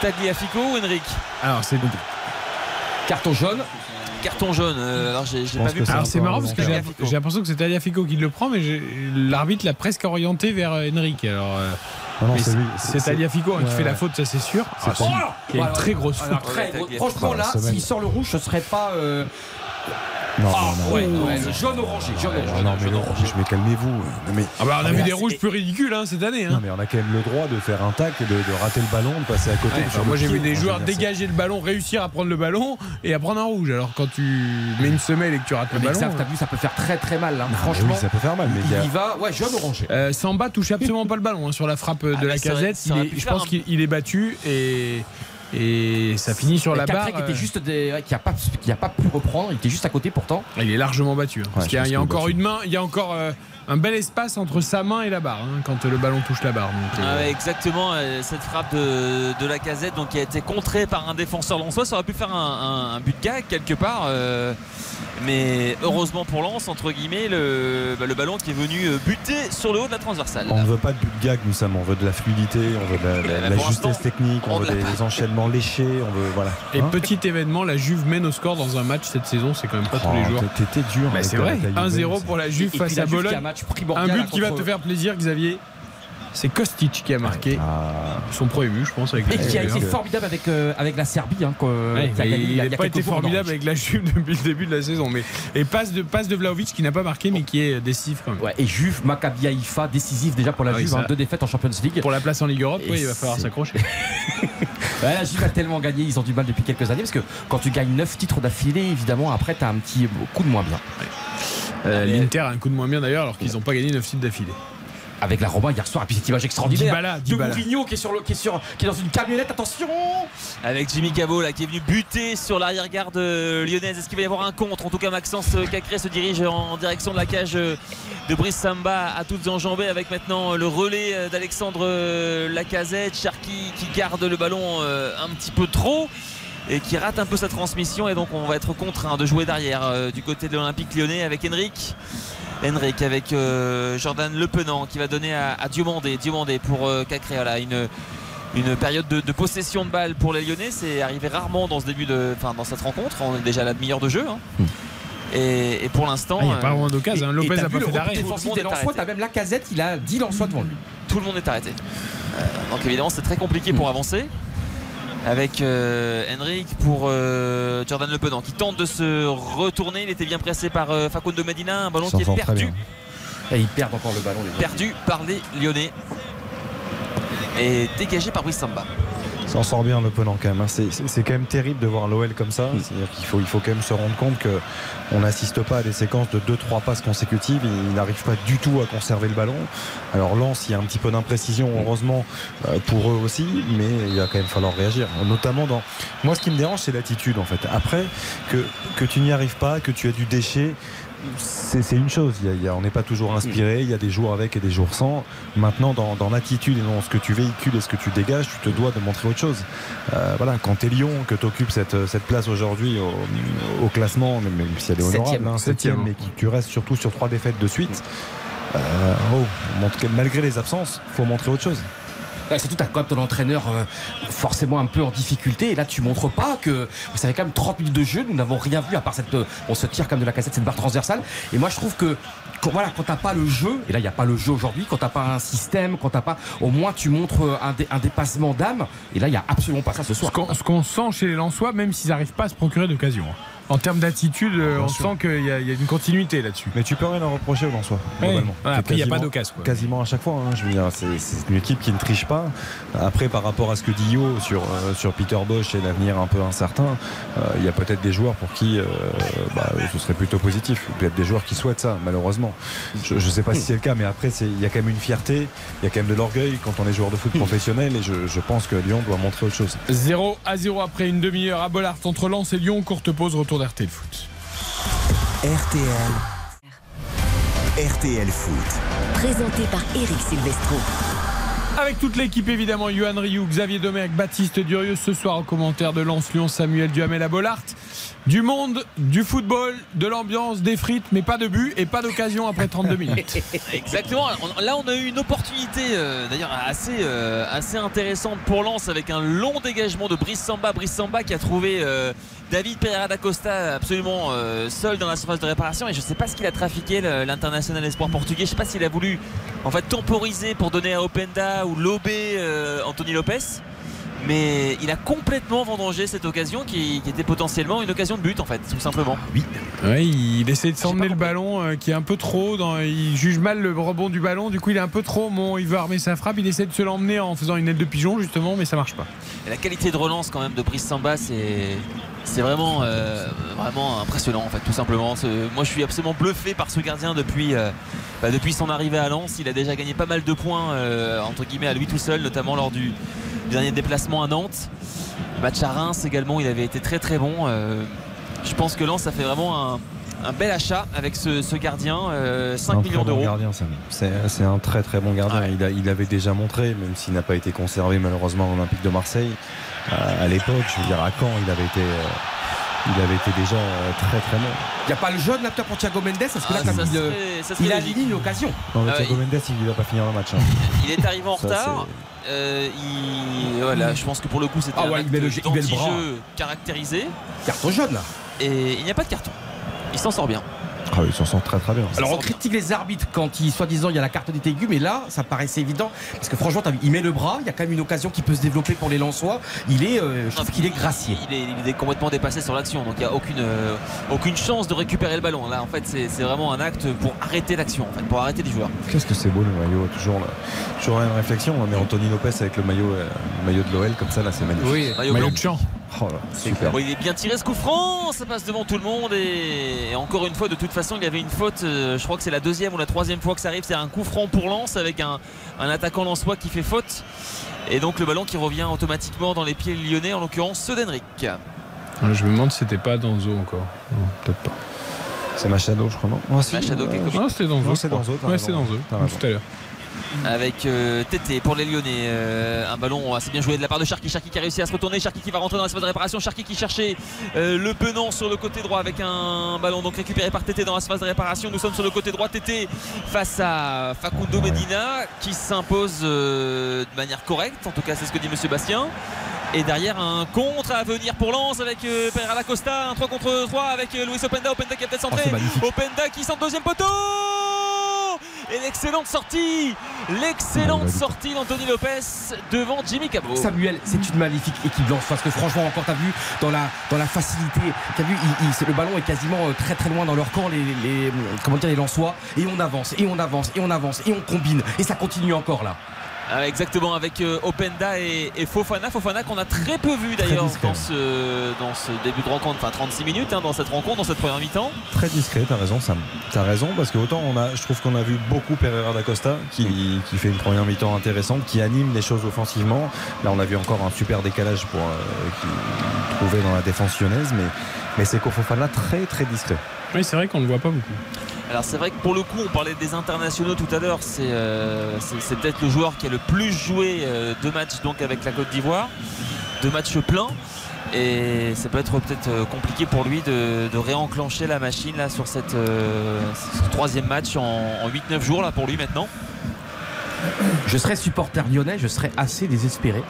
Tagliafico ou Henrik Alors, c'est. Carton jaune. Carton jaune euh, alors j'ai pas vu que c'est Alors c'est marrant un parce que j'ai l'impression que c'est Taliafico qui le prend, mais l'arbitre l'a presque orienté vers euh, Enrique. Alors, euh, Ah c'est lui. c'est Taliafico hein, qui ouais, fait la faute, ça c'est sûr. C'est Ah. Il y a une très grosse faute. Franchement, là, s'il sort le rouge, ce serait pas. Non, Ah, non, non. ouais, non, ouais, non. c'est jaune orangé, jaune Ah, orangé. non, mais non, mais calmez-vous. Mais, Ah bah on a Ah, vu mais des rouges plus ridicules hein, cette année. hein. non, mais on a quand même le droit de faire un tac, de, de rater le ballon, de passer à côté. Ouais, moi j'ai vu des joueurs dégager le ballon, réussir à prendre le ballon et à prendre un rouge. Alors quand tu mets une semelle et que tu rates le Mais ballon. Xav, t'as vu, ça peut faire très très mal. hein. c'est- Franchement, oui, ça peut faire mal, mais il y a. y va. Ouais, jaune orangé. Euh, Samba touche absolument pas le ballon hein, sur la frappe Ah, de la ça casette. ça je pense qu'il il est battu et, et ça finit sur la barre. Catrec était euh, juste des, qui a pas qui a pas pu reprendre, il était juste à côté pourtant. Il est largement battu. hein, parce je qu'il y a, pense il y a encore une main, il y a encore euh, un bel espace entre sa main et la barre hein, quand le ballon touche la barre. donc, euh, Ah ouais, exactement, euh, cette frappe de, de la casette donc, qui a été contrée par un défenseur lensois. Ça aurait pu faire un, un- un but de gag quelque part. euh, mais heureusement pour Lens, entre guillemets, le, bah, le ballon qui est venu euh, buter sur le haut de la transversale. On ne veut pas de but de gag, nous, Sam. On veut de la fluidité, on veut de la, la- Mais la pour justesse technique, on, on veut des, enchaînements léchés, on veut. Voilà. Et Hein petit événement, la Juve mène au score dans un match cette saison, c'est quand même pas tous les Oh, jours. T'étais dur. Bah, avec c'est vrai, ta Juve, 1-0 c'est- pour la Juve Et puis face la à Juve qui a Bologne. Un but qui va te faire plaisir, Xavier. C'est Kostic qui a marqué Ah, son premier but, je pense, avec Et la qui a été formidable avec, euh, avec la Serbie. Hein, Ouais, a il n'a pas été formidable avec la Juve depuis le début de la saison. Mais, et passe de, passe de Vlaovic qui n'a pas marqué mais qui est décisif quand même. Ouais, et Juve, Maccabi Haïfa, décisif déjà pour la Ah Juve, hein, deux défaites en Champions League. Pour la place en Ligue Europe, oui, il va falloir s'accrocher. Ouais, la Juve a tellement gagné, ils ont du mal depuis quelques années parce que quand tu gagnes 9 titres d'affilée, évidemment, après tu as un petit coup de moins bien. Euh, mais- L'Inter a un coup de moins bien d'ailleurs alors qu'ils n'ont pas gagné 9 titres d'affilée. Avec la Roma hier soir, et puis cette image extraordinaire de. Mourinho qui est, sur le, qui, est sur, qui est dans une camionnette, attention Avec Jimmy Cabot là, qui est venu buter sur l'arrière-garde euh, lyonnaise. Est-ce qu'il va y avoir un contre? En tout cas, Maxence euh, Cacré se dirige en direction de la cage de Brice Samba à toutes enjambées avec maintenant le relais d'Alexandre Lacazette. Cherki qui garde le ballon un petit peu trop et qui rate un peu sa transmission et donc on va être contraint de jouer derrière euh, du côté de l'Olympique lyonnais avec Henrik. Henrik avec euh, Jordan Lepenant qui va donner à, à Diomandé. Diomandé pour euh, Cacré. Voilà, une, une période de, de possession de balle pour les Lyonnais. C'est arrivé rarement dans ce début de, enfin dans cette rencontre. On est déjà à la demi-heure de jeu. hein. Et, et pour l'instant, Ah, il n'y a euh, pas vraiment d'occasion. hein. Lopez n'a pas fait d'arrêt. défensif Tout le des monde est Lensois, arrêté. t'as même Lacazette, il a 10 Lensois devant lui. tout le monde est arrêté. Euh, donc évidemment, c'est très compliqué pour avancer. Avec euh, Henrik pour euh, Jordan Lepenant qui tente de se retourner. Il était bien pressé par euh, Facundo Medina. Un ballon qui est perdu. Et ils perdent encore le ballon, les. Perdu par les Lyonnais. Et dégagé par Brice Samba. S'en sort bien l'opponent quand même. hein. C'est- C'est c'est quand même terrible de voir l'OL comme ça. C'est-à-dire qu'il faut, il faut quand même se rendre compte que on n'assiste pas à des séquences de 2-3 passes consécutives. Il n'arrive pas du tout à conserver le ballon. Alors Lens, il y a un petit peu d'imprécision, heureusement euh, pour eux aussi, mais il va quand même falloir réagir. Notamment dans. Moi, ce qui me dérange, c'est l'attitude en fait. Après, que, que tu n'y arrives pas, que tu as du déchet. C'est une chose. Il y a, on n'est pas toujours inspiré. Il y a des jours avec et des jours sans. Maintenant, dans, dans l'attitude et dans ce que tu véhicules et ce que tu dégages, tu te dois de montrer autre chose. Euh, voilà, quand tu es Lyon, que tu occupes cette, cette place aujourd'hui au, au, classement, même si elle est honorable, hein, septième, mais qui tu restes surtout sur trois défaites de suite. Euh, oh, malgré les absences, faut montrer autre chose. Surtout, tu as quand ton entraîneur euh, forcément un peu en difficulté. Et là, tu montres pas que vous savez quand même 30 minutes de jeu. Nous n'avons rien vu à part cette. On se tire comme de la cassette, cette barre transversale. Et moi, je trouve que quand, voilà, quand t'as pas le jeu, et là, il n'y a pas le jeu aujourd'hui, quand t'as pas un système, quand t'as pas. Au moins, tu montres un, un dépassement d'âme. Et là, il n'y a absolument pas ça ce soir. Ce qu'on sent chez les Lensois, même s'ils n'arrivent pas à se procurer d'occasion. En termes d'attitude, on sent qu'il y, a une continuité là-dessus. Mais tu peux rien en reprocher au Lensois, globalement. après, il n'y a pas d'occasion. Quasiment à chaque fois. Hein, je veux dire, c'est une équipe qui ne triche pas. Après, par rapport à ce que dit Yo sur, euh, sur Peter Bosch et l'avenir un peu incertain, euh, il y a peut-être des joueurs pour qui euh, bah, ce serait plutôt positif. Il y a des joueurs qui souhaitent ça, malheureusement. Je ne sais pas si c'est le cas, mais après, il y a quand même une fierté, il y a quand même de l'orgueil quand on est joueur de foot professionnel et je, je, pense que Lyon doit montrer autre chose. 0 à 0 après une demi-heure à Bollard entre Lens et Lyon. Courte pause, retour d'RTL Foot. RTL. RTL Foot. Présenté par Eric Silvestro. Avec toute l'équipe évidemment, Johan Rioux, Xavier Domecq, Baptiste Durieux, ce soir au commentaire de Lens Lyon, Samuel Duhamel à Bollard du monde, du football, de l'ambiance, des frites, mais pas de but et pas d'occasion après 32 minutes. Exactement. Là, on a eu une opportunité euh, d'ailleurs assez, euh, assez intéressante pour Lens avec un long dégagement de Brice Samba. Brice Samba qui a trouvé euh, David Pereira da Costa absolument seul dans la surface de réparation et je ne sais pas ce qu'il a trafiqué l'international espoir portugais. Je ne sais pas s'il a voulu en fait temporiser pour donner à Openda ou lober Anthony Lopez mais il a complètement vendangé cette occasion qui, était potentiellement une occasion de but en fait tout simplement. Oui, il essaie de s'emmener le ballon euh, qui est un peu trop dans, il juge mal le rebond du ballon du coup il est un peu trop bon, il veut armer sa frappe il essaie de se l'emmener en faisant une aile de pigeon justement mais ça marche pas. La qualité de relance quand même de Brice Samba c'est c'est vraiment, euh, vraiment impressionnant en fait tout simplement. Moi je suis absolument bluffé par ce gardien depuis, euh, bah, depuis son arrivée à Lens. Il a déjà gagné pas mal de points entre guillemets à lui tout seul, notamment lors du, dernier déplacement à Nantes. match à Reims également, il avait été très très bon. Euh, je pense que Lens a fait vraiment un, bel achat avec ce, gardien, 5 euh, millions d'euros. C'est un très très bon gardien. Il, avait déjà montré, même s'il n'a pas été conservé malheureusement à l'Olympique de Marseille. Euh, à l'époque, je veux dire, à Caen, il avait été. Il avait été déjà très très bon. Il n'y a pas le jeune là pour Thiago Mendes parce que là, ah, il, a une occasion. Non, Thiago Mendes, il ne va pas finir le match. Hein. Il est arrivé en retard. Euh, voilà, je pense que pour le coup c'était ah un jeu caractérisé. Carton jaune là. Et il n'y a pas de carton. Il s'en sort bien. Ah ils s'en sortent très très bien. Alors on critique les arbitres quand il soi-disant il y a la carte des aigu, mais là ça paraissait évident parce que franchement il met le bras, il y a quand même une occasion qui peut se développer pour les Lensois. Il est, euh, je trouve qu'il est gracié. Il est, complètement dépassé sur l'action, donc il n'y a aucune, euh, aucune chance de récupérer le ballon. Là en fait c'est vraiment un acte pour arrêter l'action, en fait, pour arrêter les joueurs. Qu'est-ce que c'est beau le maillot, toujours, toujours la même réflexion. On met Anthony Lopez avec le maillot, euh, maillot de l'OL comme ça là c'est magnifique. Oui, maillot, de champ. Oh il est bien tiré ce coup franc, ça passe devant tout le monde et, encore une fois de toute façon il y avait une faute, euh, je crois que c'est la deuxième ou la troisième fois que ça arrive, c'est un coup franc pour Lens avec un, attaquant lensois qui fait faute et donc le ballon qui revient automatiquement dans les pieds lyonnais en l'occurrence ceux d'Henrik. Je me demande si c'était pas Danzo encore. peut-être pas. C'est Machado je crois non? Machado qui est Non c'était Danzo. c'est. Ouais, c'est Danzo. Tout à l'heure avec euh, Tété pour les Lyonnais. Euh, un ballon assez bien joué de la part de Cherki. Cherki qui a réussi à se retourner. Cherki qui va rentrer dans l'espace de réparation. Cherki qui cherchait euh, le penant sur le côté droit avec un ballon donc récupéré par Tété dans l'espace de réparation. Nous sommes sur le côté droit. Tété face à Facundo Medina qui s'impose de manière correcte. En tout cas, c'est ce que dit Monsieur Bastien. Et derrière un contre à venir pour Lens avec Pereira Costa, un 3 contre 3 avec Luis Openda, Openda qui a peut-être centré, oh, Openda qui sent deuxième poteau et l'excellente sortie, l'excellente sortie d'Anthony Lopez devant Jimmy Cabot. Samuel, c'est une magnifique équipe blanche parce que franchement, encore t'as vu dans la, dans la facilité, t'as vu, le ballon est quasiment euh, très très loin dans leur camp, les, les, comment dire, les Lensois, et on avance, et on avance, et on avance, et on combine, et ça continue encore là. Ah, exactement avec euh, Openda et, Fofana. Fofana qu'on a très peu vu d'ailleurs dans ce, dans ce début de rencontre, enfin 36 minutes hein, dans cette rencontre, dans cette première mi-temps. Très discret, t'as raison Sam. T'as raison parce que autant on a, je trouve qu'on a vu beaucoup Pereira d'Acosta qui, qui fait une première mi-temps intéressante, qui anime les choses offensivement. Là on a vu encore un super décalage pour euh, qui trouvait dans la défense lyonnaise, mais, mais c'est Fofana très très discret. Oui, c'est vrai qu'on ne le voit pas beaucoup. Alors c'est vrai que pour le coup, on parlait des internationaux tout à l'heure. C'est euh, peut-être le joueur qui a le plus joué euh, deux matchs donc avec la Côte d'Ivoire, deux matchs pleins. Et ça peut être peut-être euh, compliqué pour lui de, réenclencher la machine là sur cette, ce troisième match en, en 8-9 jours là pour lui maintenant. Je serais supporter lyonnais, je serais assez désespéré.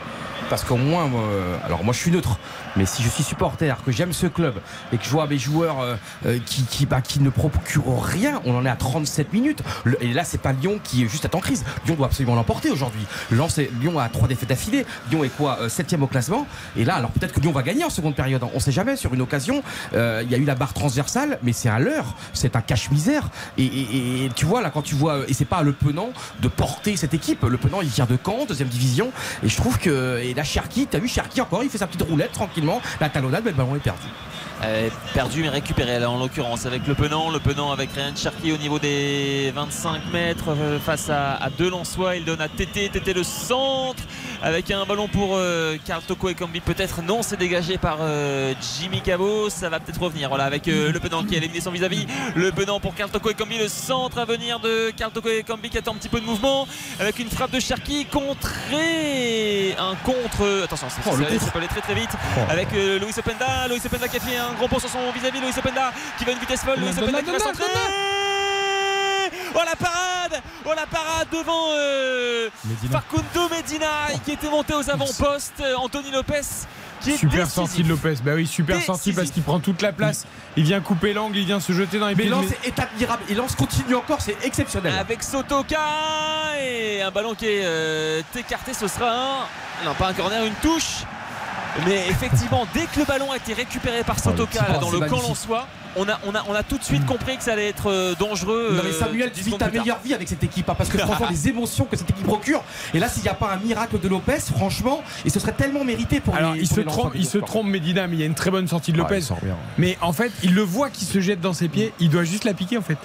Parce qu'au moins, euh, alors moi je suis neutre, mais si je suis supporter, que j'aime ce club et que je vois mes joueurs euh, euh, qui, qui, bah, qui ne procurent rien, on en est à 37 minutes. Et là, c'est pas Lyon qui est juste à en crise. Lyon doit absolument l'emporter aujourd'hui. Lyon, a trois défaites d'affilée. Lyon est quoi euh, Septième au classement? Et là, alors peut-être que Lyon va gagner en seconde période. On sait jamais. Sur une occasion, euh, il y a eu la barre transversale, mais c'est un leurre, c'est un cache-misère. Et, et- et tu vois là, quand tu vois, et c'est pas Le Penant de porter cette équipe. Le Penant, il vient de Caen, deuxième division. Et je trouve que Cherki, t'as vu Cherki encore, il fait sa petite roulette tranquillement. La talonnade, mais le ballon est perdu. Euh, perdu mais récupéré là en l'occurrence avec le Penant, le Penant avec Ryan Cherki au niveau des 25 mètres euh, face à, à il donne à Tété, Tété le centre avec un ballon pour euh, Karl Toko et Kambi peut-être. Non c'est dégagé par euh, Jimmy Cabo. Ça va peut-être revenir. Voilà avec euh, le Penant qui a éliminé son vis-à-vis. Le Penant pour Karl Toko et Kambi. Le centre à venir de Karl Toko et Kambi qui attend un petit peu de mouvement. Avec une frappe de Cherki contré un contre attention c'est Oh, ça, ça peut aller très très vite. Oh. avec euh, Luis Openda. Luis Openda qui a fait un gros pont sur son vis-à-vis. Luis Openda qui va à une vitesse folle. Luis Donne, Openda qui va centrer Oh la parade Oh la parade devant euh, Medina. Facundo Medina qui était monté aux avant-postes euh, Anthony Lopez qui est Super décisif. sortie de Lopez. Bah oui, super Décisif. sortie parce qu'il prend toute la place. Il vient couper l'angle, il vient se jeter dans les Mais Med- est admirable. Et Lens continue encore, c'est exceptionnel. avec Sotoka et un ballon qui est euh, écarté ce sera un non pas un corner une touche mais effectivement dès que le ballon a été récupéré par Sotoka pas, dans le camp lensois on a, on, a, on a tout de suite compris que ça allait être euh, dangereux Non mais euh, Samuel, 10 tu vis ta meilleure vie avec cette équipe, hein, parce que franchement les émotions que cette équipe procure. Et là, s'il n'y a pas un miracle de Lopez, franchement, et ce serait tellement mérité pour Alors les. il pour se les trompe, il se trompe Medina, mais il y a une très bonne sortie de Ouais, Lopez. il sort bien. mais en fait, il le voit qui se jette dans ses pieds. Il doit juste la piquer en fait.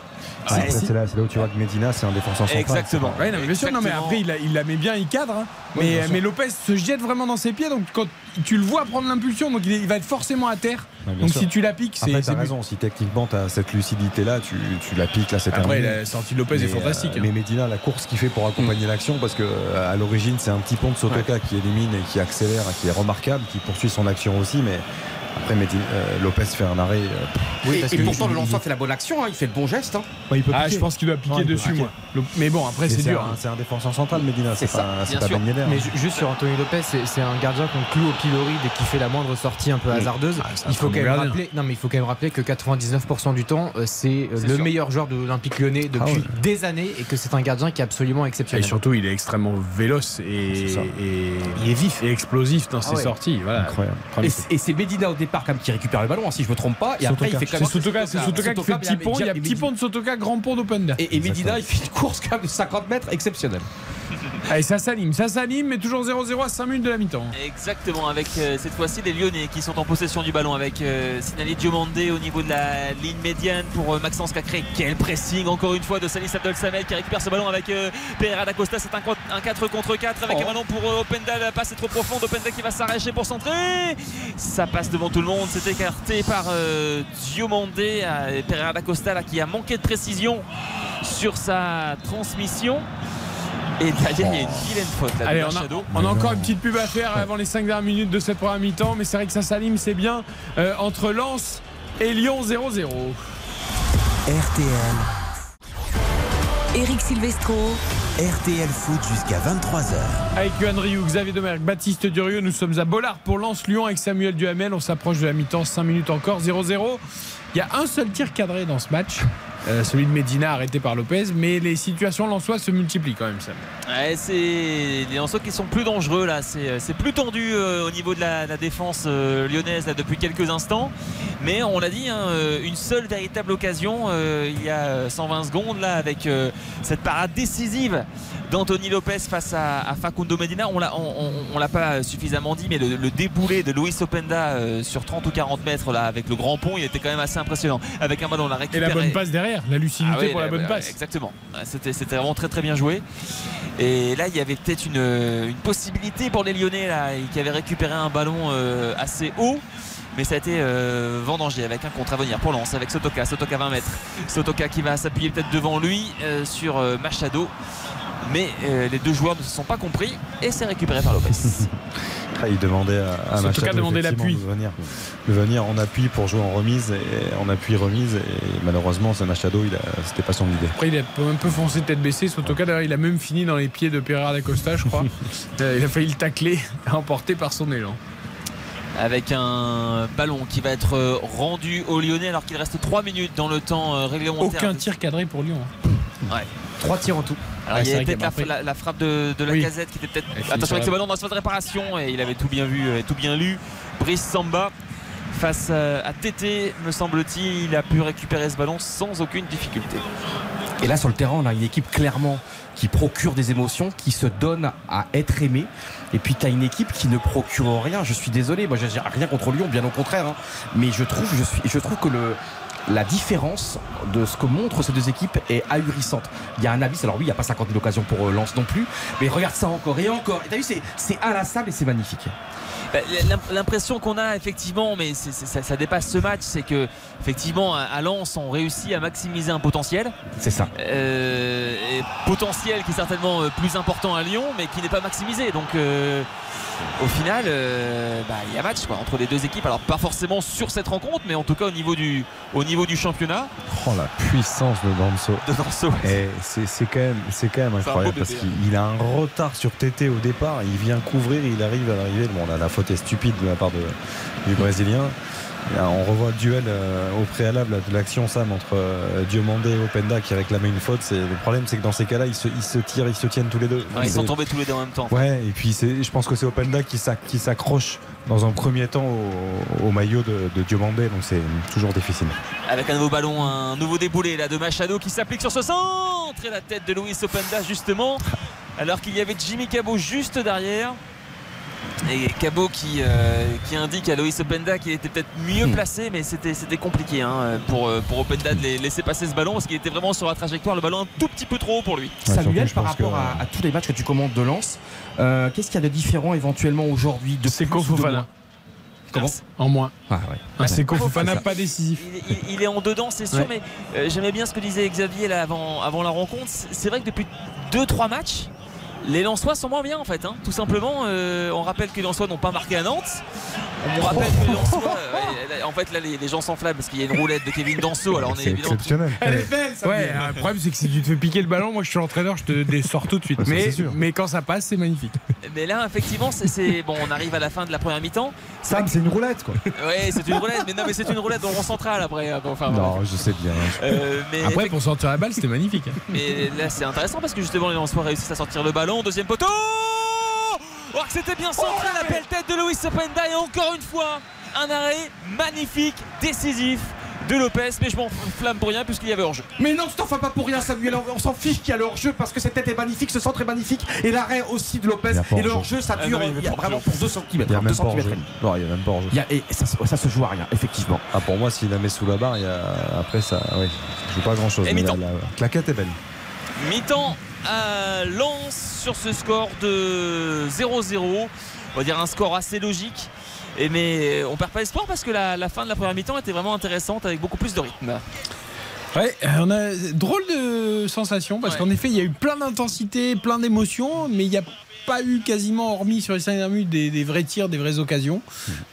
C'est Ouais, si. c'est là, c'est là où tu vois que Medina, c'est un défenseur central. Exactement. Ouais, non, mais bien sûr, non, mais Exactement. après il, la- il la met bien, il cadre. hein. Ouais, mais, Lopez se jette vraiment dans ses pieds, donc quand tu le vois prendre l'impulsion, donc il, est- il va être forcément à terre. Ouais, donc sûr. si tu la piques, c'est. Après, c'est t'as but. raison. Si techniquement t'as cette lucidité-là, tu, tu la piques, là, c'est Après, terminé. la sortie de Lopez Mais, est fantastique. euh, hein. mais Medina, la course qu'il fait pour accompagner l'action, parce que euh, à l'origine, c'est un petit pont de Sotoka qui élimine et qui accélère, qui est remarquable, qui poursuit son action aussi, mais après Medina- euh, Lopez fait un arrêt. euh, Et, parce et que pourtant, le lanceur fait la bonne action, hein, il fait le bon geste. hein. il peut Ah, je pense qu'il doit Non, peut dessus, moi. Le- Mais bon, après, c'est dur. hein. c'est un défenseur central, Medina, c'est pas, pas sûr. Ben Yedder. Mais ju- juste sur Anthony Lopez, c'est un gardien qu'on cloue au pilori dès qu'il fait la moindre sortie un peu hasardeuse. Ah, il faut quand même rappeler, non mais il faut quand même rappeler que 99% du temps, euh, c'est le sûr. meilleur joueur de l'Olympique Lyonnais depuis Ah ouais. des années et que c'est un gardien qui est absolument Et exceptionnel. surtout, il est extrêmement véloce et, ça. et il est vif et explosif dans Ah ses sorties. Incroyable. Et c'est- Et c'est Medina au départ quand même qui récupère le ballon, hein, si je me trompe pas. Et après, il fait quand C'est même. Sotoka, c'est Sotoka qui fait Sotoka, petit mais pont. Il y a et petit pont de Sotoka, grand pont d'Openda. Et, et Medina, il fait une course quand même de 50 mètres exceptionnelle. Allez, ça s'anime, ça s'anime, mais toujours 0-0 à 5 minutes de la mi-temps. Exactement, avec euh, cette fois-ci les Lyonnais qui sont en possession du ballon avec euh, Sinali Diomandé au niveau de la ligne médiane pour euh, Maxence Cacré. Quel pressing encore une fois de Salis Abdel qui récupère ce ballon avec euh, Pereira d'Acosta. C'est un, co- un 4 contre 4 avec Oh. un ballon pour Openda. La passe est trop profonde. Openda qui va s'arracher pour centrer. Ça passe devant tout le monde. C'est écarté par Diomandé. euh, Pereira d'Acosta là, qui a manqué de précision sur sa transmission. Et derrière, il y a une vilaine faute là, de Allez, on a, Machado. on a encore une petite pub à faire avant les 5 dernières minutes de cette première mi-temps, mais c'est vrai que ça s'anime, c'est bien. Euh, entre Lens et Lyon 0-0. RTL, Eric Silvestro. RTL Foot jusqu'à 23h. Avec Yohan Rioux, Xavier Domergue, Baptiste Durieux, nous sommes à Bollard pour Lens-Lyon avec Samuel Duhamel. On s'approche de la mi-temps, 5 minutes encore, 0-0. Il y a un seul tir cadré dans ce match, euh, celui de Medina arrêté par Lopez, mais les situations lensoises se multiplient quand même, Sam. C'est les Lensois qui sont plus dangereux là. C'est c'est plus tendu euh, au niveau de la, défense euh, lyonnaise depuis quelques instants. Mais on l'a dit, hein, euh, une seule véritable occasion euh, il y a euh, 120 secondes là avec euh, cette parade décisive d'Anthony Lopez face à, à Facundo Medina. On l'a on, on- on l'a pas suffisamment dit, mais le, le déboulé de Luis Openda euh, sur 30 ou 40 mètres là avec le grand pont, il était quand même assez impressionnant. Avec un ballon, on l'a Et récupéré. la bonne passe derrière, la lucidité Ah oui, pour la bonne bah, passe. Exactement. C'était, c'était vraiment très très bien joué. Et là, il y avait peut-être une, une possibilité pour les Lyonnais là, qui avaient récupéré un ballon euh, assez haut. mais ça a été euh, vendangé avec un contre à venir pour Lens avec Sotoka. Sotoka 20 mètres. Sotoka qui va s'appuyer peut-être devant lui euh, sur euh, Machado. Mais euh, les deux joueurs ne se sont pas compris et c'est récupéré par Lopez. Ah, il demandait à, Machado demander l'appui. de venir, de venir en appui pour jouer en remise et en appui remise et malheureusement ce Machado il c'était pas son idée. Après, il a un peu foncé tête baissée. Sotoka, d'ailleurs, il a même fini dans les pieds de Pereira da Costa, je crois. Euh, il a failli le tacler, emporté par son élan. avec un ballon qui va être euh, rendu au Lyonnais alors qu'il reste 3 minutes dans le temps réglementaire. Aucun tir cadré pour Lyon. hein. Ouais. Trois tirs en tout. Alors Ouais, il y avait peut-être la, a la- la frappe de, de la Oui. casette qui était peut-être. Attention avec ce ballon dans la phase de réparation et il avait tout bien vu et tout bien lu. Brice Samba face à, à Tété, me semble-t-il, il a pu récupérer ce ballon sans aucune difficulté. Et là, sur le terrain, on a une équipe clairement qui procure des émotions, qui se donne à être aimée. Et puis, tu as une équipe qui ne procure rien. Je suis désolé, moi, j'ai rien contre Lyon, bien au contraire. hein. Mais je trouve, je, suis, je trouve que le, la différence de ce que montrent ces deux équipes est ahurissante. Il y a un abysse. Alors, oui, il n'y a pas 50 000 occasions pour euh, Lens non plus. Mais regarde ça encore et encore. Et t'as vu, c'est- c'est inlassable et c'est magnifique. Bah, l'im- L'impression qu'on a effectivement, mais ça, ça dépasse ce match, c'est que effectivement à Lens on réussit à maximiser un potentiel. C'est ça. Euh, et potentiel qui est certainement euh, plus important à Lyon, mais qui n'est pas maximisé. Donc euh, au final, euh, bah, il y a match quoi, entre les deux équipes. Alors pas forcément sur cette rencontre, mais en tout cas au niveau du, au niveau du championnat. Oh la puissance de Danso. De Danso. Et c'est quand même, c'est quand même incroyable parce qu'il il a un retard sur TT au départ. Il vient couvrir, il arrive à l'arrivée. Bon, là, la faute est stupide de la part de- du Brésilien. Là, on revoit le duel euh, au préalable de l'action Sam entre euh, Diomandé et Openda qui réclamait une faute. C'est le problème, c'est que dans ces cas-là, ils se, ils se tirent, ils se tiennent tous les deux. Ils sont tombés tous les deux en même temps. Ouais, et puis c'est, je pense que c'est Openda qui, s'ac- qui s'accroche dans un premier temps au, au maillot de, de Diomandé, donc c'est toujours difficile. Avec un nouveau ballon, un nouveau déboulé là de Machado qui s'applique sur ce centre et la tête de Luis Openda justement, alors qu'il y avait Jimmy Cabot juste derrière. Et Cabot qui, euh, qui indique à Loïs Openda qu'il était peut-être mieux placé, mais c'était, c'était compliqué hein, pour, euh, pour Openda de laisser passer ce ballon parce qu'il était vraiment sur la trajectoire, le ballon un tout petit peu trop haut pour lui. Samuel, par rapport à, à tous les matchs que tu commandes de Lens, euh, qu'est-ce qu'il y a de différent éventuellement aujourd'hui de C'est Fofana. moins Comment En moins. Ah ouais. Ah, c'est. Fofana pas décisif. Il, il- il est en dedans, c'est sûr, Ouais. mais euh, j'aimais bien ce que disait Xavier là avant, avant la rencontre. C'est c'est vrai que depuis 2-3 matchs, les Lensois sont moins bien en fait. hein. Tout simplement, euh, on rappelle que les Lensois n'ont pas marqué à Nantes. On rappelle que les Lensois. là, en fait, là, les, les gens s'enflamment parce qu'il y a une roulette de Kevin Danso. Alors, on est, évidemment. exceptionnel. Elle est belle, ça. Ouais, le problème, c'est que si tu te fais piquer le ballon, moi je suis l'entraîneur, je te dé- sors tout de suite. Ça, Mais, c'est sûr. mais quand ça passe, c'est magnifique. Mais là, effectivement, c'est- bon. On arrive à la fin de la première mi-temps. Sam, c'est une roulette quoi. Ouais, c'est une roulette, mais non, mais c'est une roulette rond central après. hein, Enfin, Non, je sais bien. euh, mais Après, pour sortir la balle, c'était magnifique. hein. Mais là, c'est intéressant parce que justement, les Lensois réussissent à sortir le ballon. Deuxième poteau Oh, que c'était bien centré la belle tête de Luis Openda. Et encore une fois, un arrêt magnifique, décisif de Lopez. Mais je m'en flamme pour rien puisqu'il y avait hors-jeu. Mais non, tu t'en fais pas pour rien, Samuel. On, on s'en fiche qu'il y a le hors-jeu parce que cette tête est magnifique, ce centre est magnifique et l'arrêt aussi de Lopez. Y Et le hors-jeu. ça Ah dure non, il y a y vraiment pour 2 cm. Il n'y a même 2 pas hors-jeu. cm. Non, il n'y a même pas hors-jeu. Y et ça, se- ça se joue à rien, effectivement. Ah, pour moi, s'il la met sous la barre, il y a... après ça, oui, je joue pas grand chose. Et mais la, la claquette est belle. Mi-temps à Lens sur ce score de 0-0. On va dire un score assez logique. Et mais on perd pas espoir parce que la, la fin de la première mi-temps était vraiment intéressante avec beaucoup plus de rythme. Ouais, euh, on a drôle de sensation parce Ouais. qu'en effet, il y a eu plein d'intensité, plein d'émotions, mais il n'y a pas eu quasiment, hormis sur les 5 dernières minutes, des, des vrais tirs, des vraies occasions.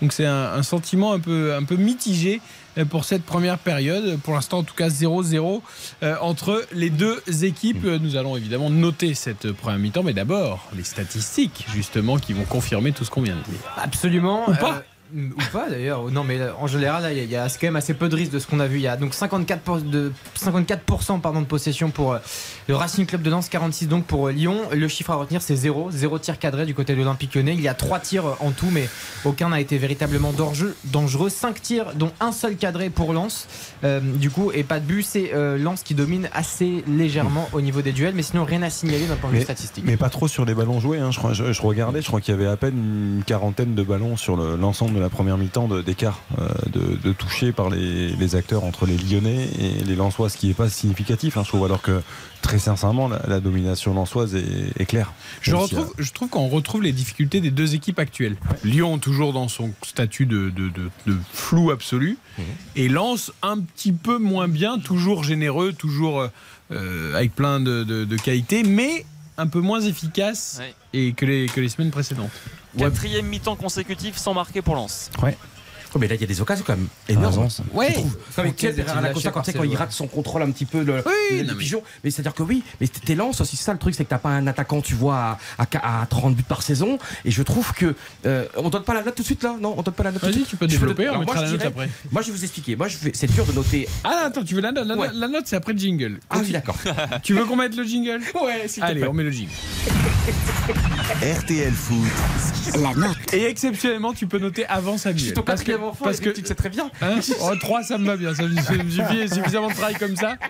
Donc c'est un, un sentiment un peu, un peu mitigé pour cette première période. Pour l'instant, en tout cas, 0-0 euh, entre les deux équipes. Euh, Nous allons évidemment noter cette première mi-temps, mais d'abord les statistiques, justement, qui vont confirmer tout ce qu'on vient de dire. Absolument. Ou pas euh, ou pas d'ailleurs. Non, mais là, en général, il y, a- il y a quand même assez peu de risques de ce qu'on a vu. Il y a donc 54%, pour- de, 54 pardon, de possession pour euh, le Racing Club de Lens, 46 donc pour euh, Lyon. Le chiffre à retenir, c'est 0. 0 tir cadré du côté de l'Olympique lyonnais. Il y a 3 tirs euh, en tout, mais aucun n'a été véritablement dangereux. dangereux. 5 tirs, dont un seul cadré pour Lens. Euh, du coup, et pas de but. C'est euh, Lens qui domine assez légèrement au niveau des duels, mais sinon rien à signaler d'un point de vue statistique. mais pas trop sur les ballons joués. hein. Je, je- je regardais, je crois qu'il y avait à peine une quarantaine de ballons sur le- l'ensemble de la première mi-temps de- d'écart euh, de, de toucher par les, les acteurs entre les Lyonnais et les Lensois, ce qui n'est pas significatif, hein, je trouve, alors que très sincèrement, la, la domination lensoise est, est claire. Je, Même si, retrouve, je trouve qu'on retrouve les difficultés des deux équipes actuelles. Lyon toujours dans son statut de, de- de- de flou absolu et Lens un petit peu moins bien, toujours généreux, toujours euh, euh, avec plein de, de- de qualités, mais un peu moins efficace Ouais. et que, les, que les semaines précédentes. Quatrième mi-temps consécutif sans marquer pour Lens. Oh, mais là, il y a des occasions quand même énormes. raison, ça. Ouais. Comme quand, quand il rate son contrôle un petit peu le, Oui, le non, mais- pigeon. Mais c'est-à-dire que oui, mais t'es lance aussi. C'est ça le truc, c'est que t'as pas un attaquant, tu vois, à, à- à 30 buts par saison. Et je trouve que. euh, on donne pas la note tout de suite là? Non, on donne pas la note tout de Vas-y, suite. tu peux développer, Alors, on moi, mettra je la note après. Moi, je vais vous expliquer. Moi, c'est dur de noter. Ah attends, tu veux la, note la, note, c'est après le jingle. Ah oui, d'accord. Tu veux qu'on mette le jingle? Ouais, Allez, on met le jingle. RTL Foot. La note. Et exceptionnellement, tu peux noter avant parce que, parce que tu sais très bien. Hein oh, 3 ça me va bien, ça me suffit suffisamment de travail comme ça.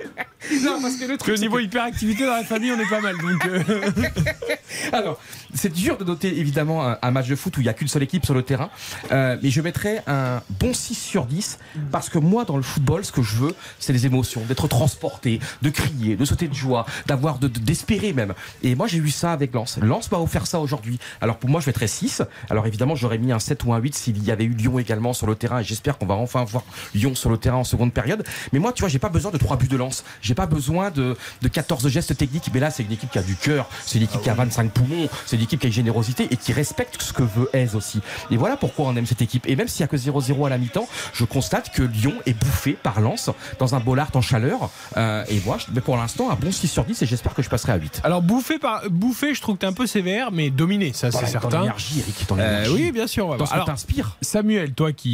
Non, parce que le Que truc, au c'est niveau hyperactivité dans la famille, on est pas mal. Donc, euh, Alors, c'est dur de noter évidemment un, un match de foot où il n'y a qu'une seule équipe sur le terrain, Euh, mais je mettrais un bon 6 sur 10 parce que moi, dans le football, ce que je veux, c'est les émotions, d'être transporté, de crier, de sauter de joie, d'avoir de- de- d'espérer même. Et moi, j'ai eu ça avec Lens. Lens m'a offert ça aujourd'hui. Alors pour moi, je mettrais 6. Alors évidemment, j'aurais mis un 7 ou un 8 s'il y avait eu Lyon également sur le terrain et j'espère qu'on va enfin voir Lyon sur le terrain en seconde période. Mais moi, tu vois, j'ai pas besoin de 3 buts de Lens. J'ai pas besoin de, de 14 gestes techniques. Mais là, c'est une équipe qui a du cœur, c'est une équipe qui a 25 poumons, c'est une équipe qui a une générosité et qui respecte ce que veut Aise aussi. Et voilà pourquoi on aime cette équipe. Et même s'il y a que 0-0 à la mi-temps, je constate que Lyon est bouffé par Lens dans un Bollard en chaleur. Euh, et moi, mais pour l'instant, un bon 6 sur 10 et j'espère que je passerai à 8. alors bouffé par bouffé, je trouve que t'es un peu sévère, mais dominé, ça c'est certain. l'énergie, Eric, dans Euh, l'énergie. oui, bien sûr. on va voir. que Alors, t'inspires. Samuel, toi qui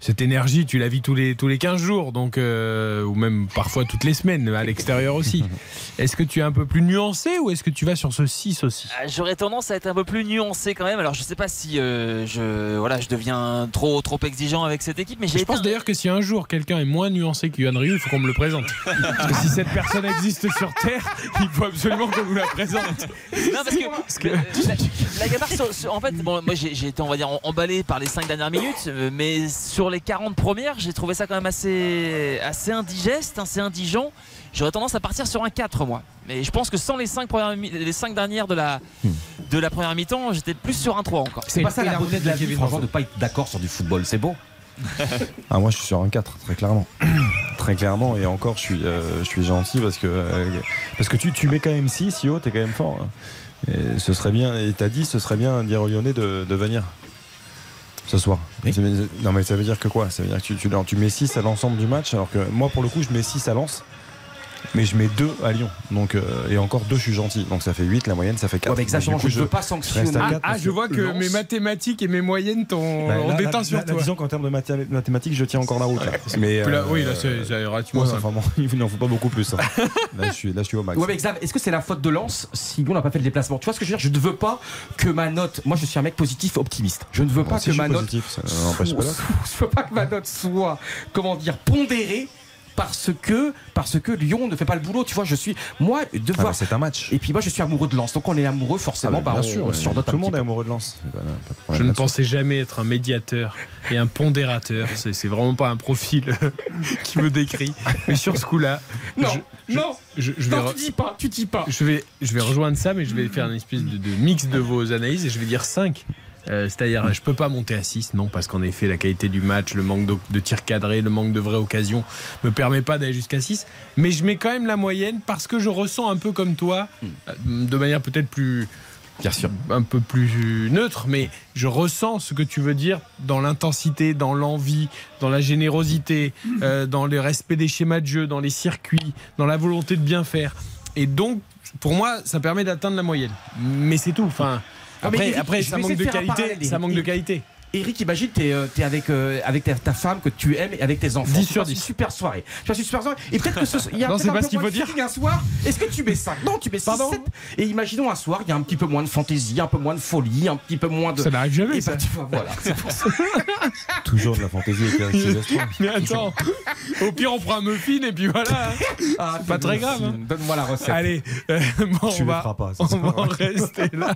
cette énergie, tu la vis tous les tous les 15 jours, donc euh, ou même parfois toutes les semaines à l'extérieur aussi. Est-ce que tu es un peu plus nuancé ou est-ce que tu vas sur ce 6 aussi? Ah, J'aurais tendance à être un peu plus nuancé quand même. Alors je sais pas si euh, je voilà je deviens trop trop exigeant avec cette équipe, mais j'ai Je pense d'ailleurs que si un jour quelqu'un est moins nuancé que Yohan Ryu, il faut qu'on me le présente. Parce que si cette personne existe sur Terre, il faut absolument qu'on nous la présente. Non, parce que, parce que, euh, la, la gabarre, sur- sur- en fait, bon, moi j'ai été, on va dire, emballé par les 5 dernières minutes, euh, mais sur les 40 premières, j'ai trouvé ça quand même assez, assez indigeste, assez indigent. J'aurais tendance à partir sur un 4, moi. Mais je pense que sans les 5, premières, mi- les 5 dernières de la, de la première mi-temps, j'étais plus sur un 3 encore. C'est pas ça la beauté de la vie, franchement, de pas être d'accord sur du football. C'est beau. Ah, moi, je suis sur un 4, très clairement. très clairement, et encore, je suis, euh, je suis gentil parce que, euh, parce que tu, tu mets quand même 6, Yo, t'es quand même fort. hein. Et ce serait bien, et t'as dit, ce serait bien Lyonnais de, de venir ce soir. C'est- Non, mais ça veut dire que quoi? Ça veut dire que tu, tu, tu mets 6 à l'ensemble du match, alors que moi, pour le coup, je mets 6 à Lens. Mais je mets 2 à Lyon. Donc, euh, et encore 2, je suis gentil. Donc ça fait 8, la moyenne, ça fait 4. Ouais, mais exactement, je ne veux pas sanctionner. Ah, ah, je vois que Lens- mes mathématiques et mes moyennes t'ont Bah, on là, déteint sur là, toi. Disons qu'en termes de mathé- mathématiques, je tiens encore la route. là. Mais, là, euh, oui, là, c'est relativement ouais, enfin bon, il n'en faut pas beaucoup plus. hein. Là, je suis, là, je suis au max. Ouais, mais Xav, est-ce que c'est la faute de Lens si Lyon n'a pas fait le déplacement? Tu vois ce que je veux dire? Je ne veux pas que ma note. Moi, je suis un mec positif, optimiste. Je ne veux pas que ma note. Je veux pas que ma note soit, comment dire, pondérée. Parce que, parce que Lyon ne fait pas le boulot, tu vois, je suis, moi, Ah, devoir. bah, c'est un match. Et puis moi, je suis amoureux de Lens, donc on est amoureux, forcément, Ah, bah, bien sûr, on tout le monde est amoureux de Lens. De Je ne pensais jamais être un médiateur et un pondérateur. C'est c'est vraiment pas un profil qui me décrit. Mais sur ce coup-là, Non, je- non, je, je vais non, tu dis pas, tu dis pas. je vais, je vais rejoindre ça, mais je vais faire une espèce de, de mix de vos analyses et je vais dire 5. Euh, C'est-à-dire, je peux pas monter à 6, non, parce qu'en effet, la qualité du match, le manque de, de tirs cadrés, le manque de vraies occasions me permet pas d'aller jusqu'à 6. Mais je mets quand même la moyenne parce que je ressens un peu comme toi, euh, de manière peut-être plus. Bien sûr. Un peu plus neutre, mais je ressens ce que tu veux dire dans l'intensité, dans l'envie, dans la générosité, euh, dans le respect des schémas de jeu, dans les circuits, dans la volonté de bien faire. Et donc, pour moi, ça permet d'atteindre la moyenne. Mais c'est tout. Enfin, après, après ça manque de qualité. Ça manque de qualité. Eric, imagine, t'es euh, t'es avec, euh, avec ta, ta femme que tu aimes et avec tes enfants. 10 Tu sur passes 10. une super soirée. Tu passes une super soirée. Et peut-être que ce il y a Non, c'est un pas peu ce qu'il faut de dire. un soir. Est-ce que tu mets 5 Non, tu mets 6, Pardon 7. Et imaginons un soir, il y a un petit peu moins de fantaisie, un peu moins de folie, un petit peu moins de. Ça n'arrive jamais, Et ça. bah, tu vois, voilà. C'est pour ça. Toujours de la fantaisie avec Silvestro. Mais attends, au pire, on prend un muffin et puis voilà. hein. Ah, pas très grave, hein. Donne-moi la recette. Allez, euh, bon, Tu on le va, feras pas, ça, on va en rester là.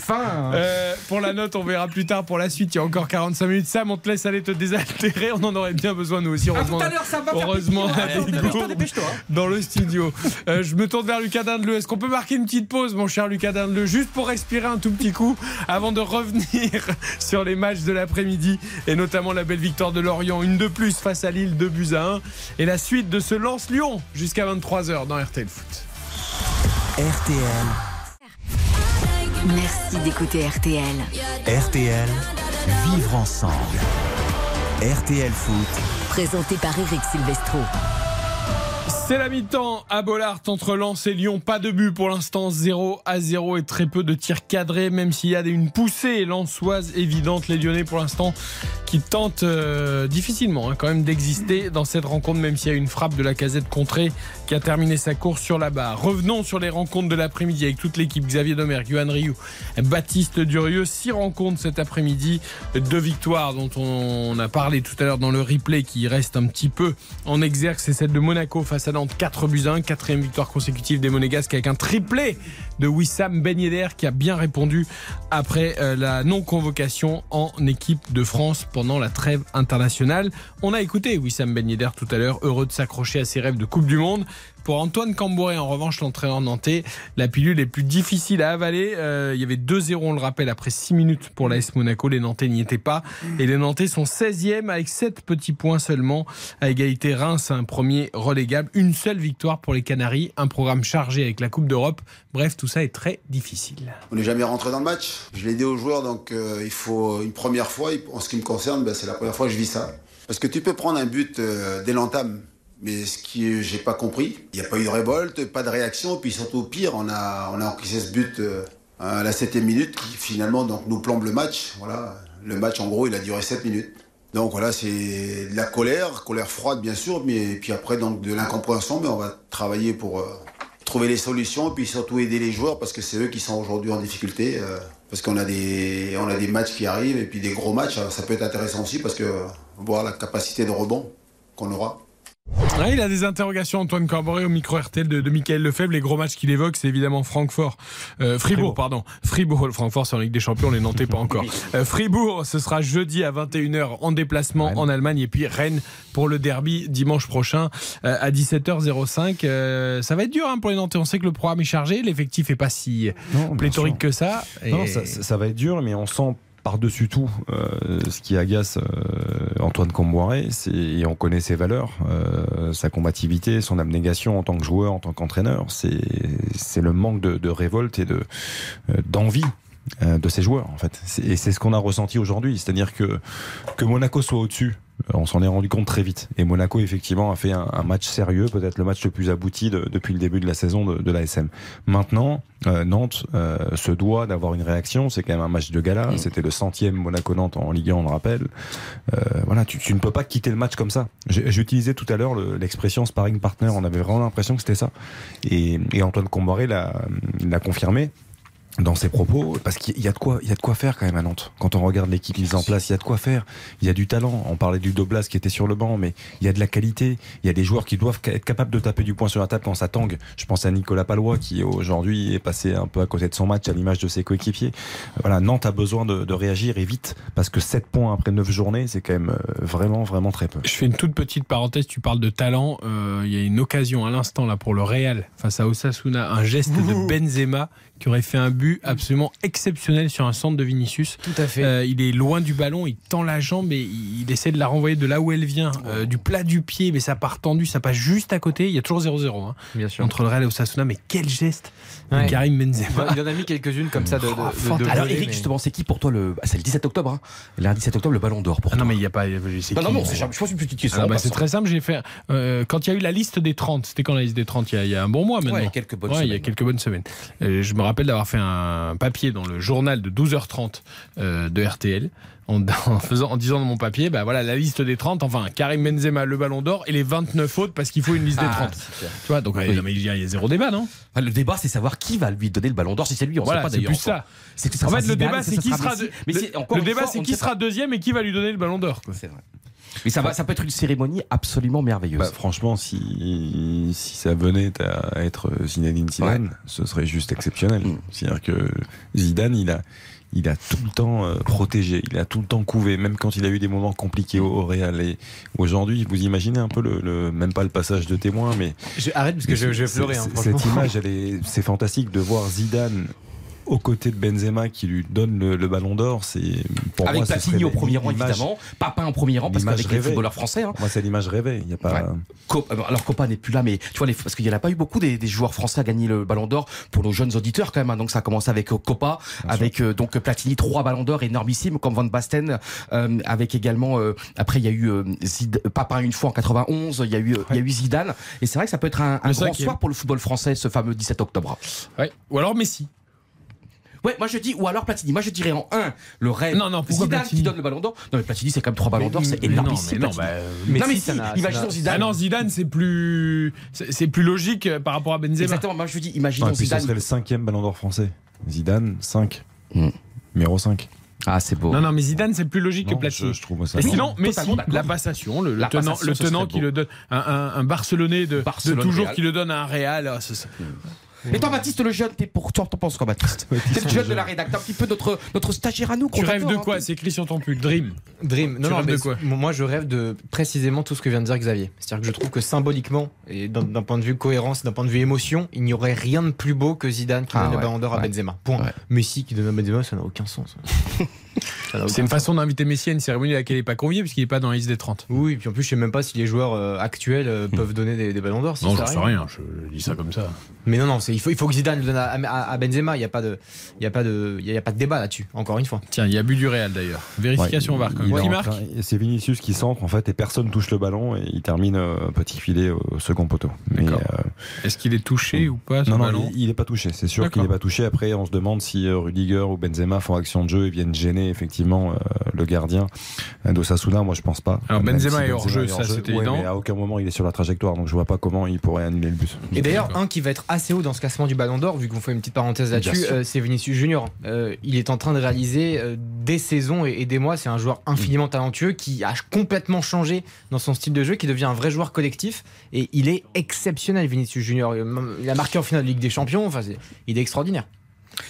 Fin. hein. Euh, pour la note, on verra plus tard pour pour la suite. Il y a encore 45 minutes. Sam, on te laisse aller te désaltérer. On en aurait bien besoin, nous aussi. Heureusement, à tout à l'heure, Sam, va faire heureusement avec Dépêche-toi, dépêche-toi. dans le studio. Euh, je me tourne vers Lucas Dindeleu. Est-ce qu'on peut marquer une petite pause, mon cher Lucas Dindeleu, juste pour respirer un tout petit coup avant de revenir sur les matchs de l'après-midi et notamment la belle victoire de Lorient, une de plus face à Lille, 2 buts à 1 et la suite de ce Lance-Lyon jusqu'à 23h dans RTL Foot. RTL, Merci d'écouter RTL. RTL, vivre ensemble. RTL Foot, Présenté par Eric Silvestro. C'est la mi-temps à Bollard entre Lens et Lyon. Pas de but pour l'instant, 0 à 0 et très peu de tirs cadrés, même s'il y a une poussée lensoise évidente. Les Lyonnais pour l'instant qui tentent euh, difficilement hein, quand même d'exister dans cette rencontre, même s'il y a une frappe de la casette contrée qui a terminé sa course sur la barre. Revenons sur les rencontres de l'après-midi avec toute l'équipe. Xavier Domer, Yohan Rioux, Baptiste Durieux. Six rencontres cet après-midi, deux victoires dont on a parlé tout à l'heure dans le replay qui reste un petit peu en exergue. C'est celle de Monaco face à Nantes, 4 buts à 1, quatrième victoire consécutive des Monégasques avec un triplé de Wissam Ben Yedder qui a bien répondu après euh, la non-convocation en équipe de France pendant la trêve internationale. On a écouté Wissam Ben Yedder tout à l'heure, heureux de s'accrocher à ses rêves de Coupe du Monde. Pour Antoine Cambouré, en revanche, l'entraîneur nantais, la pilule est plus difficile à avaler. Euh, il y avait 2-0, on le rappelle, après 6 minutes pour l'AS Monaco. Les Nantais n'y étaient pas. Et les Nantais sont 16e avec 7 petits points seulement. À égalité, Reims, un premier relégable. Une seule victoire pour les Canaries. Un programme chargé avec la Coupe d'Europe. Bref, tout ça est très difficile. On n'est jamais rentré dans le match. Je l'ai dit aux joueurs, donc euh, il faut une première fois. En ce qui me concerne, ben, c'est la première fois que je vis ça. Parce que tu peux prendre un but euh, dès l'entame. Mais ce qui j'ai pas compris, il n'y a pas eu de révolte, pas de réaction, puis surtout pire, on a on a encaissé ce but euh, à la septième minute qui finalement donc nous plombe le match. Voilà, le match en gros il a duré 7 minutes. Donc voilà, c'est de la colère, colère froide bien sûr, mais puis après donc de l'incompréhension, mais on va travailler pour euh, trouver les solutions, puis surtout aider les joueurs parce que c'est eux qui sont aujourd'hui en difficulté. euh, parce qu'on a des on a des matchs qui arrivent et puis des gros matchs, ça peut être intéressant aussi parce que voir la capacité de rebond qu'on aura. Ouais, il a des interrogations, Antoine Corboré, au micro RTL de, de Michael Lefebvre. Les gros matchs qu'il évoque, c'est évidemment Francfort. Euh, Fribourg, pardon. Fribourg, le Francfort, c'est en Ligue des Champions, les Nantais pas encore. Euh, Fribourg, ce sera jeudi à 21h en déplacement en Allemagne. Et puis Rennes pour le derby dimanche prochain euh, à 17h05. Euh, ça va être dur hein, pour les Nantais. On sait que le programme est chargé, l'effectif est pas si pléthorique que ça. Et- Non, ça- ça va être dur, mais on sent par-dessus tout euh, ce qui agace euh, Antoine Comboiré, et on connaît ses valeurs, euh, sa combativité, son abnégation en tant que joueur, en tant qu'entraîneur. C'est le manque de, de révolte et euh, d'envie. De ses joueurs en fait. Et c'est ce qu'on a ressenti aujourd'hui. C'est-à-dire que que Monaco soit au-dessus euh, on s'en est rendu compte très vite. Et Monaco effectivement a fait un, un match sérieux peut-être le match le plus abouti de- depuis le début de la saison de, de l'ASM maintenant euh, Nantes euh, se doit d'avoir une réaction. C'est quand même un match de gala. C'était le centième Monaco-Nantes en Ligue 1 on le rappelle. Euh, voilà tu, tu ne peux pas quitter le match comme ça. Utilisé tout à l'heure le- l'expression sparring partner on avait vraiment l'impression que c'était ça. Et, et Antoine Comboré l'a l'a confirmé dans ses propos, parce qu'il y a de quoi, il y a de quoi faire quand même à Nantes. Quand on regarde l'équipe mise en place, il y a de quoi faire. Il y a du talent. On parlait du Doblas qui était sur le banc, mais il y a de la qualité. Il y a des joueurs qui doivent être capables de taper du poing sur la table quand ça tangue. Je pense à Nicolas Palois qui aujourd'hui est passé un peu à côté de son match à l'image de ses coéquipiers. Voilà, Nantes a besoin de, de réagir et vite parce que 7 points après 9 journées, c'est quand même euh, vraiment, vraiment très peu. Je fais une toute petite parenthèse, tu parles de talent. Euh, Il y a une occasion à l'instant là pour le Real face à Osasuna, un geste de Benzema qui aurait fait un but absolument exceptionnel sur un centre de Vinicius. Tout à fait. Euh, il est loin du ballon, il tend la jambe et il essaie de la renvoyer de là où elle vient, euh, du plat du pied, mais ça part tendu, ça passe juste à côté. Il y a toujours 0-0 hein, Bien sûr. entre le Real et Osasuna, mais quel geste de Ouais. Karim Benzema. Il en a mis quelques-unes comme ça de. de- de- de Alors Eric, mais- justement, c'est qui pour toi le. ah, c'est le 17 octobre, hein Lundi 17 octobre, le ballon d'or pour Ah toi. non, mais il n'y a pas. c'est Non, non, c'est- je pose une petite question. Ah bah, c'est passant. très simple, j'ai fait. euh, quand il y a eu la liste des 30, c'était quand la liste des 30 il y a, il y a un bon mois maintenant. Ouais, il y a quelques bonnes Ouais, Il y a semaines. quelques bonnes semaines. Euh, je me rappelle d'avoir fait un papier dans le journal de 12h30 euh, de RTL. En, en faisant, en disant dans mon papier, bah voilà, la liste des 30, enfin, Karim Benzema, le ballon d'or, et les 29 autres, parce qu'il faut une liste des Ah, 30. super. Tu vois, donc, Oui. non, mais il y, a il y a zéro débat, non? Ah, Le débat, c'est savoir qui va lui donner le ballon d'or. Si c'est lui, on Voilà, sait pas c'est d'ailleurs. plus ça. C'est que ça En fait, le débat, c'est qui sera de- le- c'est- débat, c'est ne qui sera deuxième et qui va lui donner le ballon d'or. C'est vrai. Mais ça, va, ça peut être une cérémonie absolument merveilleuse. Bah, franchement, si, si ça venait à être Zinedine Zidane, ce serait juste exceptionnel. Mm. C'est-à-dire que Zidane, il a, il a tout le temps euh, protégé, il a tout le temps couvé, même quand il a eu des moments compliqués au, au Real. Et aujourd'hui, vous imaginez un peu le, le- même pas le passage de témoin, mais Je- arrête parce que je, je vais pleurer. hein, cette image, elle est, c'est fantastique de voir Zidane aux côtés de Benzema qui lui donne le, le Ballon d'Or. C'est pour Avec moi, Platini au premier rang, évidemment. Papin en premier rang, parce qu'avec les footballeurs français. hein. Moi, c'est l'image rêvée. Il y a pas. Ouais. Euh, alors Copa n'est plus là, mais tu vois, les, parce qu'il n'y en a pas eu beaucoup des, des joueurs français à gagner le Ballon d'Or pour nos jeunes auditeurs quand même. hein. Donc ça a commencé avec euh, Copa, avec euh, donc Platini trois Ballons d'Or énormissimes comme Van Basten, euh, avec également euh, après il y a eu euh, Zid- Papin une fois en 91, il y a eu il y a eu Zidane et c'est vrai que ça peut être un, un grand soir pour le football français ce fameux 17 octobre. Ouais. Ou alors Messi. Ouais, moi je dis ou alors Platini. Moi je dirais en 1 le rêve. Non, non, pourquoi Zidane Platini qui donne le Ballon d'Or. Non mais Platini c'est quand même trois Ballons d'Or, c'est Mais non, mais non, bah, non mais si, imaginons Zidane. Ah non, Zidane, c'est plus, c'est plus logique euh, par rapport à Benzema. Exactement, moi je dis Non, imaginons puis ce Zidane. serait le cinquième Ballon d'Or français. Zidane, 5. Numéro 5. Ah, c'est beau. Non, non, mais Zidane, c'est plus logique Non, que Platini. je- je trouve ça Et sinon, Messi, Totalement d'accord. la passation, le, La tenant, passation, le tenant qui beau. le donne, un, un, un Barcelonais de, de Barcelone, toujours Real. qui le donne à un Real. c'est ça. Et toi, Baptiste le jeune, t'es pour toi, t'en penses quoi, Baptiste T'es le jeune de la rédac, un petit peu notre, notre stagiaire à nous. Tu rêves de adore, quoi? Hein. C'est écrit sur ton pull. Dream. Dream. Tu Non, non, rêves mais de quoi? moi je rêve de précisément tout ce que vient de dire Xavier. C'est-à-dire que je trouve que symboliquement et d'un point de vue cohérence, d'un point de vue émotion, il n'y aurait rien de plus beau que Zidane qui Ah donne le ouais, Ballon d'Or à ouais. Benzema. Point. Ouais. Messi qui donne à Benzema, ça n'a aucun sens. C'est une façon d'inviter Messi à une cérémonie à laquelle il n'est pas convié puisqu'il n'est pas dans la liste des 30. Oui, et puis en plus, je sais même pas si les joueurs euh, actuels euh, peuvent donner des, des ballons d'or. si Non, ça j'en sais rien, je dis ça comme ça. Mais non, non, c'est- il faut, il faut que Zidane le donne à, à- à Benzema. Il n'y a pas de, y a pas de, y a pas de débat là-dessus. Encore une fois. Tiens, il y a but du Real d'ailleurs. Vérification Ouais, VAR. il- Qui marque C'est Vinicius qui centre en fait et personne touche le ballon et il termine euh, petit filet au second poteau. Euh, Est-ce qu'il est touché ou pas ce non, non, ballon il, il est pas touché. C'est sûr qu'il D'accord. est pas touché. Après, on se demande si Rudiger ou Benzema font action de jeu et viennent gêner effectivement euh, le gardien d'Osasuna. Moi, je pense pas. Alors, Benzema est Benzema hors-jeu, ça, c'est ouais, évident. Mais à aucun moment il est sur la trajectoire, donc je vois pas comment il pourrait annuler le but. Et d'ailleurs, un qui va être assez haut dans ce classement du Ballon d'Or, vu qu'on fait une petite parenthèse là-dessus, euh, c'est Vinicius Junior. Euh, il est en train de réaliser euh, des saisons et, et des mois. C'est un joueur infiniment talentueux qui a complètement changé dans son style de jeu, qui devient un vrai joueur collectif. Et il est exceptionnel, Vinicius Junior. Il a marqué en finale de Ligue des Champions. Enfin, il est extraordinaire.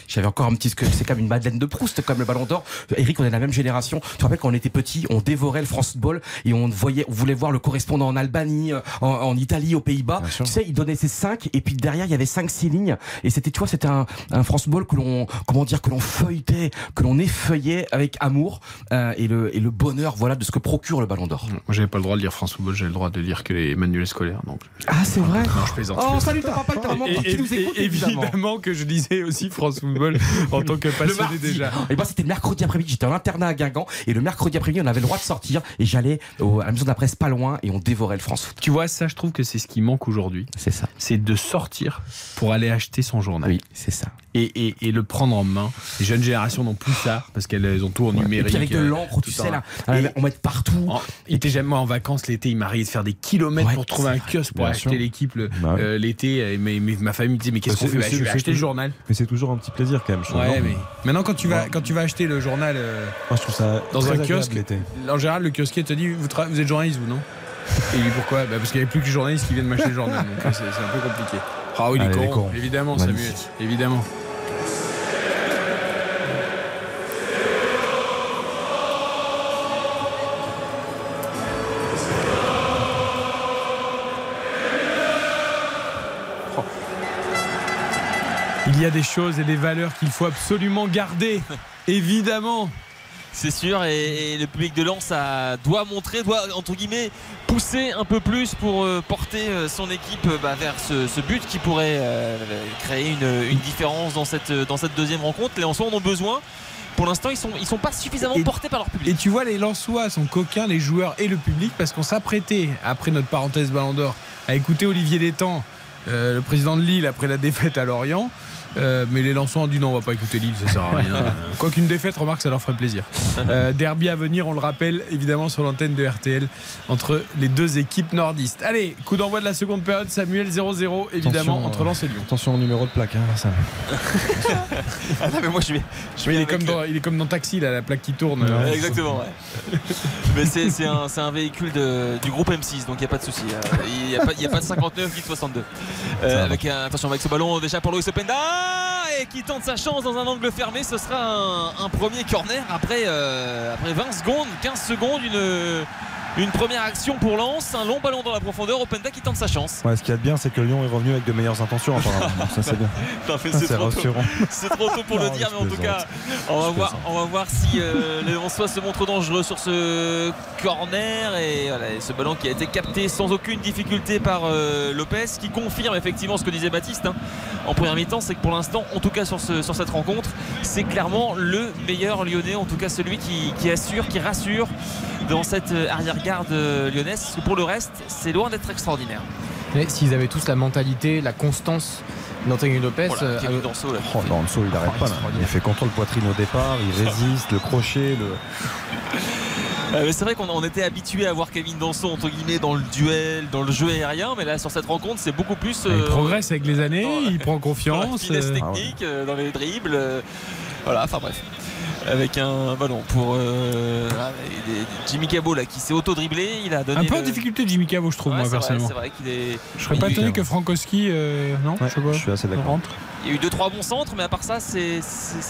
J'avais encore un petit, c'est comme une Madeleine de Proust, comme le Ballon d'Or. Eric, on est de la même génération. Tu te rappelles quand on était petit, on dévorait le France Football et on voyait, on voulait voir le correspondant en Albanie, euh, en, en Italie, aux Pays-Bas. Tu sais, il donnait ses cinq et puis derrière il y avait cinq, six lignes et c'était, tu vois, c'était un, un France Football que l'on, comment dire, que l'on feuilletait, que l'on effeuillait avec amour euh, et le et le bonheur, voilà, de ce que procure le Ballon d'Or. Moi, j'avais pas le droit de lire France Football, j'ai le droit de lire que les manuels scolaires. Donc. Ah, c'est vrai. Non, je plaisante. Oh, salut ton papa et ta maman Et- qui et- et- évidemment. évidemment que je lisais aussi France Football en tant que passionné déjà. Et moi, c'était mercredi après-midi. J'étais en internat à Guingamp. Et le mercredi après-midi, on avait le droit de sortir. Et j'allais à la maison de la presse pas loin. Et on dévorait le France Foot. Tu vois, ça, je trouve que c'est ce qui manque aujourd'hui. C'est ça. C'est de sortir pour aller acheter son journal. Oui, c'est ça. Et, et- et le prendre en main. Les jeunes générations n'ont plus ça parce qu'elles elles ont tout en Et numérique. puis avec de l'encre, tu tout sais, là. Et- On met partout. En- il était jamais moi en vacances l'été, il m'arrivait de faire des kilomètres Ouais, pour trouver un kiosque pour acheter l'équipe Bah euh, l'été. Et mais- ma famille me disait mais qu'est-ce Bah, qu'on fait? Bah, Je vais acheter le journal. Mais c'est toujours un petit plaisir quand même. Ouais, mais maintenant quand tu vas quand tu vas acheter le journal euh, Moi, je trouve ça dans un kiosque, en général le kiosquier te dit vous, êtes journaliste vous non? Et il dit pourquoi? Bah, parce qu'il n'y avait plus que les journalistes qui viennent m'acheter le journal. Donc c'est un peu compliqué. Ah oui, les Allez, les corons, corons. évidemment. Samuel, évidemment. Il y a des choses et des valeurs qu'il faut absolument garder, évidemment. C'est sûr, et, et le public de Lens a- doit montrer, doit entre guillemets pousser un peu plus pour euh, porter euh, son équipe euh, bah, vers ce, ce but qui pourrait euh, créer une, une différence dans cette, dans cette deuxième rencontre. Les Lensois en ont besoin. Pour l'instant, ils sont, ils sont pas suffisamment Et- portés par leur public. Et tu vois, les Lensois sont coquins, les joueurs et le public, parce qu'on s'apprêtait, après notre parenthèse Ballon d'Or, à écouter Olivier Létang, le président de Lille, après la défaite à Lorient. Euh, mais les Lensois ont dit non, on va pas écouter Lille, ça sert à rien. Quoi qu'une défaite, remarque, ça leur ferait plaisir. Euh, derby à venir, on le rappelle, évidemment sur l'antenne de RTL, entre les deux équipes nordistes. Allez, coup d'envoi de la seconde période, Samuel 0-0, évidemment, Attention, entre euh, Lens et Lyon. Attention au numéro de plaque, hein, Vincent. Ah non, mais moi je vais. Je vais Il est, comme le- dans, il est comme dans Taxi, là, la plaque qui tourne. Ouais, Euh, exactement, ouais. Mais c'est un, véhicule de- du groupe M6, donc il n'y a pas de souci. Il n'y a, pas- a de 59 ni de 62. Euh, avec attention avec ce ballon déjà pour Loïs Openda et qui tente sa chance dans un angle fermé. Ce sera un, premier corner après, euh, après 20 secondes, 15 secondes, une, une première action pour Lens. Un long ballon dans la profondeur. Openda qui tente sa chance. Ouais, ce qu'il y a de bien, c'est que Lyon est revenu avec de meilleures intentions, apparemment. Ça, c'est bien. C'est trop tôt. rassurant. C'est trop tôt pour le dire, mais en tout cas, on va voir, plaisante. on va voir si euh, le Lensois se montre dangereux sur ce corner et, voilà, et ce ballon qui a été capté sans aucune difficulté par euh, Lopez, qui confirme effectivement ce que disait Baptiste hein, en première mi-temps, c'est que pour l'instant, en tout cas sur, ce- sur cette rencontre, c'est clairement le meilleur Lyonnais, en tout cas celui qui, qui assure, qui rassure dans cette euh, arrière-garde euh, lyonnaise. Parce que pour le reste, c'est loin d'être extraordinaire. Mais s'ils avaient tous la mentalité, la constance d'Anthony Lopez. Voilà, euh, Kevin euh, Danso, là. Oh, Danso, il arrête pas là. Il fait contrôle poitrine au départ, il résiste, le crochet, le. Euh, mais c'est vrai qu'on on était habitué à voir Kevin Danso entre guillemets dans le duel, dans le jeu aérien, mais là sur cette rencontre c'est beaucoup plus. Il progresse avec les années, il prend dans la confiance. finesse technique, dans les dribbles. euh, voilà, enfin bref. Avec un ballon pour euh, et Jimmy Cabot là qui s'est auto-dribblé, il a donné. Un peu en le- difficulté Jimmy Cavo, je trouve, Ouais, moi, vrai, personnellement. Vrai qu'il est. Je serais pas étonné que Frankowski. euh, non, je sais pas. Je suis assez d'accord. Il y a eu deux trois bons centres, mais à part ça, c'est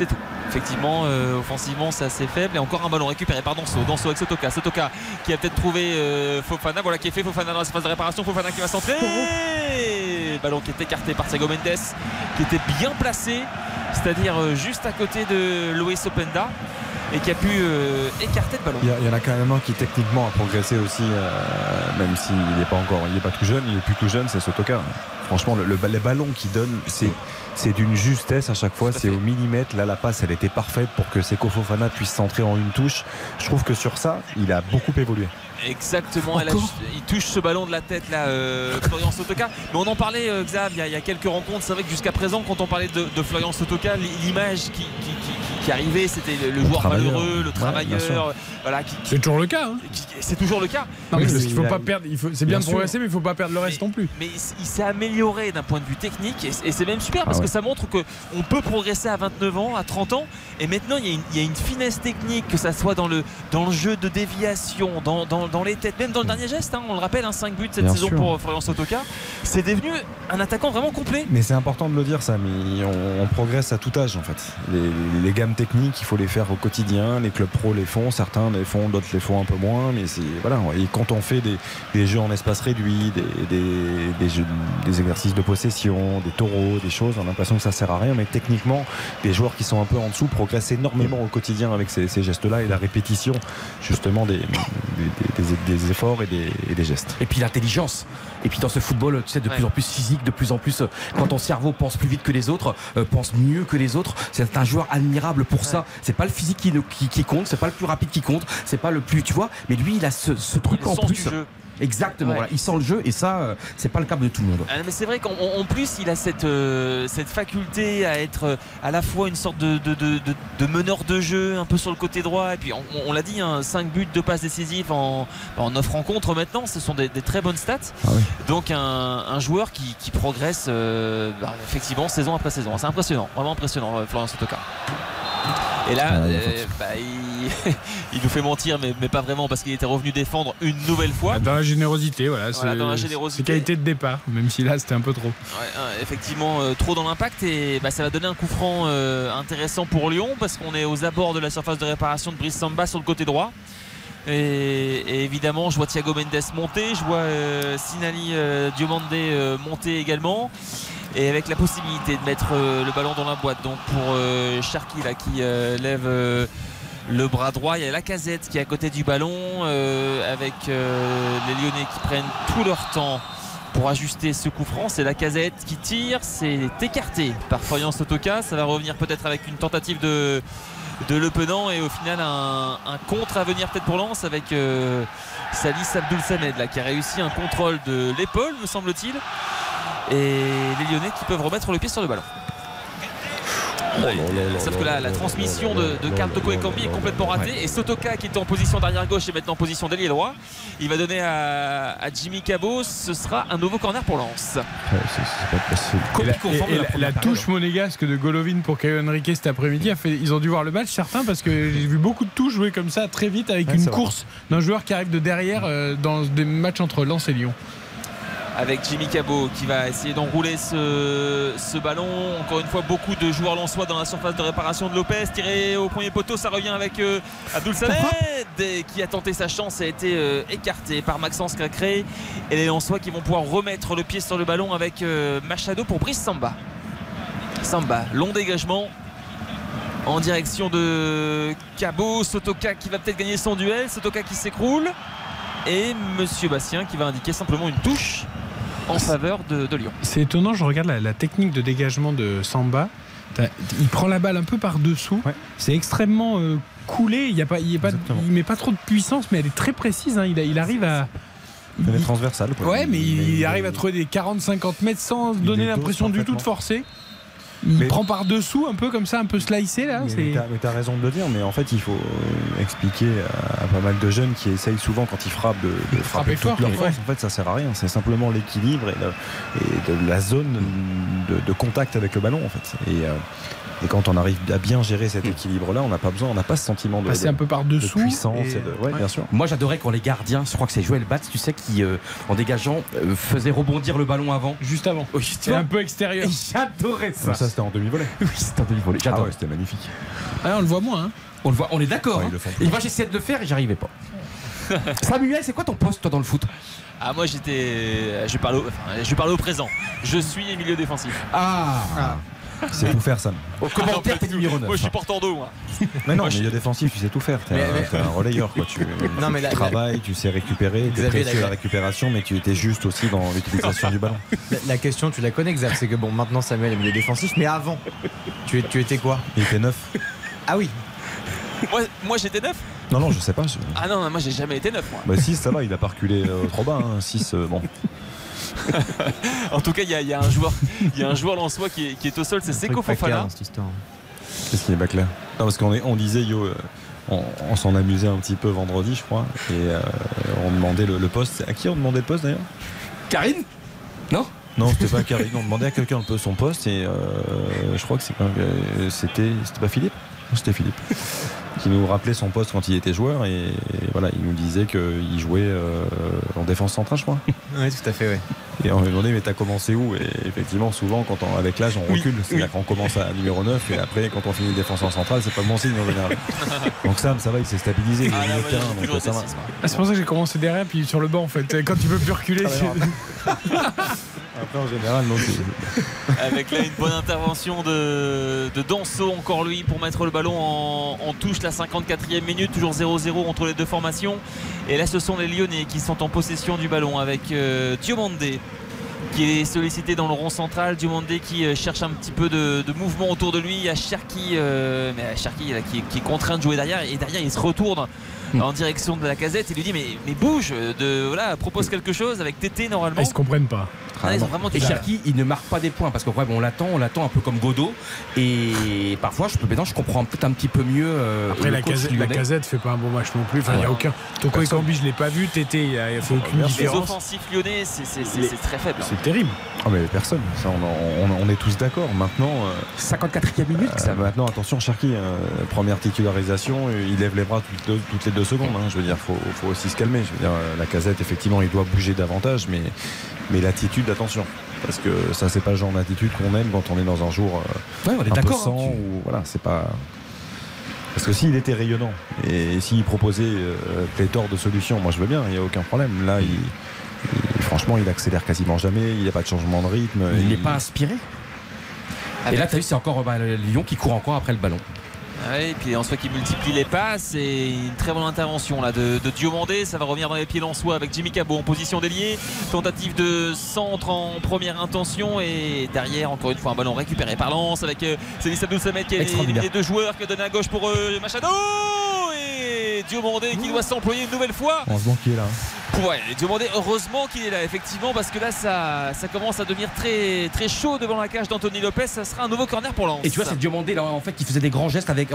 tout. Effectivement, euh, offensivement, c'est assez faible. Et encore un ballon récupéré par Danso. Danso avec Sotoka. Sotoka qui a peut-être trouvé euh, Fofana. Voilà qui est fait. Fofana dans la surface de réparation. Fofana qui va centrer. Ballon qui est écarté par Thiago Mendes, qui était bien placé, c'est-à-dire juste à côté de Loïs Openda, et qui a pu euh, écarter le ballon. Il y, en a quand même un qui techniquement a progressé aussi, euh, même s'il n'est pas encore, il n'est pas tout jeune, il est plus tout jeune, c'est Sotoka. Franchement, le, le- les ballons qu'il donne, c'est c'est d'une justesse à chaque fois, c'est au millimètre. Là, la passe, elle était parfaite pour que Seko Fofana puisse centrer en une touche. Je trouve que sur ça, il a beaucoup évolué. Exactement, elle a- il touche ce ballon de la tête là, euh, Florian Sotoka. Mais on en parlait, euh, Xav, il y, a, il y a quelques rencontres. C'est vrai que jusqu'à présent, quand on parlait de, de Florian Sotoka, l'image qui, qui- qui- qui arrivait, c'était le, le joueur malheureux, le Ouais, travailleur. voilà, qui- C'est toujours le cas. hein. c'est toujours le cas. Non, mais parce faut il a- pas perdre. il faut- C'est bien, Bien de sûr. progresser, mais il faut pas perdre le reste non plus. Mais il, s'est amélioré d'un point de vue technique et, et c'est même super parce Ah ouais. que ça montre que on peut progresser à 29 ans, à 30 ans et maintenant il y a une, il y a une finesse technique que ça soit dans le, dans le jeu de déviation, dans, dans- dans les têtes, même dans le dernier geste, hein, on le rappelle, 5 buts cette Bien saison sûr. pour Florian Sotoka, c'est devenu un attaquant vraiment complet. Mais c'est important de le dire ça, mais on, on progresse à tout âge en fait. Les, les gammes techniques, il faut les faire au quotidien. Les clubs pro les font, certains les font, d'autres les font un peu moins. Mais c'est voilà. Et quand on fait des, des jeux en espace réduit, des, des, des jeux- des exercices de possession, des taureaux, des choses, on a l'impression que ça sert à rien. Mais techniquement, les joueurs qui sont un peu en dessous progressent énormément au quotidien avec ces, ces gestes-là et la répétition justement des, des, des- des efforts et des, et des gestes. Et puis l'intelligence. Et puis dans ce football, tu sais, de plus en plus physique, de plus en plus, euh, quand ton cerveau pense plus vite que les autres, euh, pense mieux que les autres, c'est un joueur admirable pour ça. C'est pas le physique qui, qui, qui compte, c'est pas le plus rapide qui compte, c'est pas le plus, tu vois, mais lui, il a ce, ce truc le en plus. Exactement, Ouais. voilà. il sent le jeu et ça, euh, c'est pas le cas de tout le monde. Ah, mais c'est vrai qu'en en- en plus il a cette, euh, cette faculté à être euh, à la fois une sorte de, de, de- de- de meneur de jeu un peu sur le côté droit et puis on, on l'a dit 5 buts, 2 passes décisives en, en 9 rencontres maintenant ce sont des, des très bonnes stats donc un, un joueur qui, qui progresse euh, bah, effectivement saison après saison c'est impressionnant vraiment impressionnant Florian Sotoka et là, Ah, euh, bah, il, il nous fait mentir, mais, mais pas vraiment, parce qu'il était revenu défendre une nouvelle fois. Dans la générosité, voilà. Voilà, c'est- dans la générosité. C'est qualité de départ, même si là c'était un peu trop. Ouais, effectivement, euh, trop dans l'impact et bah, ça va donner un coup franc euh, intéressant pour Lyon parce qu'on est aux abords de la surface de réparation de Brice Samba sur le côté droit. Et, et évidemment, je vois Thiago Mendes monter, je vois euh, Sinali euh, Diomande euh, monter également. Et avec la possibilité de mettre euh, le ballon dans la boîte. Donc pour euh, Cherki là, qui euh, lève le bras droit, il y a la casette qui est à côté du ballon avec les Lyonnais qui prennent tout leur temps pour ajuster ce coup franc. C'est la casette qui tire, c'est écarté par Florian Sotoka. Ça va revenir peut-être avec une tentative de, Le Penant et au final un, un contre à venir peut-être pour Lens avec euh, Salis Abdul Samed là, qui a réussi un contrôle de l'épaule, me semble-t-il. Et les Lyonnais qui peuvent remettre le pied sur le ballon. Sauf que là, la transmission de, de Karl Toko Ekambi est complètement ratée. Et Sotoka, qui était en position d'arrière gauche, est maintenant en position d'ailier droit. Il va donner à, à Jimmy Cabot. Ce sera un nouveau corner pour Lens. c'est pas possible. Et la, et- et touche monégasque de Golovin pour Caio Henrique cet après-midi, a fait, ils ont dû voir le match, certains, parce que j'ai vu beaucoup de touches jouer comme ça très vite avec Ouais, une course d'un joueur qui arrive de derrière euh, dans des matchs entre Lens et Lyon. Avec Jimmy Cabot qui va essayer d'enrouler ce, ce ballon. Encore une fois, beaucoup de joueurs lensois dans la surface de réparation de Lopez. Tiré au premier poteau, ça revient avec euh, Abdul Samed qui a tenté sa chance et a été euh, écarté par Maxence Cracré. Et les lensois qui vont pouvoir remettre le pied sur le ballon avec euh, Machado pour Brice Samba. Samba, long dégagement en direction de Cabot. Sotoka qui va peut-être gagner son duel. Sotoka qui s'écroule. Et Monsieur Bastien qui va indiquer simplement une touche en faveur de, de Lyon. C'est étonnant, je regarde la, la technique de dégagement de Samba. Il prend la balle un peu par dessous. C'est extrêmement euh, coulé. Il y a pas, il y a pas, il met pas trop de puissance, mais elle est très précise. hein. Il, arrive à. Elle est transversale. quoi. Ouais, mais il, arrive à trouver des 40-50 mètres sans donner l'impression du tout de forcer. Il prend par dessous un peu comme ça, un peu slicé là. Mais t'as- mais raison de le dire, mais en fait, il faut euh, expliquer à, à pas mal de jeunes qui essayent souvent, quand ils frappent, de, de frapper fort, toute leur mais force. En fait, ça sert à rien. C'est simplement l'équilibre et, de la zone de, de contact avec le ballon, en fait. Et, euh, et quand on arrive à bien gérer cet équilibre-là, on n'a pas besoin, on n'a pas ce sentiment de, Passer de- un peu par de dessous. puissance. et- et de- ouais, bien sûr. Moi j'adorais quand les gardiens, je crois que c'est Joël Batz, tu sais, qui euh, en dégageant euh, faisait rebondir le ballon avant. Juste avant. Oui, vois un peu extérieur. J'adorais ça. Ça, c'était en demi-volée. Oui, c'était un demi-volée. Ah J'adore. ouais, c'était magnifique. Ah, on le voit moins. hein. On le voit, on est d'accord. Ouais, hein. Et moi j'essayais de le faire et j'arrivais pas. Samuel, c'est quoi ton poste toi dans le foot? Ah moi j'étais. Je parle au, enfin, je parle au présent. Je suis milieu défensif. Ah, C'est tout faire, Sam. Au commentaire, t'es numéro 9. Moi je suis porteur d'eau moi. Mais non, milieu défensif, tu sais tout faire. T'es Mais- un, mais- t'es un relayeur, quoi. Tu, Non, mais la- tu travailles, tu sais récupérer, tu précieux la- la récupération, mais tu étais juste aussi dans l'utilisation du ballon. La, la question, tu la connais, Xav, c'est que bon, maintenant Samuel est milieu défensif, mais avant, tu, tu étais quoi? Il était neuf. Ah oui, Moi, moi j'étais neuf? Non, non, je sais pas. je- Ah non, non, moi j'ai jamais été neuf moi. Bah 6 ça va, il a pas reculé euh, trop bas. 6, bon. En tout cas il y, a- il y a un joueur, il y a un joueur qui est, qui est au sol, c'est Seko Fofana. Qu'est-ce qui est pas clair? Non, parce qu'on est- on disait, yo, euh, on, on s'en amusait un petit peu vendredi, je crois, et euh, on demandait le, le poste. À qui on demandait le poste d'ailleurs? Karine? Non? Non, c'était pas Karine, on demandait à quelqu'un un peu son poste, et euh, je crois que c'est quand- c'était c'était pas Philippe? Non, C'était Philippe. qui nous rappelait son poste quand il était joueur, et, et voilà, il nous disait qu'il jouait euh, en défense centrale, je crois. Oui, tout à fait, oui. Et on lui demandait, mais t'as commencé où? Et effectivement, souvent, quand on, avec l'âge, on recule. C'est-à-dire qu'on commence à numéro 9 et après, quand on finit défenseur central, c'est pas le bon signe en général. Donc Sam, ça va, il s'est stabilisé, il est Ah. Ah, c'est pour ça que j'ai commencé derrière, puis sur le banc en fait. Quand tu peux plus reculer. c'est- En général, non, Avec là une bonne intervention de, de Danso, encore lui, pour mettre le ballon en, touche, la 54e minute, toujours 0-0 entre les deux formations. Et là, ce sont les Lyonnais qui sont en possession du ballon avec euh, Diomandé qui est sollicité dans le rond central. Diomandé qui euh, cherche un petit peu de, mouvement autour de lui. Il y a Cherki, euh, mais Cherki qui est contraint de jouer derrière. Et derrière, il se retourne en direction de la casette et lui dit Mais, mais bouge, de, voilà, propose quelque chose avec Tété normalement. Ah, Ils se comprennent pas. Ah, ils ont vraiment du Et. Cherki, il ne marque pas des points parce que ouais, bon, on l'attend, on l'attend un peu comme Godot. Et parfois, je peux maintenant, je comprends peut-être un petit peu mieux. euh, Après, la casette, la casette fait pas un bon match non plus. Enfin, il y a Ouais. aucun. Toko Ekambi, je l'ai pas vu. Tété, il a, il a fait aucune Les différence. offensifs lyonnais, c'est- c'est c'est- Les- c'est très faible. hein. C'est terrible. Ah, mais personne, ça, on, on- on est tous d'accord. Maintenant, euh, 54e minute, euh, ça va. maintenant attention, Cherki, euh, première titularisation, euh, il lève les bras toutes, les deux- toutes les deux secondes. hein. je veux dire, faut, faut aussi se calmer. Je veux dire, euh, la casette, effectivement, il doit bouger davantage, mais, mais l'attitude, attention. Parce que ça, c'est pas le genre d'attitude qu'on aime quand on est dans un jour euh, Ouais, on est un peu d'accord, sans hein, tu- ou voilà, c'est pas. Parce que s'il était rayonnant et s'il proposait euh, pléthore de solutions, moi je veux bien, il n'y a aucun problème. Là, il, il- franchement, il accélère quasiment jamais, il n'y a pas de changement de rythme. Il n'est pas inspiré. Et là, tu as vu, c'est encore bah, le Lyon qui court encore après le ballon. Ouais, et puis en soi qui multiplie les passes et une très bonne intervention là de, de Diomandé. Ça va revenir dans les pieds lensois avec Jimmy Cabot en position d'ailier. Tentative de centre en première intention et derrière encore une fois un ballon récupéré par Lens avec euh, Céline Abdou Samet qui a Extraordinaire. les deux joueurs qui a donné à gauche pour euh, Machado et Diomandé qui doit s'employer une nouvelle fois. Heureusement qu'il est là. Ouais, Diomandé, heureusement qu'il est là, effectivement, parce que là, ça, ça commence à devenir très, très chaud devant la cage d'Anthony Lopez. Ça sera un nouveau corner pour Lens. Et tu vois, c'est Diomandé là en fait qui faisait des grands gestes avec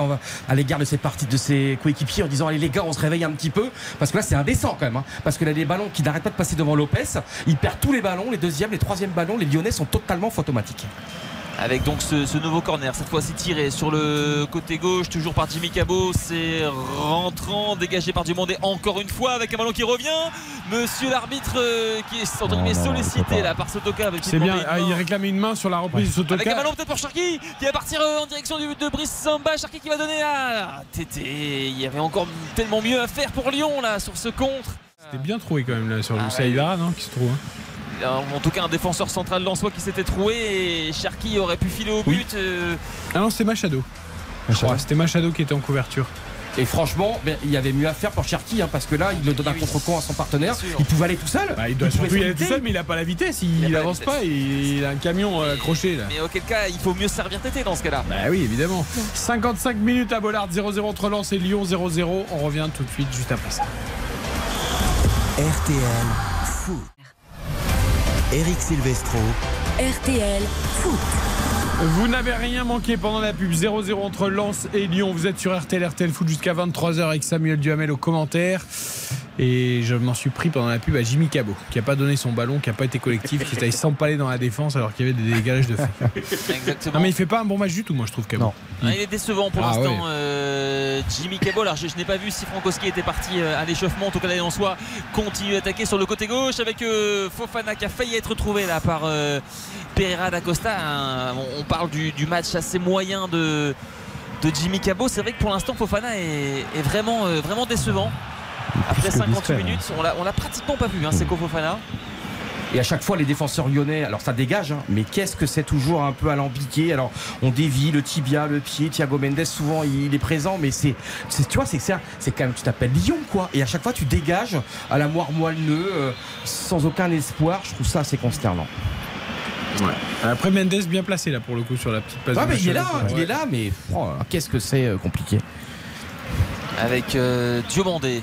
à l'égard de ses coéquipiers en disant allez les gars, on se réveille un petit peu parce que là c'est indécent quand même hein. parce que là les ballons qui n'arrêtent pas de passer devant Lopez, il perd tous les ballons, les deuxièmes, les troisièmes ballons, les Lyonnais sont totalement automatiques. Avec donc ce, ce nouveau corner, cette fois-ci tiré sur le côté gauche, toujours par Jimmy Cabot. C'est rentrant, dégagé par Dumondé encore une fois avec un ballon qui revient. Monsieur l'arbitre euh, qui est entre guillemets sollicité là par Sotoka. avec C'est bien, ah, il réclamait une main sur la reprise de Sotoka. Avec un ballon peut-être pour Sharky qui va partir euh, en direction du, de Brice Samba. Sharky qui va donner à Tété. Il y avait encore tellement mieux à faire pour Lyon là sur ce contre. C'était bien trouvé quand même là sur le Ah, Saïdara, non Qui se trouve. hein. En tout cas, un défenseur central lensois qui s'était troué et Sharky aurait pu filer au but. euh, Ah non, c'est Machado. C'était Machado qui était en couverture. Et franchement, ben, il y avait mieux à faire pour Cherki, hein, parce que là, il le donne un contre-camp à son partenaire. Il pouvait aller tout seul. Bah, il doit surtout y aller tout seul, mais il a pas la vitesse. Il, Il avance pas. Il, il a un camion euh, accroché là. Mais auquel cas, il faut mieux servir Tété dans ce cas-là. Bah oui, évidemment. 55 minutes à Bollard, 0-0 entre Lens et Lyon, 0-0. On revient tout de suite juste après ça. RTL Foot. Eric Silvestro. RTL Foot. Vous n'avez rien manqué pendant la pub 0-0 entre Lens et Lyon. Vous êtes sur RTL, RTL Foot jusqu'à 23h avec Samuel Duhamel au commentaire. Et je m'en suis pris pendant la pub à Jimmy Cabot, qui n'a pas donné son ballon, qui n'a pas été collectif, qui s'est s'empaler dans la défense alors qu'il y avait des dégages de fait. Exactement. Non mais il fait pas un bon match du tout, moi je trouve Cabot. Ah, il est décevant pour Ah, l'instant, ouais. euh, Jimmy Cabot. Alors, je, je n'ai pas vu si Frankowski était parti euh, à l'échauffement. En tout cas, là, en soi, continue d'attaquer sur le côté gauche avec euh, Fofana qui a failli être trouvé là par euh, Pereira d'Acosta. Un- on, on parle du, du match assez moyen de, de Jimmy Cabot. C'est vrai que pour l'instant, Fofana est, est vraiment, euh, vraiment décevant. Après que 58 discret, minutes, on l'a, on l'a pratiquement pas vu, hein, Seko Fofana. Et à chaque fois, les défenseurs lyonnais, alors ça dégage, hein, mais qu'est-ce que c'est toujours un peu alambiqué? Alors, on dévie le tibia, le pied. Thiago Mendes, souvent, il est présent, mais c'est, c'est- tu vois, c'est, c'est, c'est quand même, tu t'appelles Lyon, quoi. Et à chaque fois, tu dégages à la moire moelleux, euh, sans aucun espoir. Je trouve ça assez consternant. Après Mendes bien placé là pour le coup sur la petite passe. Ouais, de mais il est là, il Ouais. est là, mais oh, qu'est-ce que c'est euh, compliqué? avec euh, Diomandé.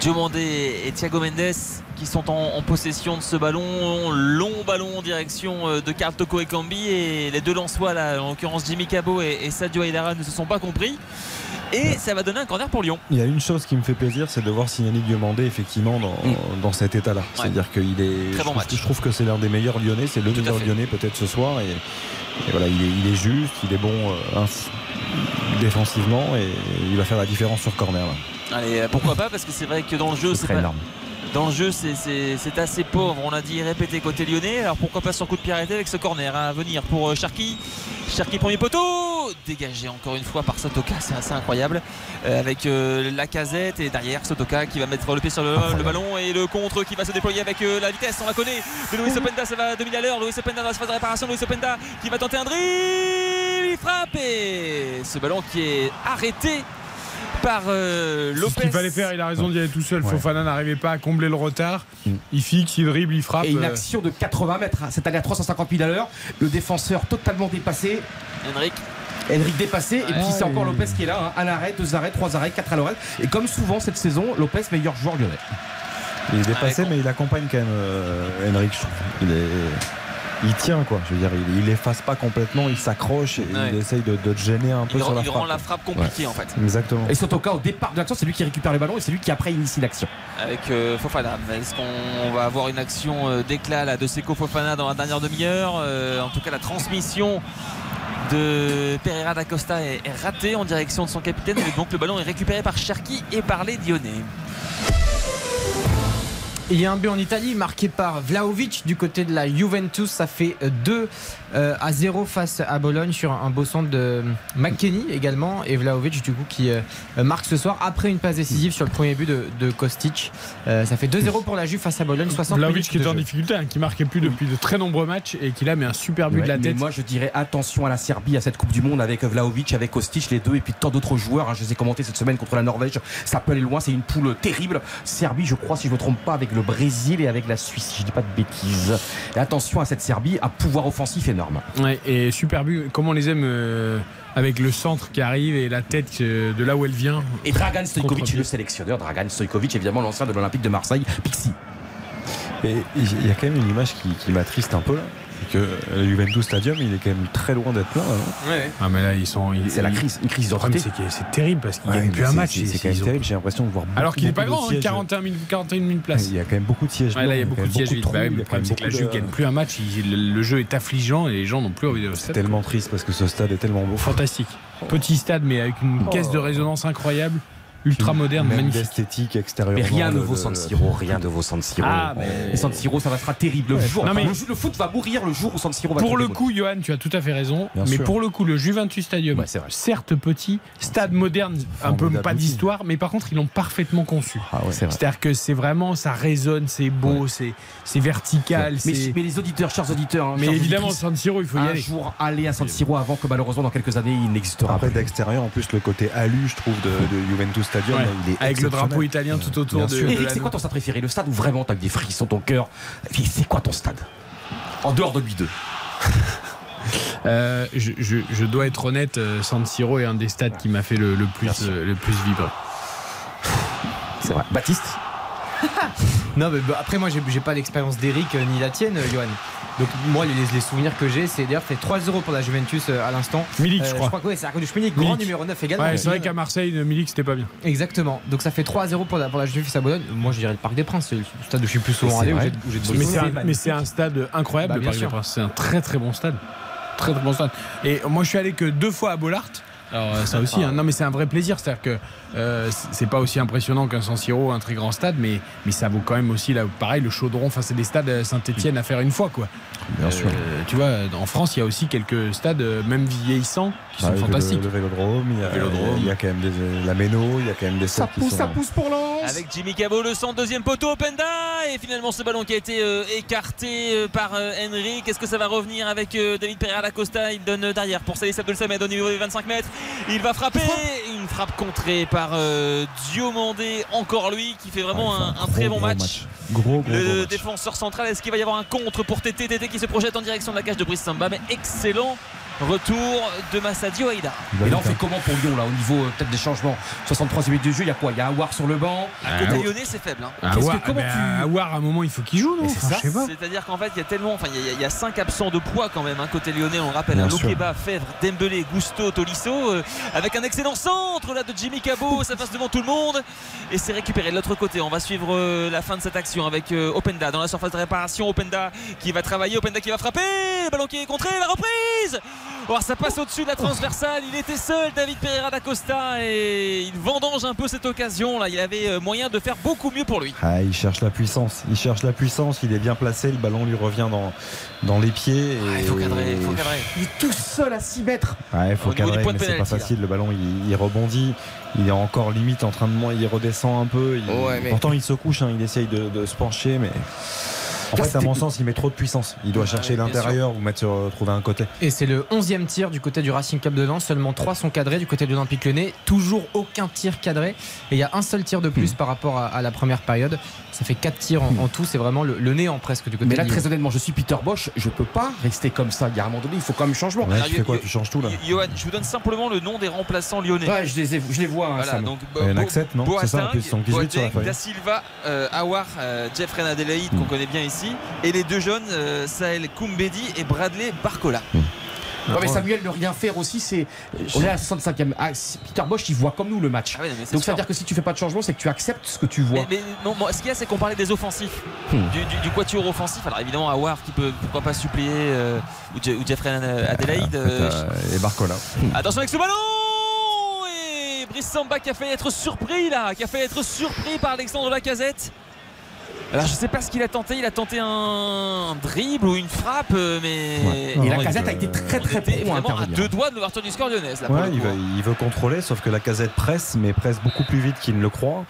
Diomandé et Thiago Mendes qui sont en, en possession de ce ballon. Long ballon en direction euh, de Carl Toko et Cambi. Et les deux Lensois, là, en l'occurrence Jimmy Cabot et, et Sadio Aydara, ne se sont pas compris. Et ça va donner un corner pour Lyon. Il y a une chose qui me fait plaisir, c'est de voir Signani Diomandé effectivement dans, dans cet état-là. C'est-à-dire qu'il est. Très je, bon trouve, match. je trouve que c'est l'un des meilleurs Lyonnais, c'est le Tout meilleur. Lyonnais peut-être ce soir. Et, et voilà, il est, il est juste, il est bon euh, défensivement et il va faire la différence sur corner. Là. Allez, euh, pourquoi pas Parce que c'est vrai que dans le jeu, Ce c'est énorme. Dans le jeu, c'est- c'est c'est assez pauvre. On l'a dit, répété côté lyonnais. Alors pourquoi pas sur coup de pied arrêté avec ce corner hein, à venir pour euh, Cherki. Cherki premier poteau, dégagé encore une fois par Sotoka, c'est assez incroyable. Euh, avec euh, la casette et derrière Sotoka qui va mettre le pied sur le, le ballon et le contre qui va se déployer avec euh, la vitesse. On la connaît de Luis Openda, ça va 2000 à l'heure. Luis Openda dans la phase de réparation. Luis Openda qui va tenter un dribble. Il frappe et ce ballon qui est arrêté par euh, C'est ce Lopez. qu'il fallait faire, il a raison d'y aller tout seul. Ouais. Fofana n'arrivait pas à combler le retard. Il fixe, il dribble, il frappe. Et une euh, action de 80 mètres, hein, c'est allé à 350 000 à l'heure. Le défenseur totalement dépassé. Henrik. Henrik dépassé. et puis c'est encore Lopez qui est là. hein. Un arrêt, deux arrêts, trois arrêts, quatre à l'oreille. Et comme souvent cette saison, Lopez meilleur joueur lyonnais. Il est dépassé, mais il accompagne quand même euh, Henrik, je trouve. Il est. Il tient quoi, je veux dire, il, il efface pas complètement, il s'accroche et Ouais. il essaye de, de te gêner un peu Il, sur rend, la il frappe. rend la frappe compliquée en fait. Exactement. Et Sotoka au départ de l'action, c'est lui qui récupère le ballon et c'est lui qui après initie l'action. Avec euh, Fofana. Est-ce qu'on va avoir une action euh, d'éclat là, de Seko Fofana dans la dernière demi-heure? Euh, En tout cas, la transmission de Pereira da Costa est, est ratée en direction de son capitaine. Mais donc le ballon est récupéré par Cherki et par les Lyonnais. Il y a un but en Italie marqué par Vlaovic du côté de la Juventus. Ça fait 2 à 0 face à Bologne sur un beau centre de McKenny également. Et Vlaovic du coup qui euh, marque ce soir après une passe décisive sur le premier but de, de Kostic. Euh, ça fait 2-0 pour la Juve face à Bologne. 60 Vlahovic minutes qui était en difficulté, hein, qui marquait plus depuis de très nombreux matchs et qui là met un super but Ouais, de la mais tête. moi je dirais attention à la Serbie à cette Coupe du Monde avec Vlaovic, avec Kostic, les deux et puis tant d'autres joueurs. hein. je les ai commentés cette semaine contre la Norvège. Ça peut aller loin, c'est une poule terrible. Serbie, je crois, si je ne me trompe pas, avec le Brésil et avec la Suisse, si je dis pas de bêtises. Et attention à cette Serbie, à pouvoir offensif énorme. Ouais, et super but, comme on les aime euh, avec le centre qui arrive et la tête euh, de là où elle vient. Et Dragan Stojkovic, le sélectionneur, Dragan Stojkovic, évidemment l'ancien de l'Olympique de Marseille, Pixi. Et il y a quand même une image qui, qui m'attriste un peu là. Que le Juventus Stadium, il est quand même très loin d'être plein. hein. Ah mais là ils sont. ils- C'est la crise, une crise Le problème, d'identité. c'est que c'est terrible parce Ouais, gagnent mais plus un match. C'est quand même ont- terrible. J'ai l'impression de voir beaucoup, Alors qu'il n'est pas grand, hein, sièges. 41 000 41 000 places. Il y a quand même beaucoup de sièges. Ouais, là, il y a beaucoup de sièges a le problème, c'est que la Juve de- gagne plus un match. Le, le jeu est affligeant et les gens n'ont plus envie de. C'est tellement triste parce que ce stade est tellement beau. Fantastique. Petit stade, mais avec une caisse de résonance incroyable, ultra moderne, Même magnifique. d'esthétique extérieure. Mais rien ne vaut San Siro, rien ne vaut San Siro. Ah, mais- Et San Siro, ça va être terrible. Le, Ouais, jour, non, mais- le, foot va mourir le jour où San Siro va Pour le coup, Johan, tu as tout à fait raison. Bien mais sûr. pour le coup, le Juventus Stadium, Ouais, c'est vrai. certes petit, stade moderne, un peu pas d'histoire, mais par contre, ils l'ont parfaitement conçu. Ah ouais. C'est-à-dire que c'est vraiment, ça résonne, c'est beau, c'est c'est vertical. Mais, les auditeurs, chers auditeurs, hein, Mais chers évidemment, San Siro, il faut y un aller. jour aller à San Siro avant que malheureusement dans quelques années il n'existera Après d'extérieur, en plus le côté alu, je trouve, de, de Juventus Stadium, Ouais. il est Avec le drapeau italien tout autour de, de c'est quoi ton stade préféré Le stade où vraiment t'as des frissons ton cœur C'est quoi ton stade En dehors de lui deux. Euh, je, je- je dois être honnête, euh, San Siro est un des stades qui m'a fait le, le plus, euh, le plus vibrer. C'est vrai. Baptiste Non, mais bah, après, moi, j'ai j'ai pas l'expérience d'Eric euh, ni la tienne, euh, Johan. Donc, moi, les, les souvenirs que j'ai, c'est d'ailleurs, fait 3-0 pour la Juventus euh, à l'instant. Milik, Euh, je crois. que ouais, c'est à cause du Schminik, grand Milik. numéro 9 également. Ouais, c'est vrai qu'à Marseille, le Milik, c'était pas bien. Exactement. Donc, ça fait 3-0 pour la, pour la Juventus à Bologne. Moi, je dirais le Parc des Princes, c'est le stade où je suis plus souvent c'est allé, où de Mais bons c'est un, souvenirs. mais c'est un stade incroyable, Bah, le bien Parc des sûr. Princes. C'est un très très bon stade. Très très bon stade. Et moi, je suis allé que deux fois à Bollard. Alors euh, ça aussi, hein. non mais c'est un vrai plaisir, c'est-à-dire que euh, c'est- pas aussi impressionnant qu'un San Siro, un très grand stade, mais, mais ça vaut quand même aussi là, pareil le Chaudron. Enfin c'est des stades Saint-Étienne à faire une fois quoi. Bien Euh, sûr. Tu vois, en France il y a aussi quelques stades euh, même vieillissants qui sont Ah, le- fantastiques. Le, Vélodrome, il y a, Vélodrome. il y a quand même des, la Méno, il y a quand même des Ça pousse, sont. ça pousse pour Lens Avec Jimmy Cabot, le centre, deuxième poteau, Openda Et finalement, ce ballon qui a été euh, écarté euh, par euh, Henry. Qu'est-ce que ça va revenir avec euh, David Pereira da Costa? Il donne euh, derrière pour Abdel Samed au niveau des 25 mètres. Il va frapper. Une frappe contrée par euh, Diomandé, encore lui, qui fait vraiment un, très gros, bon match. match. Gros, gros, Le match. défenseur central, est-ce qu'il va y avoir un contre pour Tété? Tété qui se projette en direction de la cage de Brice Samba Mais excellent retour de Massadio Aïda. Et là on fait hein. comment pour Lyon là au niveau euh, peut-être des changements? 63 minutes de jeu, il y a quoi? Il y a Awar sur le banc. À côté lyonnais, c'est faible. hein. Ah, Qu'est-ce que- Aouar, comment ben, tu- Aouar, à un moment il faut qu'il joue, non? C'est-à-dire qu'en fait, il y a tellement, enfin, il y a- il y, a cinq absents de poids quand même. Un côté lyonnais, on le rappelle, sûr. Lokeba, Fèvre, Dembélé, Gusto, Tolisso, euh, avec un excellent centre là de Jimmy Cabot, ça passe devant tout le monde et c'est récupéré de l'autre côté. On va suivre euh, la fin de cette action avec euh, Openda dans la surface de réparation. Openda qui va travailler, Openda qui va frapper, le ballon qui est contré, la reprise. Oh, ça passe au-dessus de la transversale. Il était seul, David Pereira da Costa, et il vendange un peu cette occasion là. Il avait euh, moyen de faire beaucoup mieux pour lui. Ah, il cherche la puissance. Il cherche la puissance. Il est bien placé. Le ballon lui revient dans, dans les pieds. Et... Ah, il faut cadrer, il faut cadrer. Il est tout seul à 6 mètres. Ouais, il faut Au cadrer, mais c'est pas là. facile. Le ballon, il, il rebondit. Il est encore limite en train de monter. Il redescend un peu. Il- Ouais, mais- Pourtant, il se couche. hein, il essaye de, de se pencher, mais. En fait, à mon sens, il met trop de puissance. Il doit chercher l'intérieur ou mettre sur, trouver un côté. Et c'est le 11e tir du côté du Racing Club de Lens. Seulement 3 sont cadrés du côté de l'Olympique Lyonnais. Toujours aucun tir cadré. Et il y a un seul tir de Hmm. plus par rapport à, à la première période. Ça fait 4 tirs en, en tout. C'est vraiment le, le néant presque du côté Mais là très honnêtement, je suis Peter Bosch, je peux pas rester comme ça. Il y a un moment donné, il faut quand même changement. Ouais, Alors, tu fais quoi? Tu changes tout là? Johan, je vous donne simplement le nom des remplaçants lyonnais. Ouais, je les, ai- je les vois. hein, Voilà, Il y en a non? C'est ça, en Boateng, plus, ils sont 18 sur la Boateng. Da Silva, euh, Awar, euh, Jeffrey Adelaide qu'on connaît bien ici, et les deux jeunes, euh, Sahel Koumbedi et Bradley Barcola. Mais Samuel, ne rien faire aussi, c'est. On est à la 65e. Ah, Peter Bosch, il voit comme nous le match. Ah non, Donc ça veut dire que si tu fais pas de changement, c'est que tu acceptes ce que tu vois. Mais, mais non, moi, ce qu'il y a, c'est qu'on parlait des offensifs, Hmm. du, du, du quatuor offensif. Alors évidemment, Awar qui peut pourquoi pas suppléer, euh, ou, Je- ou Jeffrey Adelaide. euh, Euh, Et Barcola. Attention avec ce ballon Et Brice Samba qui a fait être surpris là, qui a fait être surpris par Alexandre Lacazette. Alors je sais pas ce qu'il a tenté, il a tenté un dribble ou une frappe, euh, mais Ouais. Et Non, la casette veut- a été très très pro à vraiment à intervenir. deux doigts de l'ouverture du score lyonnaise. Là, pour Ouais, le il coup, veut, hein. il veut contrôler, sauf que la casette presse, mais presse beaucoup plus vite qu'il ne le croit.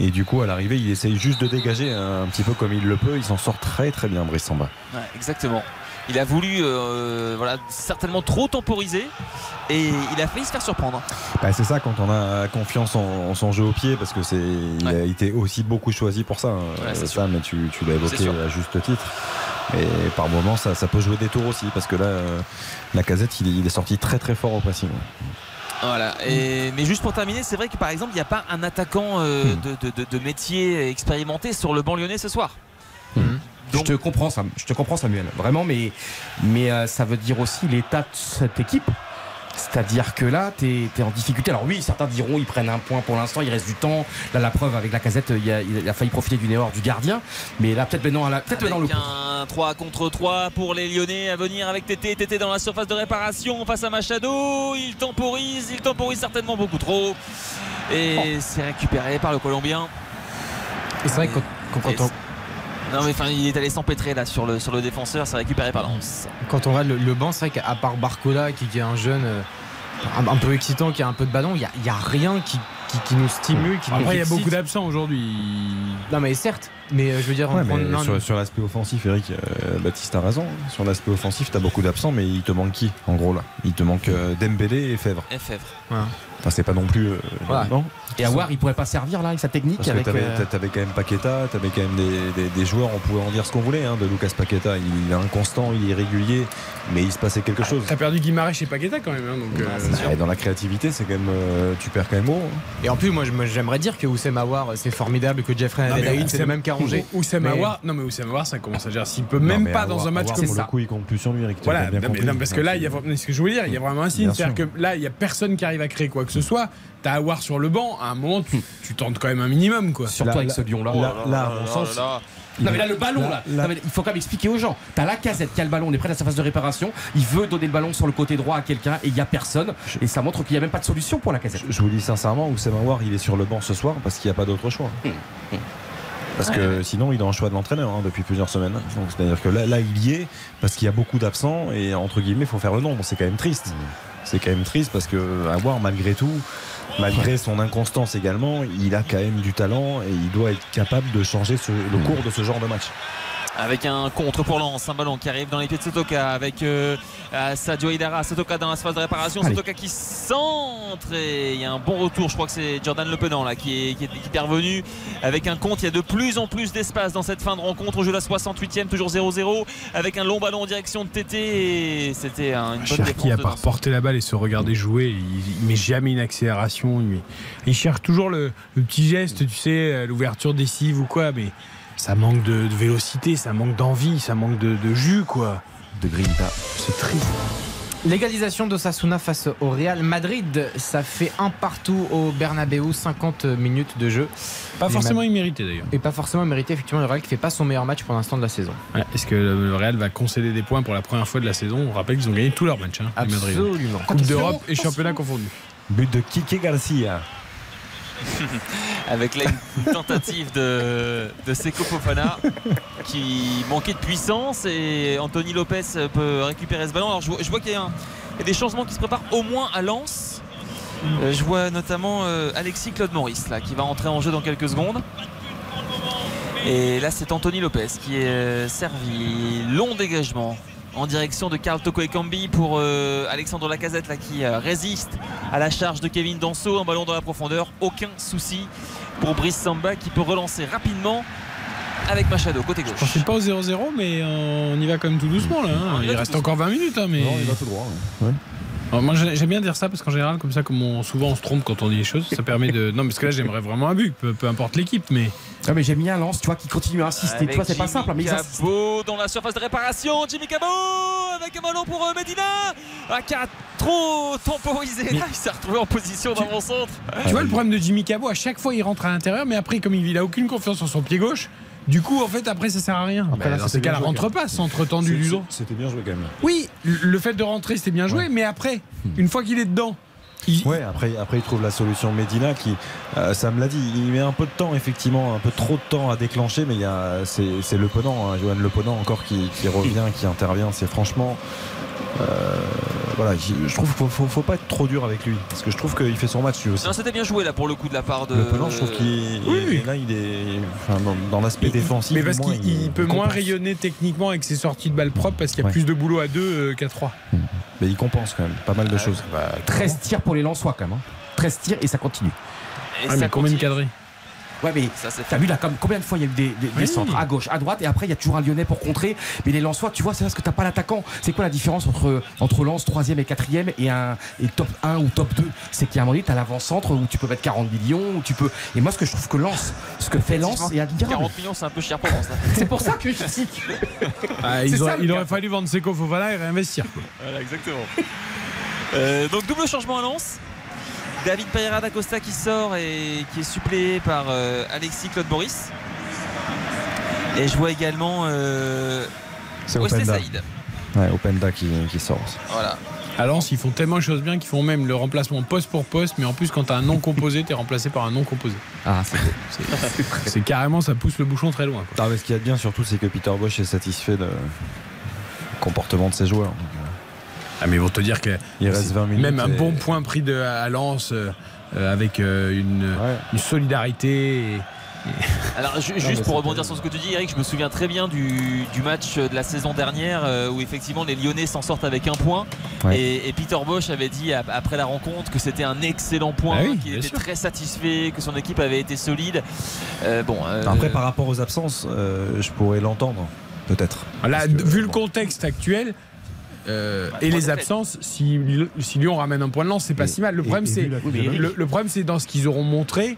Et du coup, à l'arrivée, il essaye juste de dégager un petit peu comme il le peut. Il s'en sort très très bien, Brice Samba. Ouais, exactement. Il a voulu euh, voilà, certainement trop temporiser et il a failli se faire surprendre. Bah, c'est ça quand on a confiance en, en son jeu au pied, parce que c'est, il a été aussi beaucoup choisi pour ça. hein, Ouais, c'est sûr. ça, mais tu, tu l'as évoqué à juste titre. Et par moments, ça, ça peut jouer des tours aussi, parce que là, euh, la casette, il, est- il est sorti très très fort au pressing. Voilà. Et, mais juste pour terminer, c'est vrai que par exemple, il n'y a pas un attaquant euh, Hmm. de, de- de- de métier expérimenté sur le banc lyonnais ce soir. Je te comprends, Sam. Je te comprends, Samuel. Vraiment, mais, mais euh, ça veut dire aussi l'état de cette équipe. C'est-à-dire que là, tu es, en difficulté. Alors oui, certains diront ils prennent un point pour l'instant, il reste du temps. Là, la preuve avec la casette, il a, il a failli profiter d'une erreur du gardien. Mais là, peut-être maintenant, peut maintenant le un 3 contre 3 pour les Lyonnais à venir avec Tété. Tété dans la surface de réparation face à Machado. Il temporise, il temporise certainement beaucoup trop. Et oh. c'est récupéré par le Colombien. C'est vrai que quand, on non mais enfin il est allé s'empêtrer là sur le, sur le défenseur, c'est récupéré par Lens. Quand on regarde le, banc, c'est vrai qu'à part Barcola qui, est un jeune euh, un, peu excitant, qui a un peu de ballon, il n'y a, a, rien qui, qui, nous stimule. Qui Après il y a beaucoup d'absents aujourd'hui. Non mais certes, mais euh, je veux dire, sur, l'aspect offensif, Eric, euh, Baptiste a raison. Sur l'aspect offensif, tu as beaucoup d'absents, mais il te manque qui en gros là? Il te manque Dembélé et Fèvre. Et Fèvre. Enfin, c'est pas non plus. Euh, et à voir, il pourrait pas servir là avec sa technique. Parce avec, que euh, t'avais, quand même Paqueta, t'avais quand même des, joueurs, on pouvait en dire ce qu'on voulait hein, de Lucas Paqueta. Il est inconstant, il est régulier, mais il se passait quelque chose. T'as perdu Guimarães chez Paqueta quand même. Hein, donc, euh, dans la créativité, c'est quand même. tu perds quand même haut. Hein. Et en plus, moi, j'aimerais dire que Oussem Aouar, c'est formidable, que Jeffrey Adelaide, c'est le même qu'Arrangé. Oussem mais... Aouar, non mais Oussem Aouar, ça commence à dire. S'il peut même pas dans un match comme ça. le coup, il compte plus sur lui, Eric. Voilà, parce que là, il y a ce que je voulais dire, il y a vraiment un signe. C'est-à-dire que là, il y a personne qui arrive à créer quoi que ce soit t'as à voir sur le banc, à un moment, tu, tu tentes quand même un minimum. Quoi. Surtout avec ce lion-là. Là, sens. Non mais là le ballon là, il faut quand même expliquer aux gens. T'as la casette qui a le ballon, on est près de sa phase de réparation. Il veut donner le ballon sur le côté droit à quelqu'un et il n'y a personne. Et ça montre qu'il n'y a même pas de solution pour la casette. Je, vous dis sincèrement, Oussem Aouar il est sur le banc ce soir parce qu'il n'y a pas d'autre choix. Hum, hum. Parce que sinon, il est en choix de l'entraîneur hein, depuis plusieurs semaines. C'est-à-dire que là, là, il y est parce qu'il y a beaucoup d'absents et entre guillemets, il faut faire le nombre. C'est quand même triste. C'est quand même triste parce que avoir malgré tout, malgré son inconstance également, il a quand même du talent et il doit être capable de changer le cours de ce genre de match avec un contre pour Lance, un ballon qui arrive dans les pieds de Sotoka avec euh, Sadio Hidara, Sotoka dans la phase de réparation, Sotoka qui centre et il y a un bon retour, je crois que c'est Jordan Le Penant là qui est, qui, est, revenu. Avec un compte, il y a de plus en plus d'espace dans cette fin de rencontre, on joue la 68e, toujours 0-0 avec un long ballon en direction de TT et c'était une bonne défense. Qui a part porter la balle et se regarder jouer, il, met jamais une accélération, il, cherche toujours le, le, petit geste, tu sais, l'ouverture des cives ou quoi, mais ça manque de, vélocité, ça manque d'envie, ça manque de, jus, quoi. De grinta. C'est triste. Légalisation d'Osasuna face au Real Madrid, ça fait un partout au Bernabeu, 50 minutes de jeu. Pas forcément immérité d'ailleurs. Et pas forcément immérité, effectivement, le Real qui fait pas son meilleur match pour l'instant de la saison. Est-ce que le Real va concéder des points pour la première fois de la saison? On rappelle qu'ils ont gagné tous leurs matchs. Hein, Absolument. Coupe d'Europe et championnat confondus. But de Kike Garcia. avec la tentative de, de Seco Fofana qui manquait de puissance et Anthony Lopez peut récupérer ce ballon. Alors je vois, qu'il y, a des changements qui se préparent au moins à Lens. Euh, je vois notamment euh, Alexis Claude Maurice là, qui va entrer en jeu dans quelques secondes. Et là c'est Anthony Lopez qui est euh, servi. Long dégagement en direction de Carl Toko Ekambi pour euh, Alexandre Lacazette là, qui euh, résiste à la charge de Kevin Danso. Un ballon dans la profondeur, aucun souci pour Brice Samba qui peut relancer rapidement avec Machado côté gauche. Je pas au 0-0 mais on y va quand même tout doucement là. Hein. Il, reste encore 20 minutes hein, mais... Non, il va tout droit. moi j'aime bien dire ça parce qu'en général comme ça comme souvent on se trompe quand on dit les choses ça permet de non parce que là j'aimerais vraiment un but peu, importe l'équipe mais ah mais j'aime bien Lance tu vois qui continue à insister tu vois c'est pas simple mais Cabo dans la surface de réparation Jimmy Cabo avec un ballon pour euh, Medina ah, qui a trop temporisé là il s'est retrouvé en position dans mon centre tu vois le problème de Jimmy Cabo à chaque fois il rentre à l'intérieur mais après comme il a aucune confiance en son pied gauche du coup, en fait, après, ça sert à rien. Après, là, c'est qu'elle rentre pas, centre tendu du dos. C'était bien joué quand même. Oui, le fait de rentrer, c'était bien joué, mais après, hmm. une fois qu'il est dedans. Il... Ouais, après, après il trouve la solution Medina qui, euh, ça me l'a dit, il met un peu de temps effectivement, un peu trop de temps à déclencher, mais c'est Le Ponant, hein, Johan Le Ponant encore qui, qui revient, qui intervient. C'est franchement, voilà, je trouve qu'il faut, faut, pas être trop dur avec lui parce que je trouve qu'il fait son match lui aussi. Non, c'était bien joué là pour le coup de la part de. Le je trouve qu'il oui, là il est dans, l'aspect défensif. Mais parce qu'il peut moins rayonner techniquement avec ses sorties de balles propres parce qu'il y a plus de boulot à deux euh, qu'à trois. Hmm. Mais il compense quand même pas mal de choses. 13 tirs pour les Lensois quand même. 13 hein. tirs et ça continue. Et ça combien de cadrés Ouais, mais t'as vu là, comme, combien de fois il y a eu des, des- des Oui. centres à gauche, à droite, et après il y a toujours un Lyonnais pour contrer. Mais les Lensois, tu vois, c'est parce que t'as pas l'attaquant. C'est quoi la différence entre, entre Lens 3 et 4 et un et top 1 ou top 2 C'est qu'à un moment donné, t'as l'avant-centre où tu peux mettre 40 millions, où tu peux. Et moi, ce que je trouve que Lens, ce que fait Lens, c'est admirable. 40 millions, c'est un peu cher pour Lens. là. C'est pour ça que je. Ah, C'est ils ont- ça, le il aurait fallu vendre Seco Fofana et réinvestir. quoi. Voilà, exactement. Euh, donc double changement à Lens. David Pereira d'Acosta qui sort et qui est suppléé par euh, Alexis Claude Boris. Et je vois également euh. Saïd. Ouais, Openda qui, qui sort aussi. Voilà. À Lens, ils font tellement de choses bien qu'ils font même le remplacement poste pour poste, mais en plus, quand t'as un nom composé, t'es remplacé par un non composé. Ah, c'est carrément, ça pousse le bouchon très loin. quoi. Non, mais ce qu'il y a de bien surtout, c'est que Peter Bosch est satisfait du comportement de ses joueurs. Ah, mais ils vont te dire que Il reste 20 minutes Même un et- bon point pris de, à Lens euh, euh, avec euh, une, une solidarité. et- Alors ju- juste pour rebondir sur ce que tu dis Eric, je me souviens très bien du, du match de la saison dernière euh, où effectivement les Lyonnais s'en sortent avec un point Ouais. et, et Peter Bosch avait dit ap- après la rencontre que c'était un excellent point, Ah oui, qu'il était sûr. très satisfait, que son équipe avait été solide. Euh, bon, euh, Après, par rapport aux absences, euh, je pourrais l'entendre, peut-être. Vu le contexte actuel. Euh, et les absences, si, si Lyon ramène un point de lance, c'est pas Et- si mal. Problème, c'est le problème, c'est dans ce qu'ils auront montré.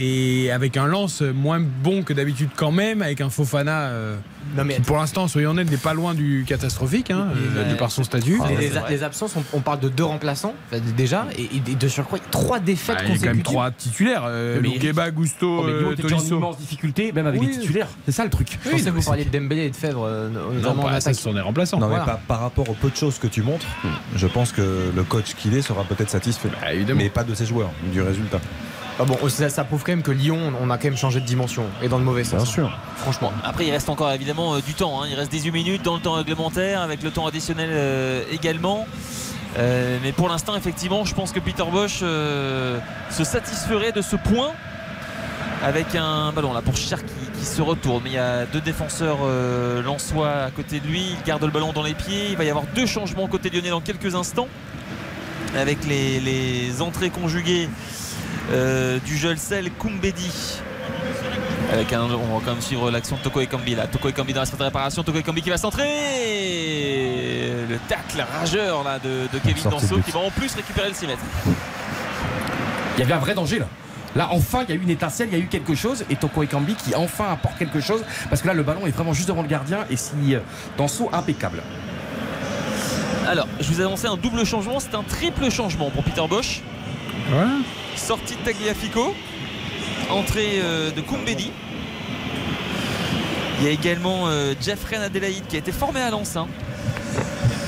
Et avec un lance moins bon que d'habitude quand même, avec un Fofana euh, Non, mais qui pour l'instant, soyons honnêtes, n'est pas loin du catastrophique, hein, Et- euh, de par son statut. Les, les- les absences, on, on parle de deux remplaçants déjà, et, et de surcroît trois défaites Bah, il y a quand même consécutives. trois titulaires. Euh, Loukeba, Gusto, Oh, euh, Tolisso. immense difficulté, même avec Oui. des titulaires. C'est ça le truc. Je pensais que vous parliez de Dembélé et de Fèvre, euh, Non, notamment en pas, ça, ce sont des remplaçants. Non, Voilà. mais par, par rapport au peu de choses que tu montres, je pense que le coach qu'il est sera peut-être satisfait. Bah, mais pas de ses joueurs, du résultat. Ah bon, ça, ça prouve quand même que Lyon, on a quand même changé de dimension, et dans le mauvais sens. Bien sûr. Franchement. Après, il reste encore évidemment euh, du temps. hein. Il reste 18 minutes dans le temps réglementaire, avec le temps additionnel euh, également. Euh, mais pour l'instant, effectivement, je pense que Peter Bosch euh, se satisferait de ce point avec un ballon là pour Cher qui, qui se retourne. Mais il y a deux défenseurs euh, lensois à côté de lui. Il garde le ballon dans les pieds. Il va y avoir deux changements côté lyonnais dans quelques instants avec les, les entrées conjuguées euh, du Jolsel Koumbedi. Avec un, on va quand même suivre l'action de Toko Ekambi là. Toko Ekambi dans la de réparation. Toko Ekambi qui va centrer. Le tacle rageur là de, de Kevin Danso qui va en plus récupérer le 6 mètres. Il y avait un vrai danger là. Là, enfin, il y a eu une étincelle, il y a eu quelque chose, et Toko Ekambi qui enfin apporte quelque chose, parce que là, le ballon est vraiment juste devant le gardien, et si euh, Danso impeccable. Alors, je vous ai annoncé un double changement. C'est un triple changement pour Peter Bosch. Sortie de Tagliafico. Entrée euh, de Koumbedi. Il y a également euh, Jeffrey Adelaide qui a été formé à Lens. hein.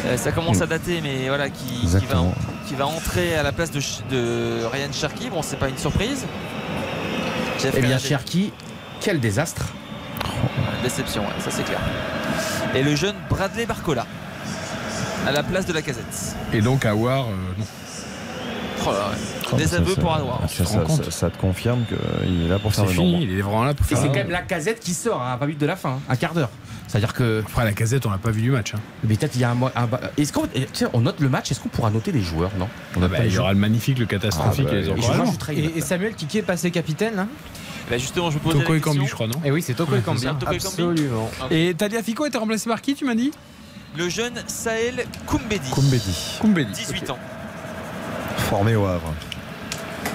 Euh, ça commence à dater, mais voilà, qui, qui va, Exactement. qui va entrer à la place de, Ryan Cherky. Bon, c'est pas une surprise. Jeffrey Eh bien, Cherki, quel désastre. Déception, ouais, ça c'est clair. Et le jeune Bradley Barcola à la place de la casette. Et donc, Awar, euh. Oh là. Oh, Des aveux ça- pour Adouard. Ça, te rends ça- compte ça- ça te confirme qu'il est là pour faire C'est le fini, il est vraiment là pour Et faire c'est un- quand même la casette qui sort à 20 minutes de la fin, hein, un quart d'heure. C'est-à-dire que. Après, la casette, on l'a pas vu du match. hein. Mais peut-être il y a un. mois- un Est-ce qu'on eh, tiens, on note le match Est-ce qu'on pourra noter les joueurs Non? On Ah bah, il y aura le magnifique, le catastrophique Ah bah, et les et Et je Et, et Samuel Kiki est passé capitaine là Bah justement, je me posais Toko la et Cambi, je crois, non? Et oui, c'est Toko et Cambi. C'est Absolument. Et Taliafico était remplacé par qui, tu m'as dit? Le jeune Sahel Koumbedi. Koumbedi, Koumbedi. 18 ans. Formé au Havre.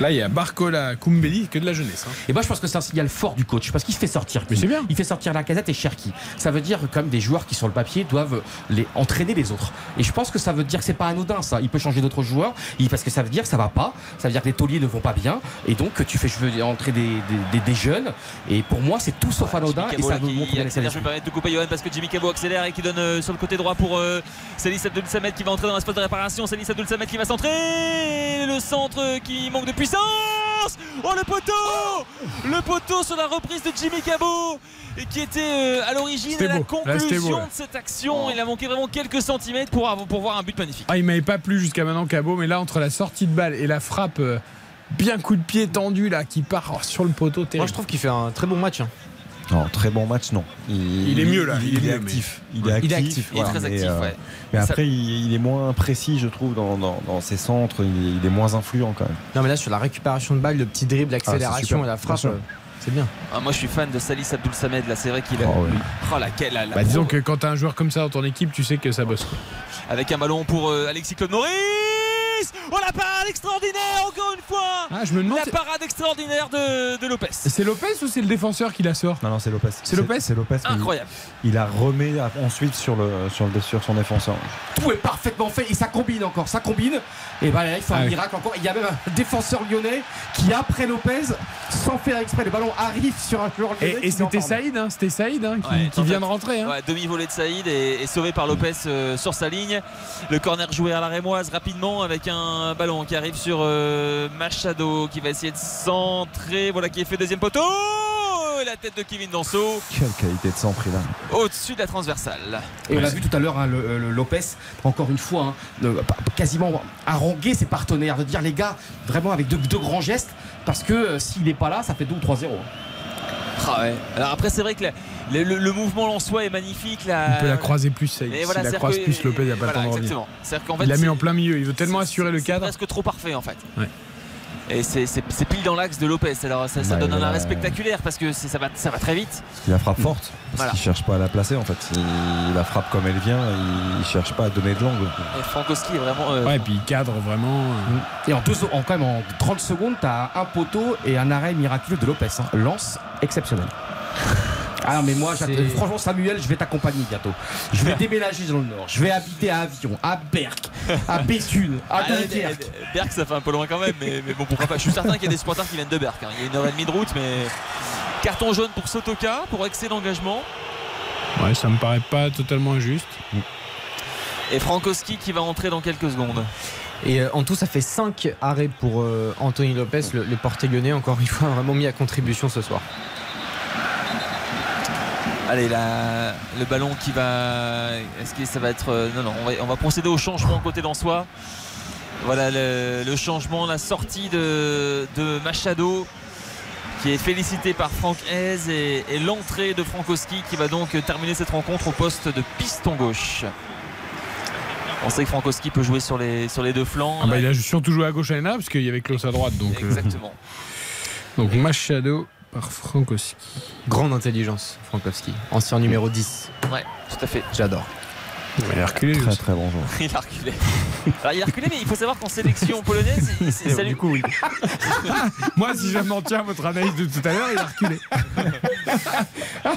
Là, il y a Barcola, Koumbedi, que de la jeunesse. hein. Et moi, je pense que c'est un signal fort du coach parce qu'il fait sortir. Mais c'est bien. Il fait sortir la casette et Cherki. Ça veut dire que comme des joueurs qui sur le papier doivent les entraîner les autres. Et je pense que ça veut dire que c'est pas anodin ça. Il peut changer d'autres joueurs parce que ça veut dire que ça va pas. Ça veut dire que les tauliers ne vont pas bien. Et donc que tu fais je veux entrer des, des, des- des jeunes. Et pour moi, c'est tout sauf anodin. Jimmy Et ça nous montre qui accélère, je me permets de couper Johan parce que Jimmy Cabo accélère et qui donne euh, sur le côté droit pour euh, Salis Abdel Samet qui va entrer dans la spot de réparation. Salis Abdel Samet qui va centrer. Le centre euh, qui manque de puissance. Oh le poteau Le poteau sur la reprise de Jimmy Cabo et qui était euh, à l'origine la conclusion beau, de cette action. Il a manqué vraiment quelques centimètres pour, avoir- pour voir un but magnifique. Ah, il m'avait pas plu jusqu'à maintenant, Cabot, mais là, entre la sortie de balle et la frappe, euh, bien coup de pied tendu, là, qui part oh, sur le poteau, Moi, terrible. je trouve qu'il fait un très bon match. hein. Non, très bon match, non. Il est mieux, là. Il, Il est il est mieux, actif. mais- Il est actif. Il est actif, Il est voilà. très Mais, actif, euh, ouais. Mais Ça- après, il, il est moins précis, je trouve, dans, dans- dans ses centres. Il est, il est moins influent quand même. Non, mais là, sur la récupération de balle, le petit dribble, l'accélération super, et la frappe. euh, C'est bien. Ah, moi, je suis fan de Salis Abdul Samed. Là, c'est vrai qu'il a. Oh, ouais. Oh, la, la, la Bah, disons que quand t'as un joueur comme ça dans ton équipe, tu sais que ça bosse. Avec un ballon pour euh, Alexis Claude Oh, la parade extraordinaire, encore une fois. Ah, je me demande. La parade extraordinaire de, de Lopez. C'est Lopez ou c'est le défenseur qui la sort Non, non, c'est Lopez. C'est Lopez C'est Lopez. mais il- Incroyable. Il la remet ensuite sur, le, sur, le, sur son défenseur. Tout est parfaitement fait et ça combine encore, ça combine. Et ben là, il faut Ah un oui. miracle encore. Il y a même un défenseur lyonnais qui, après Lopez, sans faire exprès, le ballon arrive sur un joueur lyonnais. Et, en c'était. Saïd, hein, c'était Saïd hein, qui, Ouais, qui en vient fait, de rentrer. hein. Ouais, demi-volée de Saïd et, et sauvé par Lopez euh, sur sa ligne. Le corner joué à la Rémoise rapidement avec un ballon qui arrive sur euh, Machado qui va essayer de centrer. Voilà qui est fait deuxième poteau. Et la tête de Kevin Danso Quelle qualité de centre il a. au-dessus de la transversale. Et on l'a vu tout à l'heure, hein, le, le Lopez, encore une fois, hein, pa- quasiment haranguer ses partenaires, de dire les gars, vraiment avec de, de grands gestes, parce que euh, s'il n'est pas là, ça fait 2 ou 3-0. Ah ouais. Alors après c'est vrai que le, le- le mouvement en soi est magnifique. La... Il peut la croiser plus, S'il voilà, la croise que- plus, Lopez, il n'y a pas voilà, temps de revenir. fait, il l'a mis c'est- en plein milieu. Il veut tellement c'est- assurer le c'est cadre. presque trop parfait en fait. Ouais. Et c'est pile dans l'axe de Lopez. Alors ça, ça Bah, donne un a- arrêt spectaculaire parce que ça va, ça va très vite. Il la frappe forte. Parce Voilà. qu'il cherche pas à la placer en fait. Il la frappe comme elle vient. Il cherche pas à donner de l'angle. Et Frankowski est vraiment. euh, Ouais, et puis il cadre vraiment. euh, Et en, deux, en, quand même, en 30 secondes, tu as un poteau et un arrêt miraculeux de Lopez. hein. Lance exceptionnel. Ah mais moi, franchement, Samuel, je vais t'accompagner bientôt. Je vais déménager dans le Nord. Je vais habiter à Avion, à Berck, à Béthune, à Ah, Dunkerque. Berck ça fait un peu loin quand même, mais, mais bon pourquoi pas. Je suis certain qu'il y a des supporters qui viennent de Berck. hein. Il y a une heure et demie de route, mais carton jaune pour Sotoka pour excès d'engagement. Ouais, ça me paraît pas totalement injuste. Et Frankowski qui va entrer dans quelques secondes. Et euh, en tout, ça fait 5 arrêts pour euh, Anthony Lopez, le, le portier lyonnais, encore une fois, vraiment mis à contribution ce soir. Allez, la- le ballon qui va. Est-ce que ça va être. euh, Non, non, on va, on va procéder au changement côté d'Ansois. Voilà le, le changement, la sortie de, de Machado qui est félicité par Franck Hez et, et l'entrée de Frankowski qui va donc terminer cette rencontre au poste de piston gauche. On sait que Frankowski peut jouer sur les, sur les deux flancs. Ah bah, il a surtout joué à gauche à Lena parce qu'il y avait Klaus à droite. Donc, euh, Exactement. donc Machado par Frankowski. Grande intelligence, Frankowski. Ancien numéro 10. Ouais, tout à fait. J'adore. Il a reculé. Très très bon joueur. Il a reculé. Alors, il a reculé, mais il faut savoir qu'en sélection polonaise, il- c'est- ça lui- Du coup, oui. Moi, si je m'en tiens à votre analyse de tout à l'heure, il a reculé.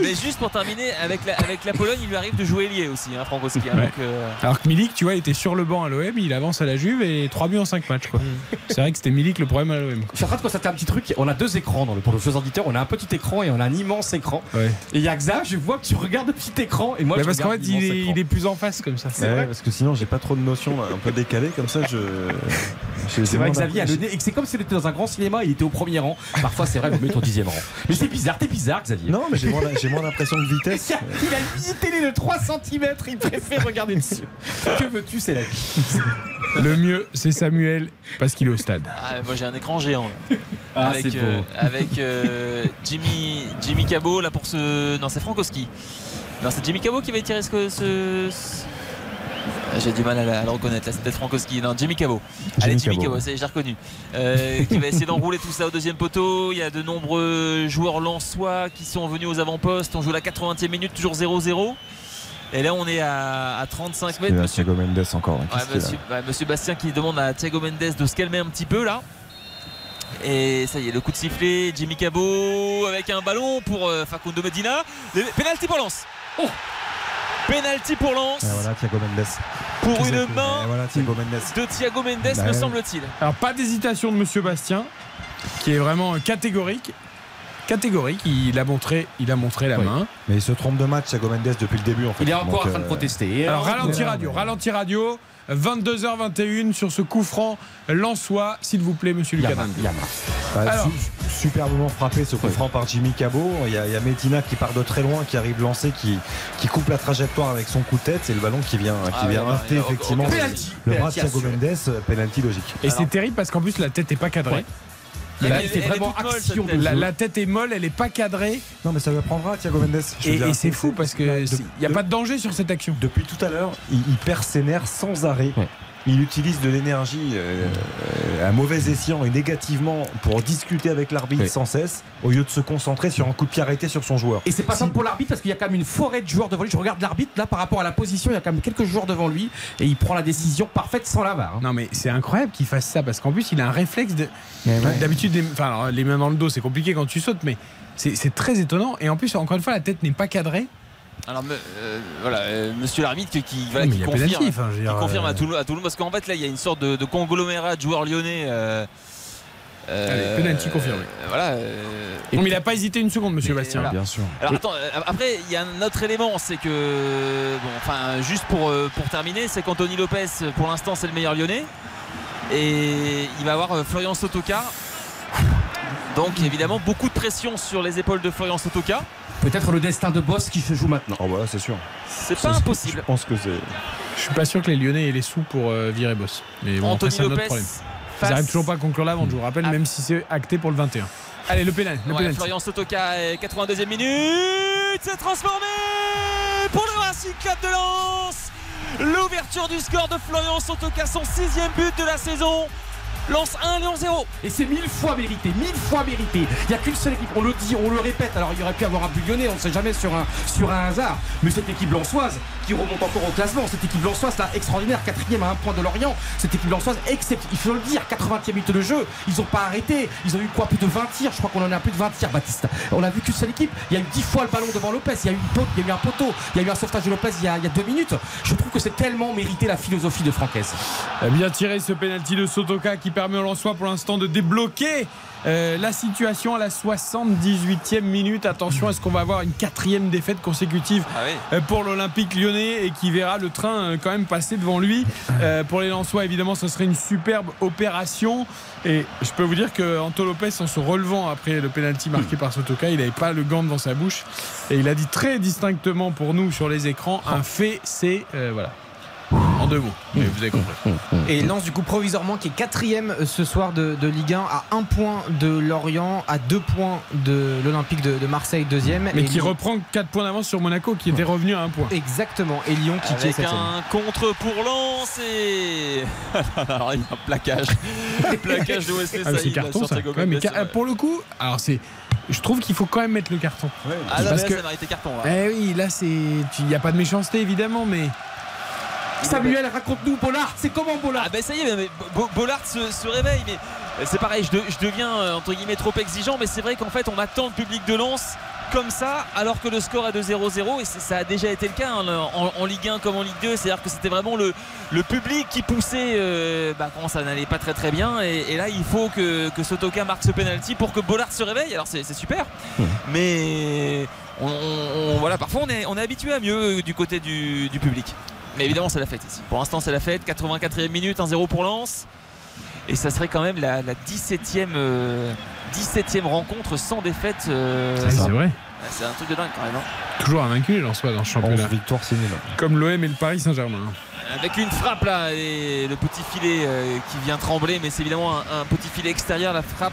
Mais juste pour terminer, avec la, avec la Pologne, il lui arrive de jouer lié aussi, hein, Frankowski. hein, Ouais. donc, euh, Alors que Milik, tu vois, il était sur le banc à l'OM, il avance à la Juve et 3 buts en 5 matchs. quoi. C'est vrai que c'était Milik le problème à l'OM. Je suis en train de constater un petit truc. On a deux écrans dans le, pour nos auditeurs. On a un petit écran et on a un immense écran. Ouais. Et il y a Xa, je vois que tu regardes le petit écran. Et moi, Mais je parce qu'en fait, il est, écran. il est plus en face comme ça. Ouais, parce que sinon j'ai pas trop de notions un peu décalées comme ça. Je. C'est vrai que Xavier a le d'impression. nez. Et que c'est comme s'il était dans un grand cinéma. Il était au premier rang. Parfois, c'est vrai, vous mettez au dixième rang. Mais c'est bizarre. T'es bizarre, Xavier. Non, mais j'ai moins, j'ai moins l'impression de vitesse. Il a une télé de 3 cm. Il préfère regarder dessus. Que veux-tu, c'est la vie. Le mieux, c'est Samuel parce qu'il est au stade. ah, moi j'ai un écran géant. là. Ah, avec euh, avec euh, Jimmy, Jimmy Cabot là pour ce. Non, c'est Frankowski. Non, c'est Jimmy Cabot qui va tirer ce. ce- ce- J'ai du mal à, la- à le reconnaître là, c'est peut-être Frankowski. Non, Jimmy Cabot. Allez, Jimmy Cabot. Cabot, c'est- j'ai reconnu. Euh, qui va essayer d'enrouler tout ça au deuxième poteau. Il y a de nombreux joueurs lensois qui sont venus aux avant-postes. On joue la 80e minute, toujours 0-0. Et là, on est à, à 35 Il mètres. y a Monsieur Thiago Mendes encore. hein, Ouais, monsieur, Bastien qui demande à Thiago Mendes de se calmer un petit peu là. Et ça y est, le coup de sifflet, Jimmy Cabot avec un ballon pour euh, Facundo Medina. Penalty pour Lens. Oh Penalty pour Lens Ah, voilà, Thiago Mendes. pour une main voilà, Thiago Mendes. de Thiago Mendes, Bah me ouais. semble-t-il. Alors, pas d'hésitation de Monsieur Bastien, qui est vraiment catégorique. Catégorique, il a montré, il a montré la Oui. main. Mais il se trompe de match, Thiago Mendes, depuis le début en fait. Il est encore Donc, en train de euh, protester. Alors, ralenti radio, ralenti radio. 22h21 sur ce coup franc Lensois, s'il vous plaît, monsieur Lucas. Bah, Alors. su- superbement frappé ce coup franc par Jimmy Cabot. Il y, a, il y a Medina qui part de très loin, qui arrive lancé, qui, qui coupe la trajectoire avec son coup de tête. C'est le ballon qui vient, qui Ah vient ouais, heurter ouais, effectivement. Penalty. le bras de Penalty Thiago. Mendes. Penalty logique. Et c'est terrible parce qu'en plus la tête est pas cadrée. Ouais. Là, elle- elle vraiment molle, action tête. La, la tête est molle, elle est pas cadrée. Non, mais ça lui apprendra Thiago Mendes. Et, c'est fou parce que il n'y a de- pas de danger sur cette action. Depuis tout à l'heure, il, il perd ses nerfs sans arrêt. Ouais. Il utilise de l'énergie euh, à mauvais escient et négativement pour discuter avec l'arbitre sans cesse, au lieu de se concentrer sur un coup de pied arrêté sur son joueur. Et c'est pas simple pour l'arbitre parce qu'il y a quand même une forêt de joueurs devant lui. Je regarde l'arbitre là par rapport à la position, il y a quand même quelques joueurs devant lui et il prend la décision parfaite sans la VAR. hein. Non mais c'est incroyable qu'il fasse ça parce qu'en plus il a un réflexe de. D'habitude, les... Enfin, alors, les mains dans le dos, c'est compliqué quand tu sautes, mais c'est c'est très étonnant. Et en plus, encore une fois, la tête n'est pas cadrée. Alors me- euh, voilà, euh, monsieur l'arbitre qui, voilà, confirme, qui confirme euh, à, Toulon, à Toulon, parce qu'en fait là il y a une sorte de, de conglomérat de joueurs lyonnais. euh, euh, Allez, penalty confirmé. euh, voilà. euh, Non, mais il a pas hésité une seconde, monsieur Bastien. voilà. Bien sûr. Alors attends, euh, après il y a un autre élément, c'est que bon, enfin juste pour euh, pour terminer, c'est qu'Anthony Lopez pour l'instant c'est le meilleur lyonnais et il va avoir euh, Florian Sotoka. Donc évidemment beaucoup de pression sur les épaules de Florian Sotoka. Peut-être le destin de Boss qui se joue maintenant. Oh voilà, c'est sûr. C'est pas impossible. Je pense que c'est. Je suis pas sûr que les Lyonnais aient les sous pour euh, virer Boss. Mais bon, après, Anthony c'est un autre problème. Ils n'arrivent toujours pas à conclure la vente, je vous rappelle, à- même si c'est acté pour le 21. Allez, le pénal. Le Ouais. Florian Sotoka, euh, 82e minute, c'est transformé pour le Racing Club de Lens. L'ouverture du score de Florian Sotoka, son sixième but de la saison. Lance 1, Lyon 0. Et c'est mille fois mérité, mille fois mérité. Il n'y a qu'une seule équipe, on le dit, on le répète. Alors il y aurait pu avoir un but lyonnais, on ne sait jamais sur un, sur un hasard. Mais cette équipe lançoise qui remonte encore au classement, cette équipe lançoise là, extraordinaire, quatrième à un point de Lorient. Cette équipe lançoise, exceptionnelle, il faut le dire, 80e minute de jeu. Ils n'ont pas arrêté. Ils ont eu quoi Plus de 20 tirs? Je crois qu'on en a plus de 20 tirs, Baptiste. On a vu qu'une seule équipe. Il y a eu 10 fois le ballon devant Lopez. Il y a eu, une il y a eu un poteau. Il y a eu un sauvetage de Lopez il y a, deux minutes. Je trouve que c'est tellement mérité la philosophie de Francaise. A bien tiré ce penalty de Sotoka qui permet au Lensois pour l'instant de débloquer euh, la situation à la 78e minute. Attention, est-ce qu'on va avoir une quatrième défaite consécutive Ah oui. euh, pour l'Olympique lyonnais et qui verra le train euh, quand même passer devant lui Euh, Pour les Lensois, évidemment, ce serait une superbe opération. Et je peux vous dire que Anto Lopez, en se relevant après le penalty marqué par Sotoka, il n'avait pas le gant devant sa bouche. Et il a dit très distinctement pour nous sur les écrans un fait, c'est. euh, voilà. En deux mots. Mais vous avez compris. Et Lens du coup provisoirement qui est quatrième euh, ce soir de, de Ligue 1 à un point de Lorient, à deux points de l'Olympique de, de Marseille deuxième. Mais Et qui Lyon- reprend 4 points d'avance sur Monaco qui était revenu à un point. Exactement. Et Lyon qui, qui est Avec un contre pour Lens et. alors il y a un plaquage. plaquage de Wesley Ah, c'est Saïd carton ça. Thiago Ouais, mais Mendes, ca- ouais. pour le coup, alors c'est. Je trouve qu'il faut quand même mettre le carton. Ah là, mais Parce là, que- ça carton. là. Eh oui, là c'est. Il n'y a pas de méchanceté évidemment, mais. Samuel, raconte-nous Bollard, c'est comment Bollard Ah ben ça y est, mais Bo- Bollard se, se réveille, mais euh, c'est pareil, je, de- je deviens euh, entre guillemets trop exigeant, mais c'est vrai qu'en fait on attend le public de Lens comme ça, alors que le score est de 0-0, et c'est- ça a déjà été le cas hein, en, en Ligue 1 comme en Ligue 2, c'est-à-dire que c'était vraiment le, le public qui poussait euh, bah, quand ça n'allait pas très très bien, et, et là il faut que, que Sotoka marque ce penalty pour que Bollard se réveille, alors c'est super, mais on, on- on- voilà, parfois on est, on est habitué à mieux du côté du, du public. Mais évidemment, c'est la fête ici. Pour l'instant, c'est la fête. 84e minute, 1-0 pour Lens. Et ça serait quand même la, la 17e, euh, 17e rencontre sans défaite. euh, c'est vrai. C'est un truc de dingue quand même. hein. Toujours invaincu les Lensois dans ce championnat. 11 victoires, c'est nul. Comme l'OM et le Paris Saint-Germain. Avec une frappe là, et le petit filet euh, qui vient trembler, mais c'est évidemment un, un petit filet extérieur, la frappe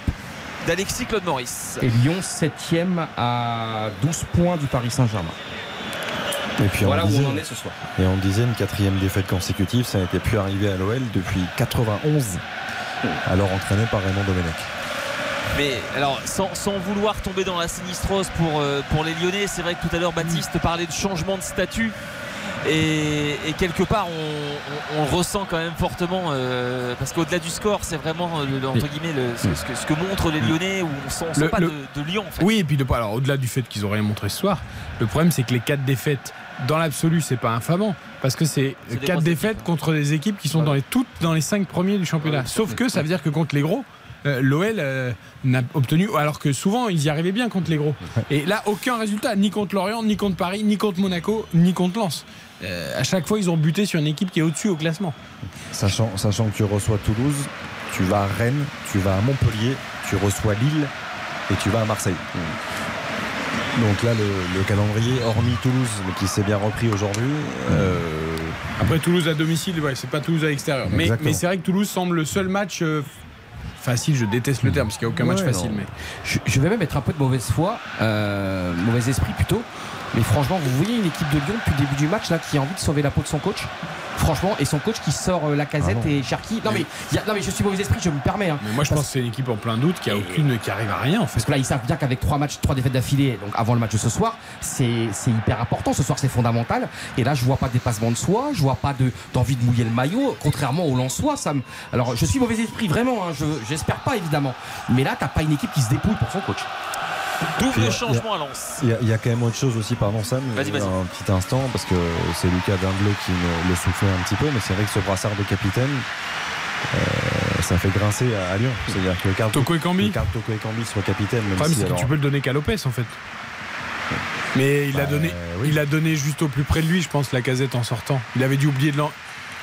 d'Alexis Claude Maurice. Et Lyon 7ème à 12 points du Paris Saint-Germain. Et puis Voilà on où disait, on en est ce soir. Et on disait une quatrième défaite consécutive, ça n'était plus arrivé à l'OL depuis 91, alors entraîné par Raymond Domenech. Mais alors, sans, sans vouloir tomber dans la sinistrose pour, euh, pour les Lyonnais, c'est vrai que tout à l'heure Baptiste parlait de changement de statut. Et, et quelque part, on, on- on le ressent quand même fortement euh, parce qu'au-delà du score, c'est vraiment euh, le- entre guillemets le- ce, ce que, ce que montrent les Lyonnais où on sent, on sent Le- pas le- de, de Lyon en fait. Oui, et puis le, alors au-delà du fait qu'ils ont rien montré ce soir, le problème c'est que les 4 défaites, dans l'absolu, c'est pas infamant. Parce que c'est C'est des 4 grosses défaites équipes, hein. contre des équipes qui sont dans les, toutes dans les 5 premiers du championnat. Ouais, Sauf que ça veut dire que contre les gros, euh, l'OL euh, n'a obtenu, alors que souvent ils y arrivaient bien contre les gros. Et là, aucun résultat, ni contre Lorient, ni contre Paris, ni contre Monaco, ni contre Lens. Euh, à chaque fois, ils ont buté sur une équipe qui est au-dessus au classement. Sachant, sachant que tu reçois Toulouse, tu vas à Rennes, tu vas à Montpellier, tu reçois Lille et tu vas à Marseille. Donc là, le, le calendrier, hormis Toulouse, mais qui s'est bien repris aujourd'hui, euh, Après Toulouse à domicile, ouais, c'est pas Toulouse à l'extérieur. Mais, c'est vrai que Toulouse semble le seul match euh, facile. Je déteste le terme parce qu'il n'y a aucun match facile. non. Mais Je, je vais même être un peu de mauvaise foi, euh, mauvais esprit plutôt. Mais franchement, vous voyez une équipe de Lyon depuis le début du match là qui a envie de sauver la peau de son coach Franchement, et son coach qui sort euh, la casette Ah et Cherki. Non mais, il y a- non mais je suis mauvais esprit, je me permets. hein. Mais moi, je pense que c'est une équipe en plein doute qui a aucune, qui arrive à rien en fait. Parce que là, ils savent bien qu'avec trois matchs, trois défaites d'affilée, donc avant le match de ce soir, c'est hyper important. Ce soir, c'est fondamental. Et là, je vois pas de dépassement de soi, je vois pas de- d'envie de, mouiller le maillot, contrairement au Lensois. Ça me... Alors, je suis mauvais esprit, vraiment. hein, je J'espère pas, évidemment. Mais là, t'as pas une équipe qui se dépouille pour son coach. Y Double a- changement à Lens. Il y, a, il y a quand même autre chose aussi, pardon Sam, Vas-y, vas-y. un petit instant, parce que c'est Lucas Dinglot qui me le soufflait un petit peu, mais c'est vrai que ce brassard de capitaine, euh, ça fait grincer à, à Lyon. C'est-à-dire que Carl Toko Ekambi Carl Toko Ekambi soit capitaine, Le même problème, si, c'est que alors- tu peux le donner qu'à Lopez en fait. Mais il a Bah, donné, il a donné juste au plus près de lui, je pense, la casette en sortant. Il avait dû oublier de l'en.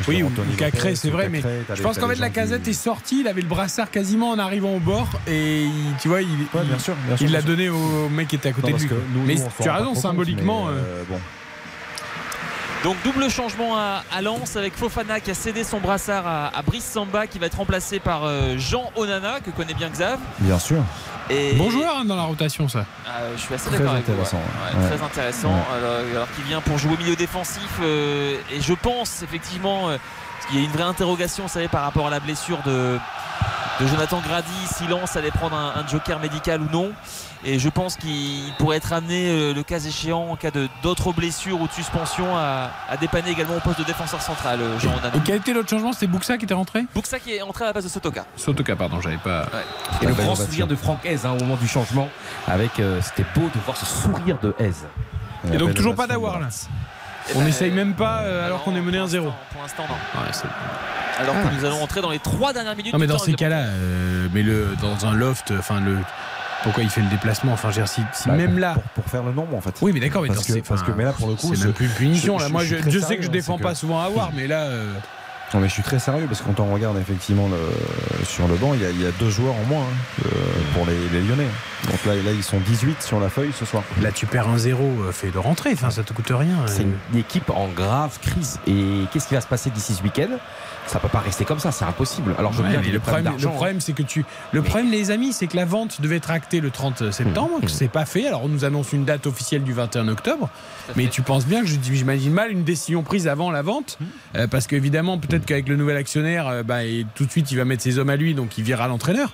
Oui, ou Cacré, c'est vrai, mais je pense qu'en fait la casette est sortie, il avait le brassard quasiment en arrivant au bord et il- tu vois, il, Ouais, bien il- sûr, bien sûr, il l'a donné au mec qui était à côté Non, de lui. nous- mais nous, tu as raison, compte, symboliquement. mais, euh, euh, bon. Donc double changement à, à Lens avec Fofana qui a cédé son brassard à, à Brice Samba qui va être remplacé par euh, Jean Onana que connaît bien Xav. Bien sûr. Et Bon joueur hein, dans la rotation, ça. Ah, je suis assez Très d'accord avec vous. intéressant, ouais. ouais. Ouais, Ouais. Très intéressant. Ouais. Alors, alors qu'il vient pour jouer au milieu défensif. euh, et je pense effectivement euh, qu'il y a une vraie interrogation, vous savez, par rapport à la blessure de, de Jonathan Grady, si Lens allait prendre un, un joker médical ou non. Et je pense qu'il pourrait être amené, euh, le cas échéant, en cas de d'autres blessures ou de suspension, à, à dépanner également au poste de défenseur central, euh, Jean Onana. Et quel était l'autre changement? C'était Buxa qui était rentré? Buxa qui est entré à la base de Sotoka. Sotoka, pardon, j'avais pas. Et le grand sourire de Franck Hez hein, au moment du changement. Avec, euh, C'était beau de voir ce sourire de Hez. Et donc toujours pas d'avoir là. Eh On ben, n'essaye même pas euh, alors qu'on est mené 1-0. Pour l'instant, non. Ouais, Alors Ah. que nous allons entrer dans les trois dernières minutes. Non mais du dans temps ces cas-là, euh, mais le dans un loft, enfin le pourquoi il fait le déplacement Enfin, je veux dire, si, si Bah, même pour- là. Pour, pour faire le nombre en fait. Oui, mais d'accord, mais parce que, parce que mais là pour le coup, c'est plus une punition. je- là, moi, je sais sérieux, que je hein, défends pas que- souvent à avoir, mais là. euh, Non mais je suis très sérieux parce que quand on regarde effectivement le, sur le banc, il y, a, il y a deux joueurs en moins hein, pour les, les Lyonnais. Donc là, là, ils sont 18 sur la feuille ce soir. Là, tu perds un 0 euh, fais le rentrer. Enfin, ça te coûte rien. C'est euh. une équipe en grave crise. Et qu'est-ce qui va se passer d'ici ce week-end? Ça peut pas rester comme ça, c'est impossible. Alors je Ouais, bien le problèmes problème, le d'argent. problème, c'est que tu. Le problème, les amis, c'est que la vente devait être actée le 30 septembre, que c'est pas fait. Alors, on nous annonce une date officielle du 21 octobre. Mais tu penses bien que j'imagine mal une décision prise avant la vente, euh, parce qu'évidemment, peut-être qu'avec le nouvel actionnaire, euh, bah, et tout de suite, il va mettre ses hommes à lui, donc il virera l'entraîneur.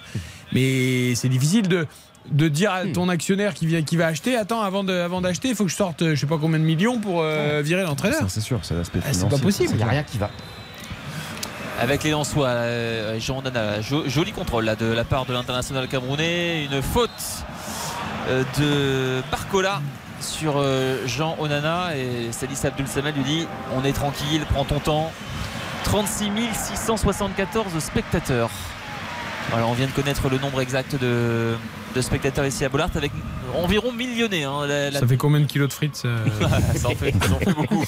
Mais c'est difficile de de dire à ton actionnaire qui vient qui va acheter attends avant de avant d'acheter il faut que je sorte euh, je sais pas combien de millions pour euh, virer l'entraîneur c'est sûr, c'est l'aspect Ah, c'est pas possible. Il n'y a rien qui va. Avec les Lensois, euh, Jean Onana, jo- joli contrôle de la part de l'international camerounais. Une faute euh, de Barcola sur euh, Jean Onana et Salis Abdul Samel lui dit on est tranquille, prends ton temps. 36 674 spectateurs. Voilà, on vient de connaître le nombre exact de, de spectateurs ici à Bollard avec environ millionné. Hein, la- la- ça fait combien de kilos de frites ça ça, en fait, ça en fait beaucoup.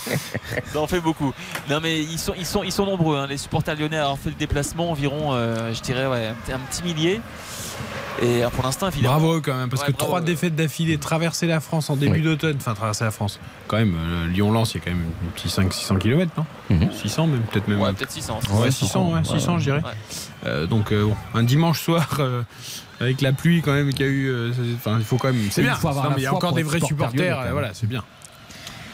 Ça en fait beaucoup. Non mais ils sont, ils sont, ils sont nombreux. hein. Les supporters lyonnais à avoir fait le déplacement environ, euh, je dirais, ouais, un petit millier. Et euh, pour l'instant, évidemment. Bravo quand même, parce Ouais, que trois défaites d'affilée, traverser la France en début d'automne, enfin traverser la France, quand même, euh, Lyon-Lens, il y a quand même un petit 500-600 km, non 600 même, peut-être même. Ouais, peut-être 600. Ouais, 600, ouais, 600, je dirais. Ouais. Euh, donc, euh, bon, un dimanche soir, euh, avec la pluie quand même qu'il y a eu, euh, enfin, il faut quand même. C'est Il bien. faut avoir Non, la mais il y a encore des vrais supporter supporters, euh, voilà, c'est bien.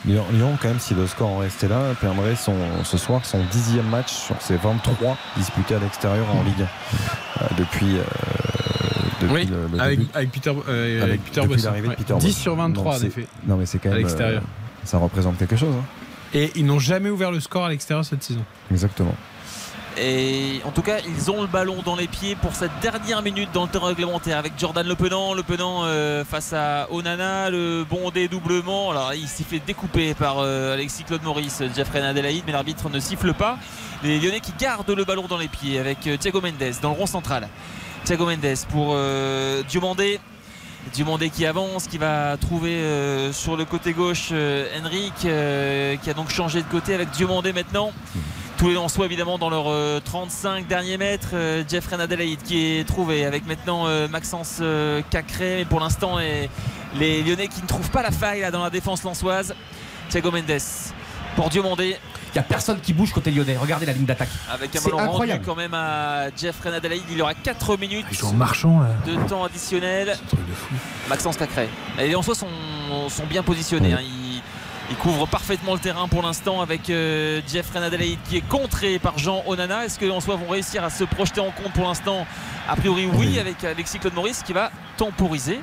Lyon, Lyon, quand même, si le score en restait là, perdrait son, ce soir son dixième match sur ses 23 disputés à l'extérieur en Ligue 1. Euh, depuis, euh, depuis Oui, le, le avec, début. avec Peter, euh, Avec- Peter de. Peter 10 Bosz. sur 23 Non, en effet. Non, mais c'est quand À même. l'extérieur. euh, ça représente quelque chose. hein. Et ils n'ont jamais ouvert le score à l'extérieur cette saison. Exactement. Et en tout cas, ils ont le ballon dans les pieds pour cette dernière minute dans le temps réglementaire avec Jordan Le Penant. Le Penant euh, face à Onana, le bon dédoublement. Alors il s'est fait découper par euh, Alexis Claude Maurice, Jeffrey Adelaide, mais l'arbitre ne siffle pas. Les Lyonnais qui gardent le ballon dans les pieds avec euh, Thiago Mendes dans le rond central. Thiago Mendes pour Diomandé. Diomandé qui avance, qui va trouver sur le côté gauche euh, Henrik, qui a donc changé de côté avec Diomandé maintenant. Tous les Lensois évidemment dans leurs euh, 35 derniers mètres. Euh, Jeffrey Adelaide qui est trouvé avec maintenant euh, Maxence euh, Cacré. Mais pour l'instant, les, les Lyonnais qui ne trouvent pas la faille là, dans la défense lensoise. Thiago Mendes pour Diomandé. Il n'y a personne qui bouge côté lyonnais. Regardez la ligne d'attaque. Avec un ballon rendu quand même à Jeffrey Adelaide. Il aura 4 minutes marchand là. de temps additionnel. Maxence Cacré. Et les Lensois sont, sont bien positionnés. hein. Ils Il couvre parfaitement le terrain pour l'instant avec euh, Jeff Renadelaide qui est contré par Jean Onana. Est-ce que en soi vont réussir à se projeter en compte pour l'instant? A priori oui, avec Alexis Claude Maurice qui va temporiser.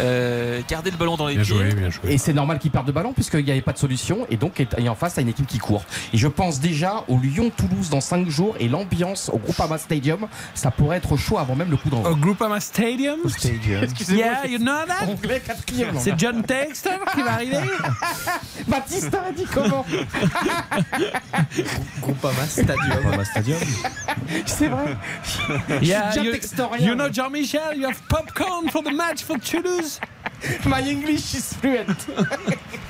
Euh, garder le ballon dans les Bien pieds. joué, bien joué. Et c'est normal qu'il perde de ballon puisqu'il n'y avait pas de solution et donc et en face à une équipe qui court. Et je pense déjà au Lyon-Toulouse dans 5 jours et l'ambiance au Groupama Stadium, ça pourrait être chaud avant même le coup d'envoi. Au Groupama Stadium? Excusez-moi. Yeah, you know that? Anglais quatrième. C'est John Textor qui va arriver? Baptiste a dit comment? Groupama Stadium. Groupama Stadium. C'est vrai. Yeah, John you, you know Jean-Michel, you have popcorn for the match for Toulouse Please My English is fluent.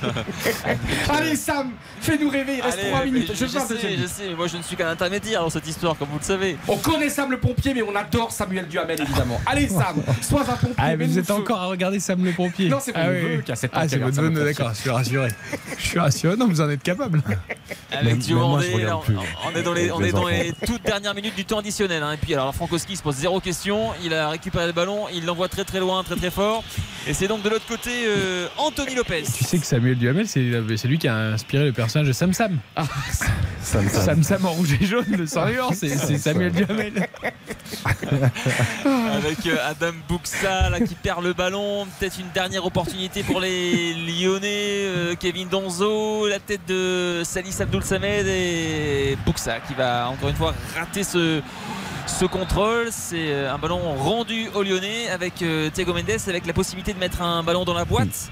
Allez Sam, fais-nous rêver, il reste Allez, 3 mais minutes. je, sais, deuxième. je sais, mais moi je ne suis qu'un intermédiaire dans cette histoire, comme vous le savez. On connaît Sam le pompier, mais on adore Samuel Duhamel évidemment. Allez Sam, sois un pompier. Ah, mais vous êtes encore à regarder Sam le pompier Non, c'est ah, neveu qui a ans Ah, c'est votre d'accord, je suis rassuré. Je suis rassuré, non, vous en êtes capable. Avec on, on est dans les, on est dans les toutes dernières minutes du temps additionnel. hein. Et puis alors Frankowski se pose zéro question. Il a récupéré le ballon, il l'envoie très très loin, très très fort. Et c'est donc de l'autre côté euh, Anthony Lopez. Tu sais que Samuel Duhamel, c'est c'est lui qui a inspiré le personnage de Sam Sam. Sam, Sam. Sam Sam en rouge et jaune de sang c'est c'est Samuel Duhamel. avec euh, Adam Buxa là, qui perd le ballon. Peut-être une dernière opportunité pour les Lyonnais. euh, Kevin Donzo, la tête de Salis Abdoul Samed et Buxa qui va encore une fois rater ce. Ce contrôle, c'est euh, un ballon rendu aux Lyonnais avec euh, Thiago Mendes, avec la possibilité de mettre un ballon dans la boîte.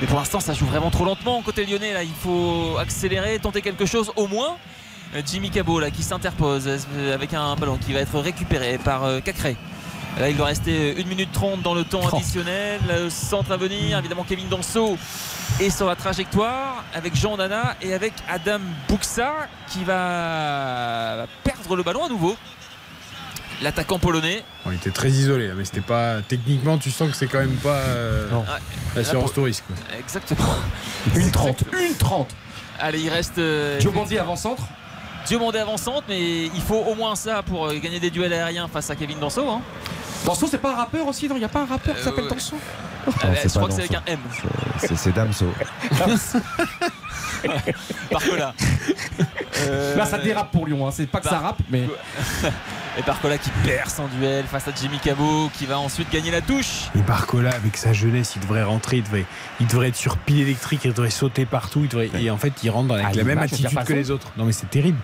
Mais pour l'instant, ça joue vraiment trop lentement côté lyonnais. Là, il faut accélérer, tenter quelque chose au moins. Euh, Jimmy Cabot là, qui s'interpose avec un ballon qui va être récupéré par Cacré. Là, il doit rester 1 minute 30 dans le temps additionnel. Le centre à venir, évidemment, Kevin Danso est sur la trajectoire avec Jean Nana et avec Adam Buxa qui va perdre le ballon à nouveau. L'attaquant polonais. On était très isolé, mais c'était pas. Techniquement, tu sens que c'est quand même pas. euh, Ouais. L'assurance pour- touriste. Quoi. Exactement. Une 30, une 30. Allez, il reste. euh, Diomandi avant-centre. Diomandé avançante, mais il faut au moins ça pour euh, gagner des duels aériens face à Kevin Danso. Hein. Danso, c'est pas un rappeur aussi, non? Il n'y a pas un rappeur qui s'appelle Euh, Danso? Euh, c'est je pas crois que c'est avec Danso. un M. C'est- C'est Damso. Barcola. Euh, Là, ça dérape pour Lyon, hein. c'est pas que ça rappe, mais. Et Barcola qui perd son duel face à Jimmy Cabot qui va ensuite gagner la touche. Et Barcola, avec sa jeunesse, il devrait rentrer, il devrait, il devrait être sur pile électrique, il devrait sauter partout. Il devrait, et en fait, il rentre avec Ah, la même attitude que les autres. Non, mais c'est terrible.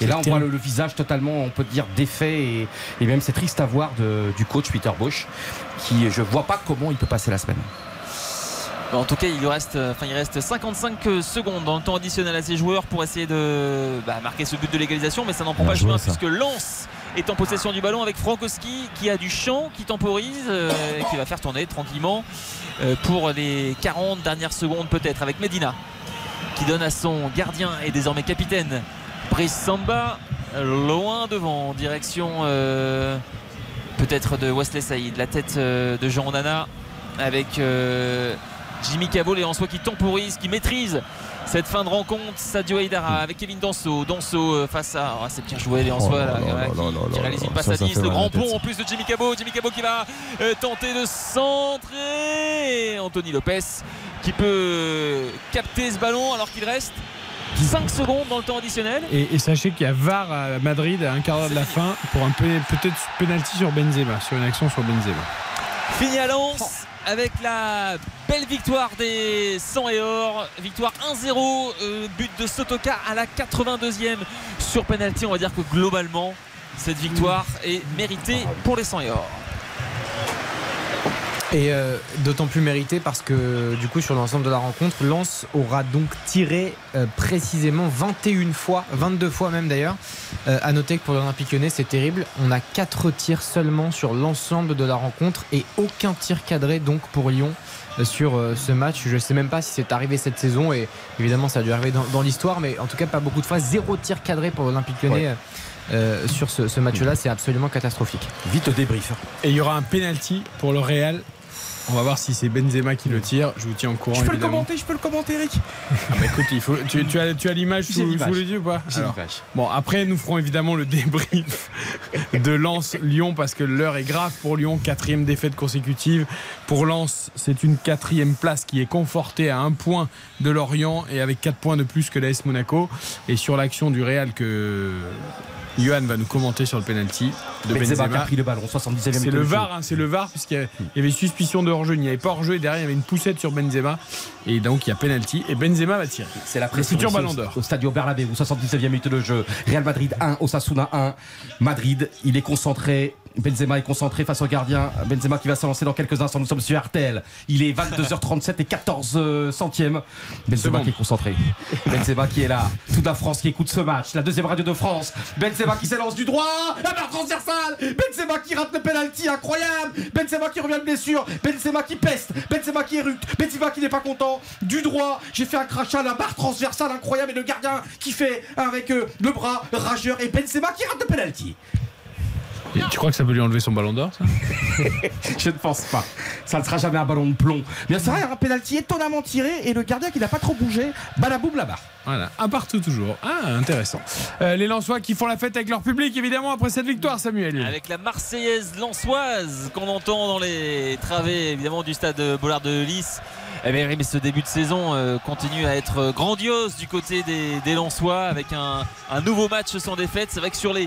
Et là, on voit le, visage totalement, on peut dire, défait et, et même c'est triste à voir de- du coach Peter Bosch, qui je vois pas comment il peut passer la semaine. En tout cas, il lui reste, euh, enfin, il reste 55 secondes dans le temps additionnel à ses joueurs pour essayer de bah, marquer ce but de l'égalisation, mais ça n'en prend pas chemin puisque Lens est en possession du ballon avec Frankowski qui a du champ, qui temporise, euh, et qui va faire tourner tranquillement euh, pour les 40 dernières secondes peut-être avec Medina qui donne à son gardien et désormais capitaine Brice Samba loin devant en direction euh, peut-être de Wesley Saïd la tête euh, de Jean Nana avec euh, Jimmy Cabot et en soi qui temporise qui maîtrise cette fin de rencontre. Sadio Aïdara avec Kevin Danso. Danso euh, face à oh, c'est bien joué les en Oh soi là là, là voilà, là qui, là qui là réalise une passe à ça 10 fait le grand pont en plus de Jimmy Cabot Jimmy Cabot qui va euh, tenter de centrer. Anthony Lopez qui peut capter ce ballon alors qu'il reste 5 secondes dans le temps additionnel. Et, et sachez qu'il y a VAR à Madrid à un quart d'heure de la fin pour un pe- peut-être penalty sur Benzema, sur une action sur Benzema. Fini à Lens avec la belle victoire des 100 et or. Victoire 1-0, euh, but de Sotoka à la 82e sur penalty. On va dire que globalement, cette victoire est méritée pour les 100 et or. Et euh, d'autant plus mérité parce que du coup sur l'ensemble de la rencontre, Lens aura donc tiré euh, précisément 21 fois, 22 fois même d'ailleurs. Euh, à noter que pour l'Olympique lyonnais c'est terrible, on a 4 tirs seulement sur l'ensemble de la rencontre et aucun tir cadré donc pour Lyon euh, sur ce match. Je ne sais même pas si c'est arrivé cette saison et évidemment ça a dû arriver dans, dans l'histoire, mais en tout cas pas beaucoup de fois. Zéro tir cadré pour l'Olympique lyonnais. Ouais. euh, sur ce, ce match-là, c'est absolument catastrophique. Vite au débrief. Et il y aura un penalty pour le Real On va voir si c'est Benzema qui le tire. Je vous tiens au courant. Je peux le commenter, je peux le commenter, Eric. Ah bah écoute, il faut, tu, tu as, tu as l'image sous, l'image. sous les yeux ou pas J'ai Alors, l'image. Bon, après, nous ferons évidemment le débrief de Lens-Lyon parce que l'heure est grave pour Lyon. Quatrième défaite consécutive. Pour Lens, c'est une quatrième place qui est confortée à un point de Lorient et avec quatre points de plus que l'AS Monaco. Et sur l'action du Real que Johan va nous commenter sur le penalty de Benzema Benzema. qui a pris le ballon, 79e C'est minute le. VAR, hein, c'est le VAR puisqu'il y avait- suspicion de hors-jeu, il n'y avait pas hors-jeu et derrière il y avait une poussette sur Benzema et donc il y a penalty et Benzema va tirer. C'est la le pression futur ici ballon au- d'or. Au Stadio Bernabéu, 79e minute de jeu. Real Madrid 1, Osasuna 1. Madrid, il est concentré. Benzema est concentré face au gardien. Benzema qui va se lancer dans quelques instants. Nous sommes sur RTL. Il est 22h37 et 14 euh, centièmes. Benzema qui est concentré. Benzema qui est là. Toute la France qui écoute ce match. La deuxième radio de France. Benzema qui s'élance du droit. La barre transversale. Benzema qui rate le penalty. Incroyable. Benzema qui revient de blessure. Benzema qui peste. Benzema qui éructe. Benzema qui n'est pas content. Du droit. J'ai fait un crachat. La barre transversale incroyable. Et le gardien qui fait avec euh, le bras rageur. Et Benzema qui rate le penalty. Et tu crois que ça peut lui enlever son ballon d'or ça? Je ne pense pas. Ça ne sera jamais un ballon de plomb. Bien c'est vrai, un penalty étonnamment tiré et le gardien qui n'a pas trop bougé, balaboum là-bas. Voilà, un partout toujours. Ah, intéressant. Euh, les Lensois qui font la fête avec leur public évidemment après cette victoire, Samuel. Avec la Marseillaise lançoise qu'on entend dans les travées évidemment du stade Bollard de Lys. Eh bien, ce début de saison euh, continue à être grandiose du côté des, des Lensois avec un, nouveau match sans défaite. C'est vrai que sur les,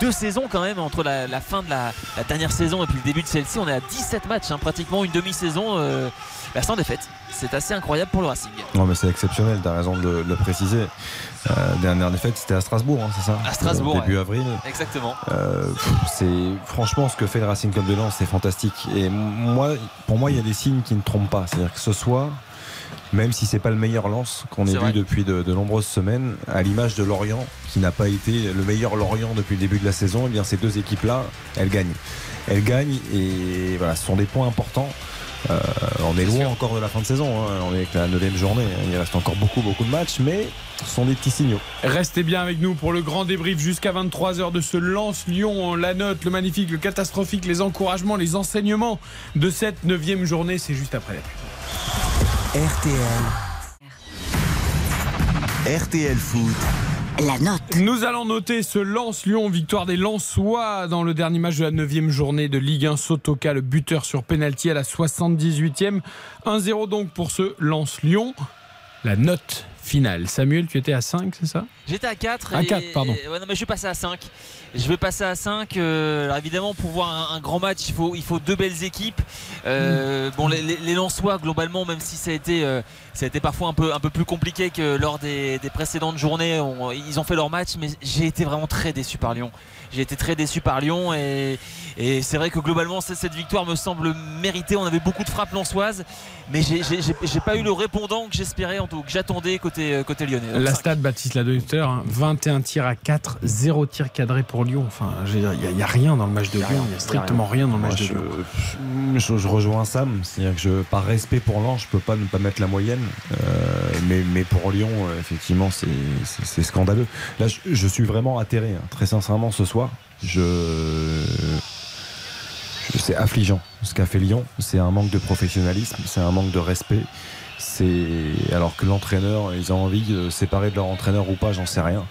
deux saisons quand même, entre la, fin de la, la dernière saison et puis le début de celle-ci, on est à 17 matchs, hein, pratiquement une demi-saison euh, bah, sans défaite. C'est assez incroyable pour le Racing. Non mais c'est exceptionnel, t'as raison de le, de le préciser. Euh, dernière défaite c'était à Strasbourg, hein, c'est ça À Strasbourg, Euh, Début ouais. avril. Exactement. Euh, c'est franchement ce que fait le Racing Club de Lens, c'est fantastique. Et moi, pour moi, il y a des signes qui ne trompent pas. C'est-à-dire que ce soir, même si c'est pas le meilleur Lens qu'on ait vu vrai. depuis de, de nombreuses semaines, à l'image de Lorient, qui n'a pas été le meilleur Lorient depuis le début de la saison, eh bien ces deux équipes-là, elles gagnent. Elles gagnent et voilà, ce sont des points importants. Euh, on est loin encore de la fin de saison, hein. on est avec la neuvième journée, hein. il reste encore beaucoup beaucoup de matchs, mais ce sont des petits signaux. Restez bien avec nous pour le grand débrief jusqu'à 23h de ce Lance-Lyon. La note, le magnifique, le catastrophique, les encouragements, les enseignements de cette neuvième journée. C'est juste après la pub. RTL. RTL Foot. La note. Nous allons noter ce Lance-Lyon, victoire des Lensois dans le dernier match de la 9 journée de Ligue 1. Sotoka, le buteur sur penalty à la 78e. 1-0 donc pour ce Lance-Lyon. La note finale. Samuel, tu étais à 5, c'est ça? J'étais à 4. À et- 4, pardon. et- ouais, non, mais je vais passer à 5. Je vais passer à 5. euh, alors évidemment, pour voir un, un grand match, il faut, il faut deux belles équipes. Euh, Bon, les, les, les Lensois, globalement, même si ça a été, euh, ça a été parfois un peu, un peu plus compliqué que lors des, des précédentes journées, on- ils ont fait leur match, mais j'ai été vraiment très déçu par Lyon. J'ai été très déçu par Lyon et, et c'est vrai que globalement, cette victoire me semble méritée. On avait beaucoup de frappes lensoises, mais j'ai- pas eu le répondant que j'espérais, en tout que j'attendais côté, côté lyonnais. Donc, La stade Baptiste l'a donné tout à l'heure, hein, 21 tirs à 4, 0 tir cadré pour Lyon. Enfin, il n'y a, rien dans le match de Lyon, il n'y a strictement rien dans le Moi, match de je, Lyon. je- je rejoins Sam, c'est-à-dire que je, par respect pour Lens, je peux pas ne pas mettre la moyenne, Euh, mais, mais pour Lyon, euh, effectivement, c'est- scandaleux. Là, je, je suis vraiment atterré, hein, très sincèrement, ce soir. Je- c'est affligeant ce qu'a fait Lyon. C'est un manque de professionnalisme, c'est un manque de respect. C'est alors que l'entraîneur, ils ont envie de séparer de leur entraîneur ou pas, j'en sais rien.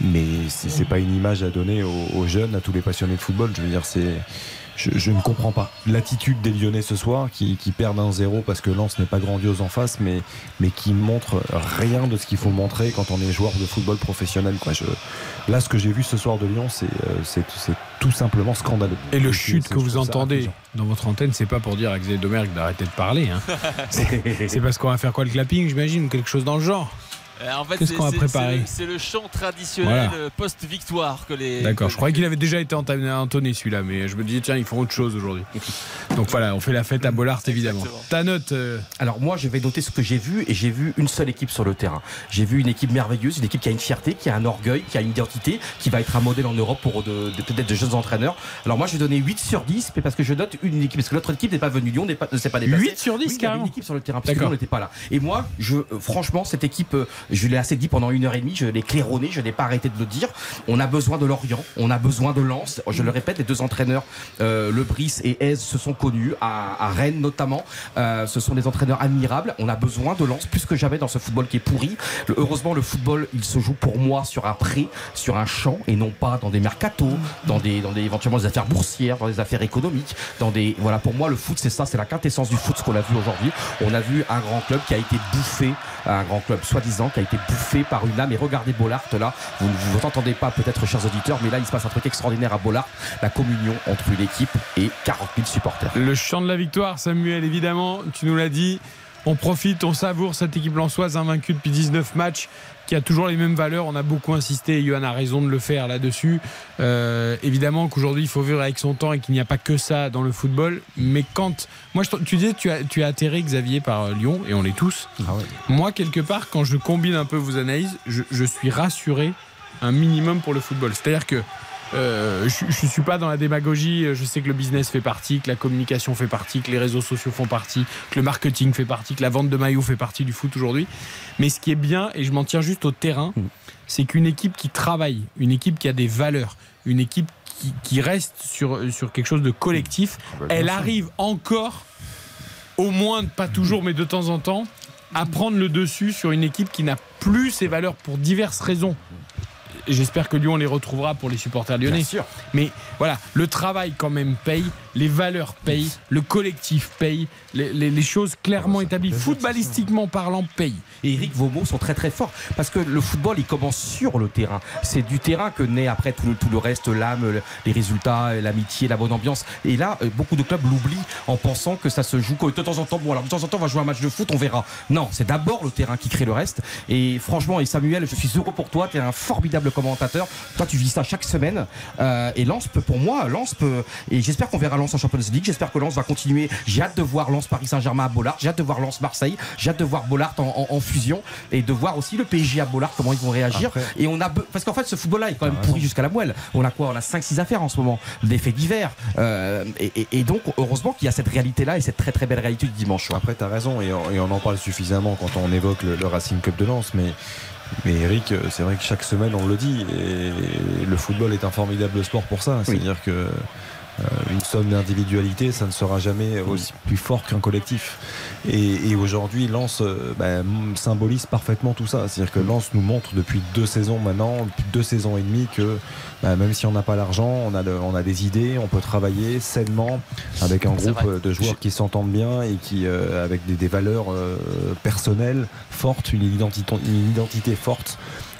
Mais c'est pas une image à donner aux, aux jeunes, à tous les passionnés de football. Je veux dire, c'est je, je ne comprends pas l'attitude des Lyonnais ce soir qui, qui perdent un zéro parce que Lens n'est pas grandiose en face, mais, mais qui montre rien de ce qu'il faut montrer quand on est joueur de football professionnel. Quoi. Je, là, ce que j'ai vu ce soir de Lyon, c'est euh, tout simplement scandaleux. Et le chute que vous entendez dans votre antenne, c'est pas pour dire à Xavier Domergue d'arrêter de parler. hein. C'est c'est parce qu'on va faire quoi le clapping, j'imagine, ou quelque chose dans le genre. Euh, En fait, Qu'est-ce c'est- qu'on a préparé c'est le- C'est le chant traditionnel Voilà. euh, post-victoire que les. D'accord, que- je croyais qu'il avait déjà été entonné celui-là, mais je me disais, tiens, ils font autre chose aujourd'hui. Donc voilà, on fait la fête à Bollard, évidemment. Ta note euh, Alors moi je vais noter ce que j'ai vu et j'ai vu une seule équipe sur le terrain. J'ai vu une équipe merveilleuse, une équipe qui a une fierté, qui a un orgueil, qui a une identité, qui va être un modèle en Europe pour de, de- peut-être de jeunes entraîneurs. Alors moi je vais donner 8 sur 10 mais parce que je note une équipe parce que l'autre équipe n'est pas venue Lyon n'est pas, ne s'est pas déplacée. 8 sur 10, Oui, il y avait carrément. une équipe sur le terrain parce que. Lyon n'était pas là. Et moi je franchement cette équipe Je l'ai assez dit pendant une heure et demie, je l'ai claironné, je n'ai pas arrêté de le dire. On a besoin de Lorient, on a besoin de Lens. Je le répète, les deux entraîneurs, euh, Le Brice et Aise, se sont connus, à, à Rennes notamment. Euh, ce sont des entraîneurs admirables. On a besoin de Lens plus que jamais dans ce football qui est pourri. Heureusement, le football, il se joue pour moi sur un pré, sur un champ, et non pas dans des mercatos, dans des, dans des éventuellement des affaires boursières, dans des affaires économiques, dans des voilà. Pour moi, le foot, c'est ça, c'est la quintessence du foot, ce qu'on a vu aujourd'hui. On a vu un grand club qui a été bouffé, un grand club soi-disant été bouffé par une âme. Et regardez Bollard là, vous ne vous entendez pas peut-être, chers auditeurs, mais là, il se passe un truc extraordinaire à Bollard, la communion entre une équipe et 40 000 supporters. Le chant de la victoire, Samuel, évidemment, tu nous l'as dit. On profite, on savoure cette équipe lançoise invaincue depuis 19 matchs qui a toujours les mêmes valeurs. On a beaucoup insisté, Johan a raison de le faire là-dessus. Euh, évidemment qu'aujourd'hui, il faut vivre avec son temps et qu'il n'y a pas que ça dans le football. Mais quand. Moi, je, tu disais, tu as, tu as atterri, Xavier, par euh, Lyon, et on l'est tous. Moi, quelque part, quand je combine un peu vos analyses, je, je suis rassuré un minimum pour le football. C'est-à-dire que euh, je ne suis pas dans la démagogie. Je sais que le business fait partie, que la communication fait partie, que les réseaux sociaux font partie, que le marketing fait partie, que la vente de maillots fait partie du foot aujourd'hui. Mais ce qui est bien, et je m'en tiens juste au terrain, c'est qu'une équipe qui travaille, une équipe qui a des valeurs, une équipe qui, qui reste sur, sur quelque chose de collectif, elle arrive encore, au moins pas toujours, mais de temps en temps, à prendre le dessus sur une équipe qui n'a plus ses valeurs pour diverses raisons. J'espère que Lyon les retrouvera pour les supporters lyonnais. Bien sûr. Mais voilà, le travail quand même paye, les valeurs payent, le collectif paye, les, les- les choses clairement établies, footballistiquement parlant, payent. Et Eric, vos mots sont très très forts parce que le football il commence sur le terrain. C'est du terrain que naît après tout le, tout le reste, l'âme, le- les résultats, l'amitié, la bonne ambiance. Et là, euh, beaucoup de clubs l'oublient en pensant que ça se joue de temps en temps. Bon, alors de temps en temps, on va jouer un match de foot, on verra. Non, c'est d'abord le terrain qui crée le reste. Et franchement, et Samuel, je suis heureux pour toi. Tu es un formidable commentateur. Toi, tu vis ça chaque semaine. Euh, et Lens peut, pour moi, Lens peut. Et j'espère qu'on verra Lens en Champions League. J'espère que Lens va continuer. J'ai hâte de voir Lens Paris Saint-Germain à Bollard. J'ai hâte de voir Lens Marseille. J'ai hâte de voir Bollard en, en- en fusion et de voir aussi le PSG à Bollard comment ils vont réagir. Et on a parce qu'en fait, ce football-là est quand même pourri jusqu'à la moelle. On a quoi? On a 5-6 affaires en ce moment, des faits divers. Euh, et, et- et donc, heureusement qu'il y a cette réalité-là et cette très très belle réalité du dimanche. Après, tu as raison, et on, et on en parle suffisamment quand on évoque le, le Racing Club de Lens, mais. Mais Eric, c'est vrai que chaque semaine on le dit, et le football est un formidable sport pour ça. C'est-à-dire que une somme d'individualité, ça ne sera jamais aussi plus fort qu'un collectif. Et, et aujourd'hui, Lens euh, bah, m- symbolise parfaitement tout ça. C'est-à-dire que Lens nous montre depuis deux saisons maintenant, deux saisons et demie, que bah, même si on n'a pas l'argent, on a, le- on a des idées, on peut travailler sainement avec un groupe vrai. euh, de joueurs qui s'entendent bien et qui, euh, avec des, des valeurs euh, personnelles fortes, une identité, une identité forte.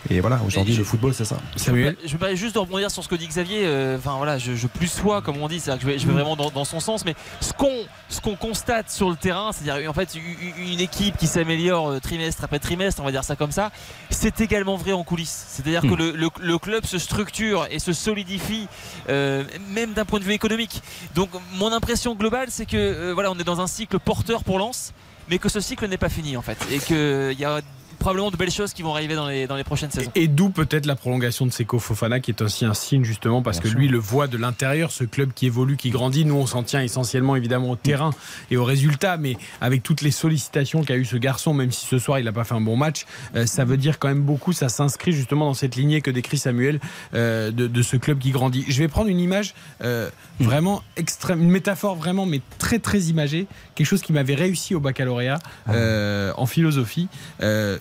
Et voilà, aujourd'hui, le football, c'est ça. Samuel Je me permets juste de rebondir sur ce que dit Xavier. euh, Enfin voilà, je, je plus sois, comme on dit, c'est-à-dire que je vais, je vais vraiment dans, dans son sens. Mais ce qu'on ce qu'on constate sur le terrain, c'est-à-dire en fait une équipe qui s'améliore euh, trimestre après trimestre, on va dire ça comme ça, c'est également vrai en coulisses. C'est-à-dire que Hmm. le, le- le club se structure et se solidifie, euh, même d'un point de vue économique. Donc mon impression globale, c'est que euh, voilà, on est dans un cycle porteur pour Lens, mais que ce cycle n'est pas fini en fait, et qu'il y a probablement de belles choses qui vont arriver dans les, dans les prochaines saisons. Et d'où peut-être la prolongation de Seko Fofana, qui est aussi un signe justement parce Bien que sûr. lui le voit de l'intérieur, ce club qui évolue, qui grandit. Nous, on s'en tient essentiellement évidemment au terrain et aux résultats, mais avec toutes les sollicitations qu'a eu ce garçon, même si ce soir il n'a pas fait un bon match, euh, ça veut dire quand même beaucoup. Ça s'inscrit justement dans cette lignée que décrit Samuel euh, de, de ce club qui grandit. Je vais prendre une image euh, vraiment extrême, une métaphore vraiment, mais très très imagée, quelque chose qui m'avait réussi au baccalauréat euh, en philosophie. Euh,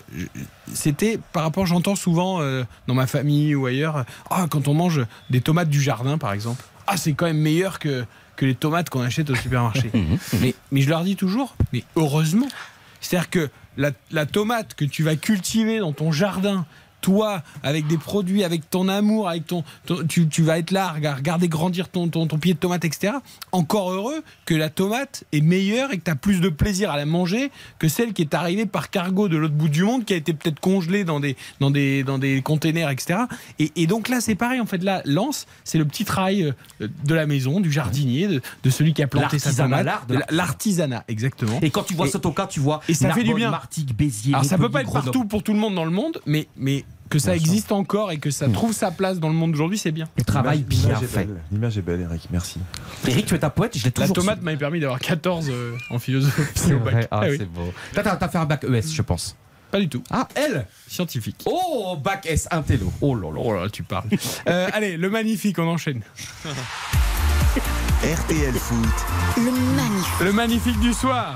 c'était par rapport, j'entends souvent euh, dans ma famille ou ailleurs, ah, quand on mange des tomates du jardin par exemple, ah, c'est quand même meilleur que, que les tomates qu'on achète au supermarché. mais, mais je leur dis toujours, mais heureusement. C'est-à-dire que la, la tomate que tu vas cultiver dans ton jardin, toi, avec des produits, avec ton amour, avec ton, ton- tu, tu vas être là, à rega- regarder grandir ton, ton, ton pied de tomate, etc. Encore heureux que la tomate est meilleure et que tu as plus de plaisir à la manger que celle qui est arrivée par cargo de l'autre bout du monde, qui a été peut-être congelée dans des, dans des, dans des containers, etc. Et, et donc là, c'est pareil, en fait, là, Lance, c'est le petit travail euh, de la maison, du jardinier, de, de celui qui a planté sa tomate. L'artisanat, exactement. Et quand tu vois Sotoka, tu vois Et ça fait du bien. Martigues, Béziers, Alors ça peut pas être partout pour tout le monde dans le monde, mais, mais que ça existe encore et que ça trouve sa place dans le monde d'aujourd'hui, c'est bien. Le travail bien l'image est fait. belle. L'image est belle, Eric, merci. Eric, tu es ta poète, je l'ai La toujours tomate su. m'avait permis d'avoir 14 euh, en philosophie C'est au bac. ah, Ah oui. c'est beau. T'as fait un bac ES, je pense. Pas du tout. Ah, elle Scientifique. Oh, bac S, intello. Oh là là. Oh là, tu parles. Euh, allez, le magnifique, on enchaîne. RTL Foot. Le magnifique. Le magnifique du soir.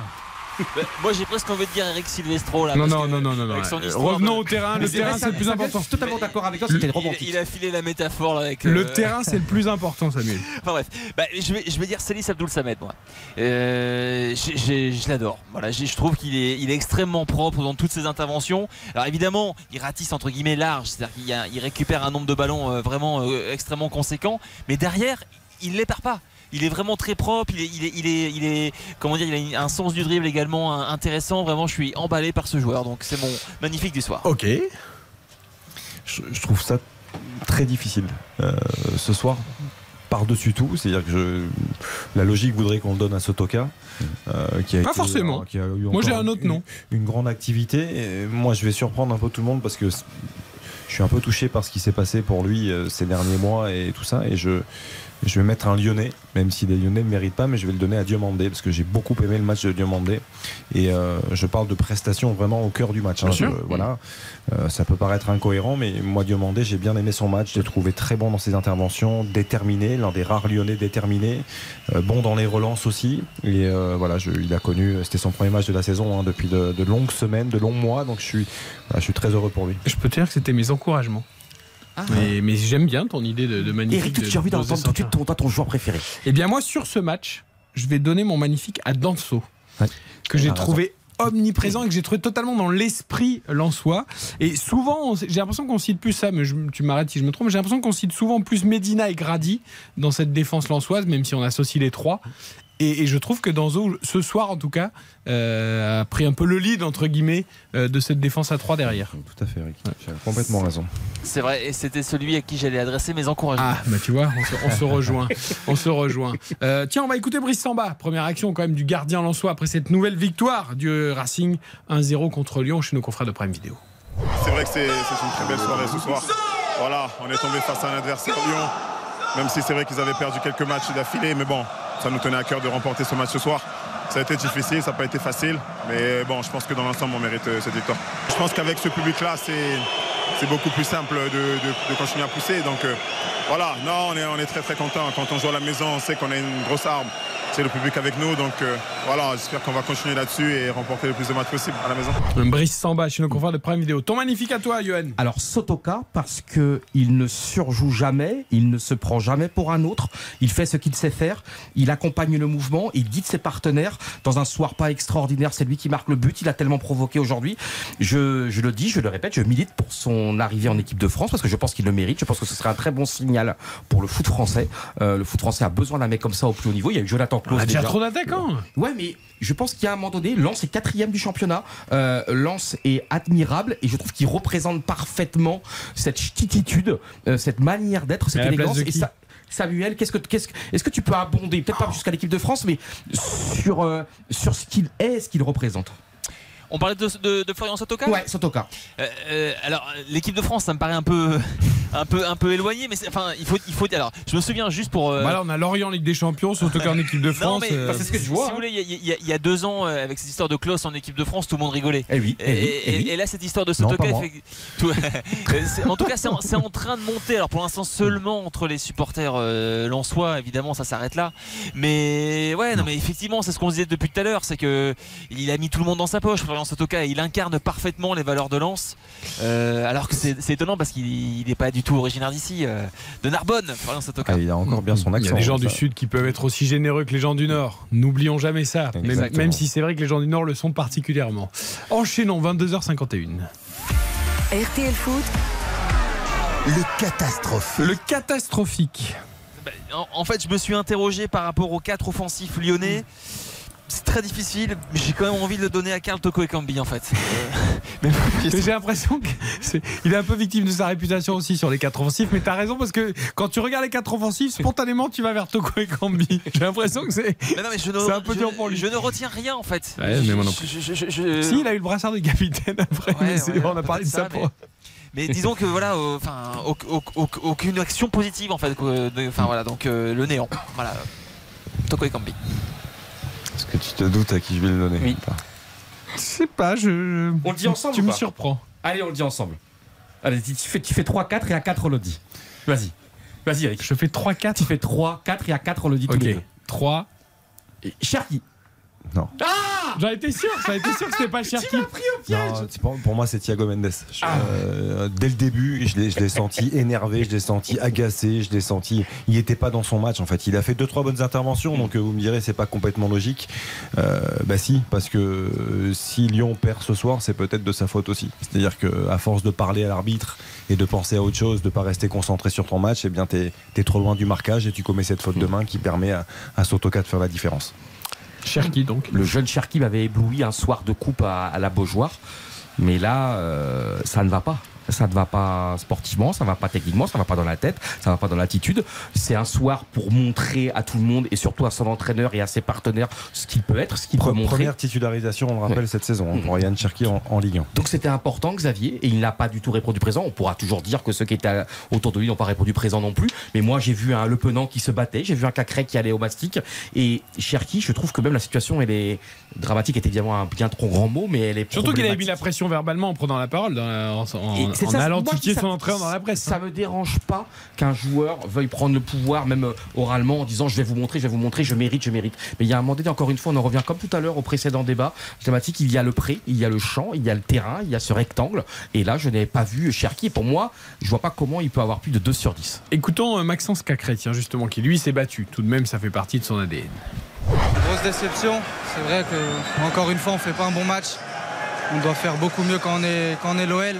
Bah, Moi j'ai presque envie de dire Eric Silvestro là. Non, parce non, que non, non, Revenons de- au terrain. Le terrain, c'est le plus important. Je suis totalement d'accord avec toi, c'était Il, romantique. il a filé la métaphore là, avec Le euh, terrain, c'est le plus important, Samuel. Enfin bref, Bah, je, vais, je vais dire Célis Abdoul Samed moi. Euh, je l'adore. Voilà, je trouve qu'il est, il est extrêmement propre dans toutes ses interventions. Alors évidemment, il ratisse entre guillemets large, c'est-à-dire qu'il récupère un nombre de ballons euh, vraiment euh, extrêmement conséquent, mais derrière, il ne les perd pas. Il est vraiment très propre, il est, il est, il est, il est- comment dire, il a un sens du dribble également intéressant. Vraiment, je suis emballé par ce joueur, donc c'est mon magnifique du soir. Ok. je, je trouve ça très difficile euh, ce soir par-dessus tout. C'est-à-dire que je- la logique voudrait qu'on le donne à Sotoka. euh, qui a Pas été- forcément. qui a eu Moi, j'ai un autre une- nom. Une grande activité. Et moi, je vais surprendre un peu tout le monde parce que je suis un peu touché par ce qui s'est passé pour lui euh, ces derniers mois et tout ça. Et je, je vais mettre un Lyonnais, même si les Lyonnais ne méritent pas, mais je vais le donner à Diomandé parce que j'ai beaucoup aimé le match de Diomandé. Et euh, je parle de prestations vraiment au cœur du match. hein. Je- voilà. Euh, ça peut paraître incohérent, mais moi, Diomandé, j'ai bien aimé son match. Je l'ai trouvé très bon dans ses interventions, déterminé, l'un des rares Lyonnais déterminés, euh, bon dans les relances aussi. Et euh, voilà, je- il a connu, c'était son premier match de la saison hein, depuis de, de longues semaines, de longs mois. Donc je suis, voilà, je suis très heureux pour lui. Je peux te dire que c'était mes encouragements. Mais, mais j'aime bien ton idée de, de magnifique. Eric, j'ai envie d'entendre tout de suite ton, ton joueur préféré. Eh bien, moi, sur ce match, je vais donner mon magnifique à Danso, que j'ai Ah, trouvé omniprésent et que j'ai trouvé totalement dans l'esprit lensois. Et souvent, j'ai l'impression qu'on cite plus ça, mais je- tu m'arrêtes si je me trompe, mais j'ai l'impression qu'on cite souvent plus Medina et Grady dans cette défense lensoise, même si on associe les trois. Et, et je trouve que Danzo, ce soir en tout cas, euh, a pris un peu le lead, entre guillemets, euh, de cette défense à trois derrière. Tout à fait, Eric. Tu as complètement raison. C'est vrai, et c'était celui à qui j'allais adresser mes encouragements. Ah, bah tu vois, on se, on se rejoint. On se rejoint. Euh, tiens, on va écouter Brice Samba. Première action quand même du gardien Lensois après cette nouvelle victoire du Racing 1-0 contre Lyon chez nos confrères de Prime Vidéo. C'est vrai que c'est c'est une très belle soirée ce soir. Voilà, on est tombé face à un adversaire Lyon, même si c'est vrai qu'ils avaient perdu quelques matchs d'affilée, mais bon, ça nous tenait à cœur de remporter ce match ce soir. Ça a été difficile, ça n'a pas été facile, mais bon, je pense que dans l'ensemble, on mérite euh, cette victoire. Je pense qu'avec ce public-là, c'est beaucoup plus simple de continuer à pousser. Donc euh, voilà, non, on est, on est très très content. Quand on joue à la maison, on sait qu'on a une grosse arme. C'est le public avec nous, donc euh, voilà, j'espère qu'on va continuer là-dessus et remporter le plus de matchs possible à la maison. Brice Samba chez nos confrères de Prime Vidéo. Ton magnifique à toi, Johan. Alors Sotoka parce que il ne surjoue jamais, il ne se prend jamais pour un autre, il fait ce qu'il sait faire, il accompagne le mouvement, il guide ses partenaires dans un soir pas extraordinaire, c'est lui qui marque le but, il a tellement provoqué aujourd'hui. Je, je le dis, je le répète, je milite pour son arrivée en équipe de France parce que je pense qu'il le mérite, je pense que ce serait un très bon signal pour le foot français. Euh, le foot français a besoin d'un mec comme ça au plus haut niveau. Il y a eu Jonathan On a déjà déjà. trop d'attaquants. Ouais, mais je pense qu'il y a un moment donné, Lens est quatrième du championnat. Euh, Lens est admirable et je trouve qu'il représente parfaitement cette ch'titude, euh, cette manière d'être, cette élégance. Et ça, Samuel, qu'est-ce que, qu'est-ce, que- est-ce que tu peux abonder, peut-être pas jusqu'à l'équipe de France, mais sur, euh, sur ce qu'il est, ce qu'il représente On parlait de, de- de Florian Sotoka Ouais, Sotoka. Euh, euh, alors l'équipe de France, ça me paraît un peu, un peu, un peu éloigné, mais c'est- enfin il faut, il faut. Alors je me souviens juste pour. euh, Bah là, on a Lorient en Ligue des Champions, surtout qu'en équipe de non, France. mais euh, si, si vous voulez, il y, a- il y a- il y a deux ans, euh, avec cette histoire de Klaus en équipe de France, tout le monde rigolait. Eh oui, Et, eh oui, et- eh oui. et là, cette histoire de Sotoka, fait- tout- c'est- en tout cas, c'est en, c'est en train de monter. Alors pour l'instant, seulement entre les supporters euh, lensois, évidemment, ça s'arrête là. Mais ouais, non, mais effectivement, c'est ce qu'on disait depuis tout à l'heure, c'est que il a mis tout le monde dans sa poche, Florian Sotoka, et il incarne parfaitement les valeurs de Lens. Euh, alors que c'est étonnant parce qu'il n'est pas du tout originaire d'ici, euh, de Narbonne, Florian Sotoka. Ah, il a encore bien son Il y accent. a des gens du. Sud qui peuvent être aussi généreux que les gens du Nord. N'oublions jamais ça. Même, si c'est vrai que les gens du Nord le sont particulièrement. Enchaînons, 22h51. RTL Foot, Le catastrophe. Le catastrophique. En, en fait, je me suis interrogé par rapport aux quatre offensifs lyonnais. C'est très difficile, mais j'ai quand même envie de le donner à Karl Toko et Cambi en fait. Euh, mais- Mais j'ai l'impression qu'il est un peu victime de sa réputation aussi sur les quatre offensifs. Mais t'as raison parce que quand tu regardes les quatre offensifs, spontanément tu vas vers Toko et Cambi. J'ai l'impression que c'est. Mais non, mais je ne, C'est un peu je- dur pour lui. Je ne retiens rien en fait. Ouais, mais moi non Je- je- je- je- Si, il a eu le brassard de capitaine après. Ouais, mais c'est- ouais, on a parlé de ça. ça, pour- Mais disons que voilà, euh, enfin, au- au- au- aucune action positive en fait. Enfin voilà, donc euh, le néant. Voilà. Toko et Cambi. Est-ce que tu te doutes à qui je vais le donner Oui. ou pas Je sais pas, je. On le dit ensemble Tu ou me pas surprends. Allez, on le dit ensemble. Allez, tu fais, tu fais 3-4 et à 4 on le dit. Vas-y. Vas-y, Eric. Je fais 3-4. Tu fais 3, 4 et à 4 on le dit tous Ok. les deux. 3. Cherki. Non. Ah J'en étais sûr, j'en étais sûr que c'était pas Cherki. Non, c'est pas- pour moi, c'est Thiago Mendes. Je- Ah. euh, dès le début, je l'ai, je l'ai senti énervé, je l'ai senti agacé, je l'ai senti. Il n'était pas dans son match en fait. Il a fait deux trois bonnes interventions, donc euh, vous me direz c'est pas complètement logique. Euh, bah si, parce que euh, si Lyon perd ce soir, c'est peut-être de sa faute aussi. C'est-à-dire que à force de parler à l'arbitre et de penser à autre chose, de pas rester concentré sur ton match, eh bien t'es, t'es trop loin du marquage et tu commets cette faute de main qui permet à, à Sotoka de faire la différence. Cherki donc. Le jeune Cherki m'avait ébloui un soir de coupe à, la Beaujoire. Mais là, euh, ça ne va pas. Ça ne va pas sportivement, ça ne va pas techniquement, ça ne va pas dans la tête, ça ne va pas dans l'attitude. C'est un soir pour montrer à tout le monde et surtout à son entraîneur et à ses partenaires ce qu'il peut être, ce qu'il peut montrer. Première titularisation, on le rappelle, cette saison, hein, pour Yann Cherki en, en Ligue 1. Donc c'était important, Xavier, et il n'a pas du tout répondu présent. On pourra toujours dire que ceux qui étaient autour de lui n'ont pas répondu présent non plus. Mais moi, j'ai vu un Le Penant qui se battait, j'ai vu un Cacré qui allait au mastic. Et Cherki, je trouve que même la situation, elle est dramatique, est évidemment un bien trop grand mot, mais elle est Surtout qu'il avait mis la pression verbalement en prenant la parole, dans la- en, en- en ça, allant tiquer son entraîneur dans la presse. hein. Ça me dérange pas qu'un joueur veuille prendre le pouvoir, même euh, oralement, en disant je vais vous montrer, je vais vous montrer, je mérite, je mérite. Mais il y a un moment donné, encore une fois, on en revient comme tout à l'heure au précédent débat thématique. Il y a le pré, il y a le champ, il y a le terrain, il y a ce rectangle. Et là, je n'ai pas vu Cherki. Pour moi, je vois pas comment il peut avoir plus de 2 sur 10. Écoutons euh, Maxence Cacré, tiens, justement, qui lui s'est battu. Tout de même, ça fait partie de son ADN. Grosse déception. C'est vrai que encore une fois, on fait pas un bon match. On doit faire beaucoup mieux quand on est, quand on est l'OL.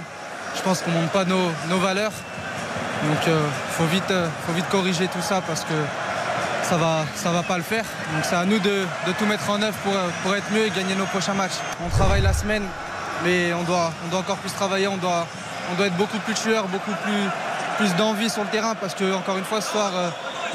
Je pense qu'on monte pas nos, valeurs. Donc il faut, vite, euh, faut vite corriger tout ça parce que ça va, ça va pas le faire. Donc c'est à nous de, de tout mettre en œuvre pour, euh, pour être mieux et gagner nos prochains matchs. On travaille la semaine, mais on doit, on doit encore plus travailler. On doit, on doit être beaucoup plus tueur, beaucoup plus, plus d'envie sur le terrain parce que encore une fois ce soir, euh,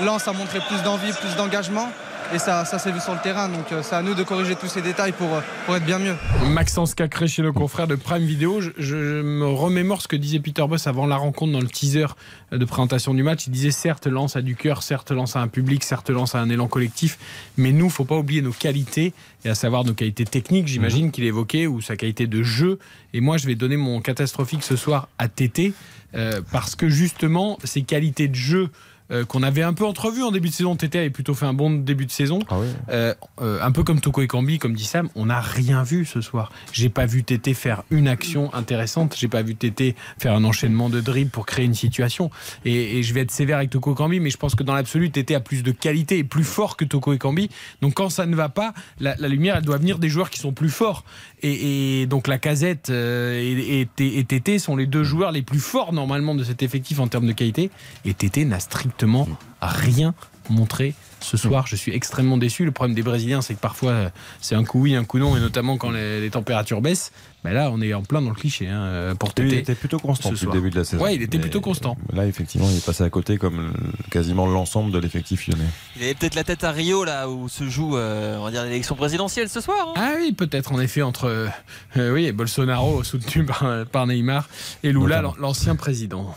Lens a montré plus d'envie, plus d'engagement. Et ça, ça s'est vu sur le terrain. Donc euh, c'est à nous de corriger tous ces détails pour, euh, pour être bien mieux. Maxence Cacré chez le confrère de Prime Video. Je, je me remémore ce que disait Peter Boss avant la rencontre dans le teaser de présentation du match. Il disait certes Lance a du cœur, certes Lance a un public, certes Lance a un élan collectif, mais nous, faut pas oublier nos qualités, et à savoir nos qualités techniques, j'imagine qu'il évoquait, ou sa qualité de jeu. Et moi, je vais donner mon catastrophique ce soir à Tété, euh, parce que justement, ces qualités de jeu euh, qu'on avait un peu entrevues en début de saison, Tété avait plutôt fait un bon début de saison. Euh, euh, un peu comme Toko Ekambi, comme dit Sam, on n'a rien vu ce soir. J'ai pas vu Tété faire une action intéressante. J'ai pas vu Tété faire un enchaînement de dribbles pour créer une situation. Et, et je vais être sévère avec Toko Ekambi, mais je pense que dans l'absolu, Tété a plus de qualité et plus fort que Toko Ekambi. Donc quand ça ne va pas, la, la lumière, elle doit venir des joueurs qui sont plus forts. Et, donc la casette euh, et, Tété sont les deux joueurs les plus forts normalement de cet effectif en termes de qualité. Et Tété n'a strictement rien montré ce soir. Je suis extrêmement déçu. Le problème des Brésiliens, c'est que parfois euh, c'est un coup oui, un coup non, et notamment quand les températures baissent. Mais là, on est en plein dans le cliché hein, pour Il était plutôt constant ce depuis le soir. début de la saison. Ouais, il était Mais plutôt constant. Là, effectivement, il est passé à côté comme quasiment l'ensemble de l'effectif lyonnais. Il avait peut-être la tête à Rio là où se joue euh, on va dire l'élection présidentielle ce soir. hein. Ah oui, peut-être en effet entre euh, euh, oui, Bolsonaro soutenu par, par Neymar et Lula, l'an- l'ancien président.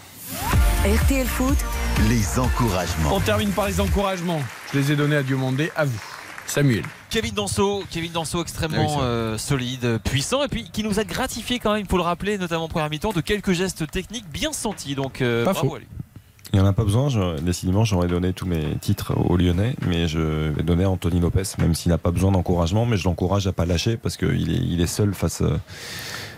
RTL Foot, Les encouragements. On termine par les encouragements. Je les ai donnés à Diomandé, à vous. Samuel. Kevin Danso, Kevin Danso Ah oui, extrêmement vrai. euh, solide, puissant et puis qui nous a gratifié quand même, il faut le rappeler, notamment en première mi-temps, de quelques gestes techniques bien sentis. Donc euh, Pas bravo faux. à lui. Il n'y en a pas besoin, décidément j'aurais donné tous mes titres aux Lyonnais, mais je vais donner à Anthony Lopez, même s'il n'a pas besoin d'encouragement, mais je l'encourage à pas lâcher parce qu'il est, il est seul face, euh,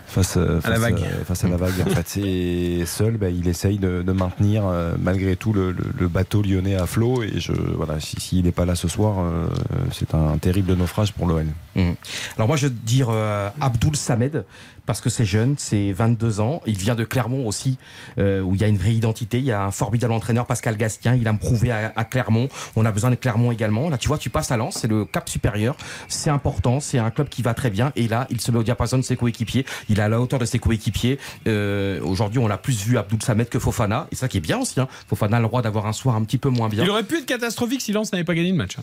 face, euh, À la vague. euh, face à la vague. en fait. Et seul, bah, il essaye de, de maintenir euh, malgré tout le, le- le bateau lyonnais à flot, et je, voilà, si- s'il n'est pas là ce soir, euh, c'est un terrible naufrage pour l'OL. Mhm. Alors moi je veux dire euh, Abdoul Samed parce que c'est jeune, c'est 22 ans, il vient de Clermont aussi euh, où il y a une vraie identité, il y a un formidable entraîneur Pascal Gastien, il a me prouvé à, Clermont, on a besoin de Clermont également. Là tu vois, tu passes à Lens, c'est le cap supérieur, c'est important, c'est un club qui va très bien et là il se met au diapason de ses coéquipiers, il est à la hauteur de ses coéquipiers. Euh, Aujourd'hui on a plus vu Abdoul Samed que Fofana et ça qui est bien aussi, hein. Fofana a le droit d'avoir un soir un petit peu moins bien. Il aurait pu être catastrophique si Lens n'avait pas gagné le match. hein.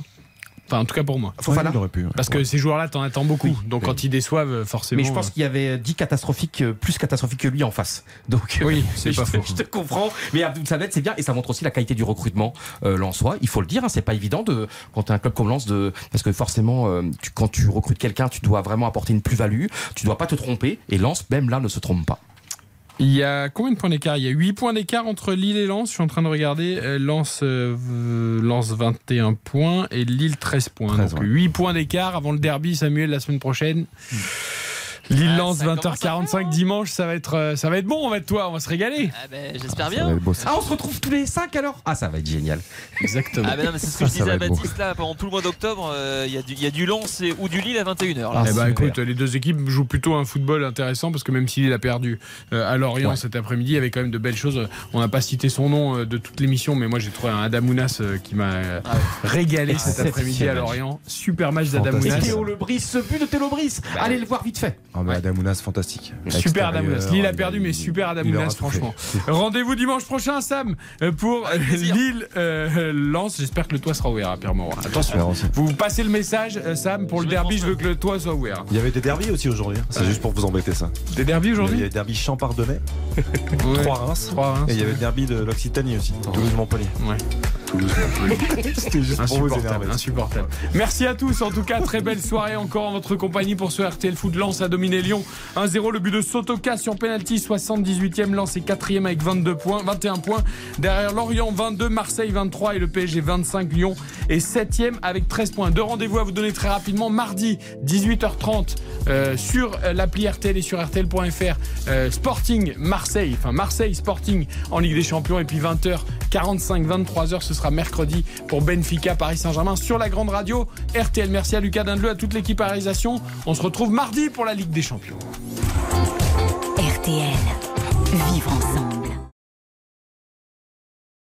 Enfin, en tout cas pour moi. Fofana il aurait pu. Parce que ces joueurs-là, t'en attends beaucoup. Donc quand ils déçoivent, forcément. Mais je pense qu'il y avait 10 catastrophiques, euh, plus catastrophiques que lui en face. Donc, euh, Oui, c'est je, pas te- faux. je te comprends. Mais Abdou Samet, c'est bien et ça montre aussi la qualité du recrutement euh, lensois. Il faut le dire, hein, c'est pas évident de quand t'as un club comme Lens de parce que forcément, euh, tu, quand tu recrutes quelqu'un, tu dois vraiment apporter une plus-value. Tu dois pas te tromper et Lens même là ne se trompe pas. Il y a combien de points d'écart? Il y a 8 points d'écart entre Lille et Lens. Je suis en train de regarder. Euh, Lens, euh, Lens 21 points et Lille 13 points. 13, Donc ouais. 8 points d'écart avant le derby Samuel la semaine prochaine. Lille-Lens Ah, ça commence à 20h45 dimanche, ça va être euh, ça va être bon, on va être toi, on va se régaler. Ah ben, J'espère Ça bien. Ah, on se retrouve tous les 5 alors? Ah, ça va être génial. Exactement. Ah ben non, mais c'est ce que Ça, je disais à. Baptiste là, pendant tout le mois d'octobre, euh, il y, a du- il y a du Lens et- ou du Lille à 21h. Là. Ah, Eh ben, écoute, les deux équipes jouent plutôt un football intéressant parce que même s'il a perdu euh, à Lorient Ouais. cet après-midi, il y avait quand même de belles choses. On n'a pas cité son nom euh, de toute l'émission, mais moi j'ai trouvé un Adamounas euh, qui m'a euh, régalé cet après-midi à Lorient. Super match Fantastique. Et d'Adamounas. Théo Lebris, ce but de Théo Lebris. Allez le voir vite fait. Ah, bah, Adamounas, fantastique. Super Adamounas. Lille a perdu, mais super Adamounas, franchement. Rendez-vous dimanche prochain, Sam, euh, pour euh, plaisir. Lille euh, Lens. J'espère que le toit sera ouvert à Pierre Mauroy. Attention. Vous passez le message, euh, Sam, pour Je le derby, je veux que le toit soit ouvert. Il y avait des derbies aussi aujourd'hui. hein. C'est juste pour vous embêter ça. Des derbys Il y aujourd'hui avait le derby Champardonnais, Ouais. 3 Reims. Trois Reims. Et il y avait le derby de l'Occitanie aussi, Toulouse-Montpellier. Ouais. C'était juste Insupportable, insupportable. Merci à tous. En tout cas, très belle soirée encore en votre compagnie pour ce RTL Foot. Lens a dominé Lyon 1-0. Le but de Sotoka sur penalty, 78e. Lens est 4e avec 22 points, 21 points. Derrière Lorient 22, Marseille 23 et le PSG 25. Lyon est 7e avec 13 points. Deux rendez-vous à vous donner très rapidement. Mardi 18h30 euh, sur euh, l'appli RTL et sur RTL.fr. euh, Sporting Marseille, enfin Marseille Sporting en Ligue des Champions. Et puis 20h45, 23h, ce sera mercredi pour Benfica Paris Saint-Germain sur la grande radio RTL. Merci à Lucas Dindeleu, à toute l'équipe à réalisation. On se retrouve mardi pour la Ligue des Champions. RTL. Vivre ensemble.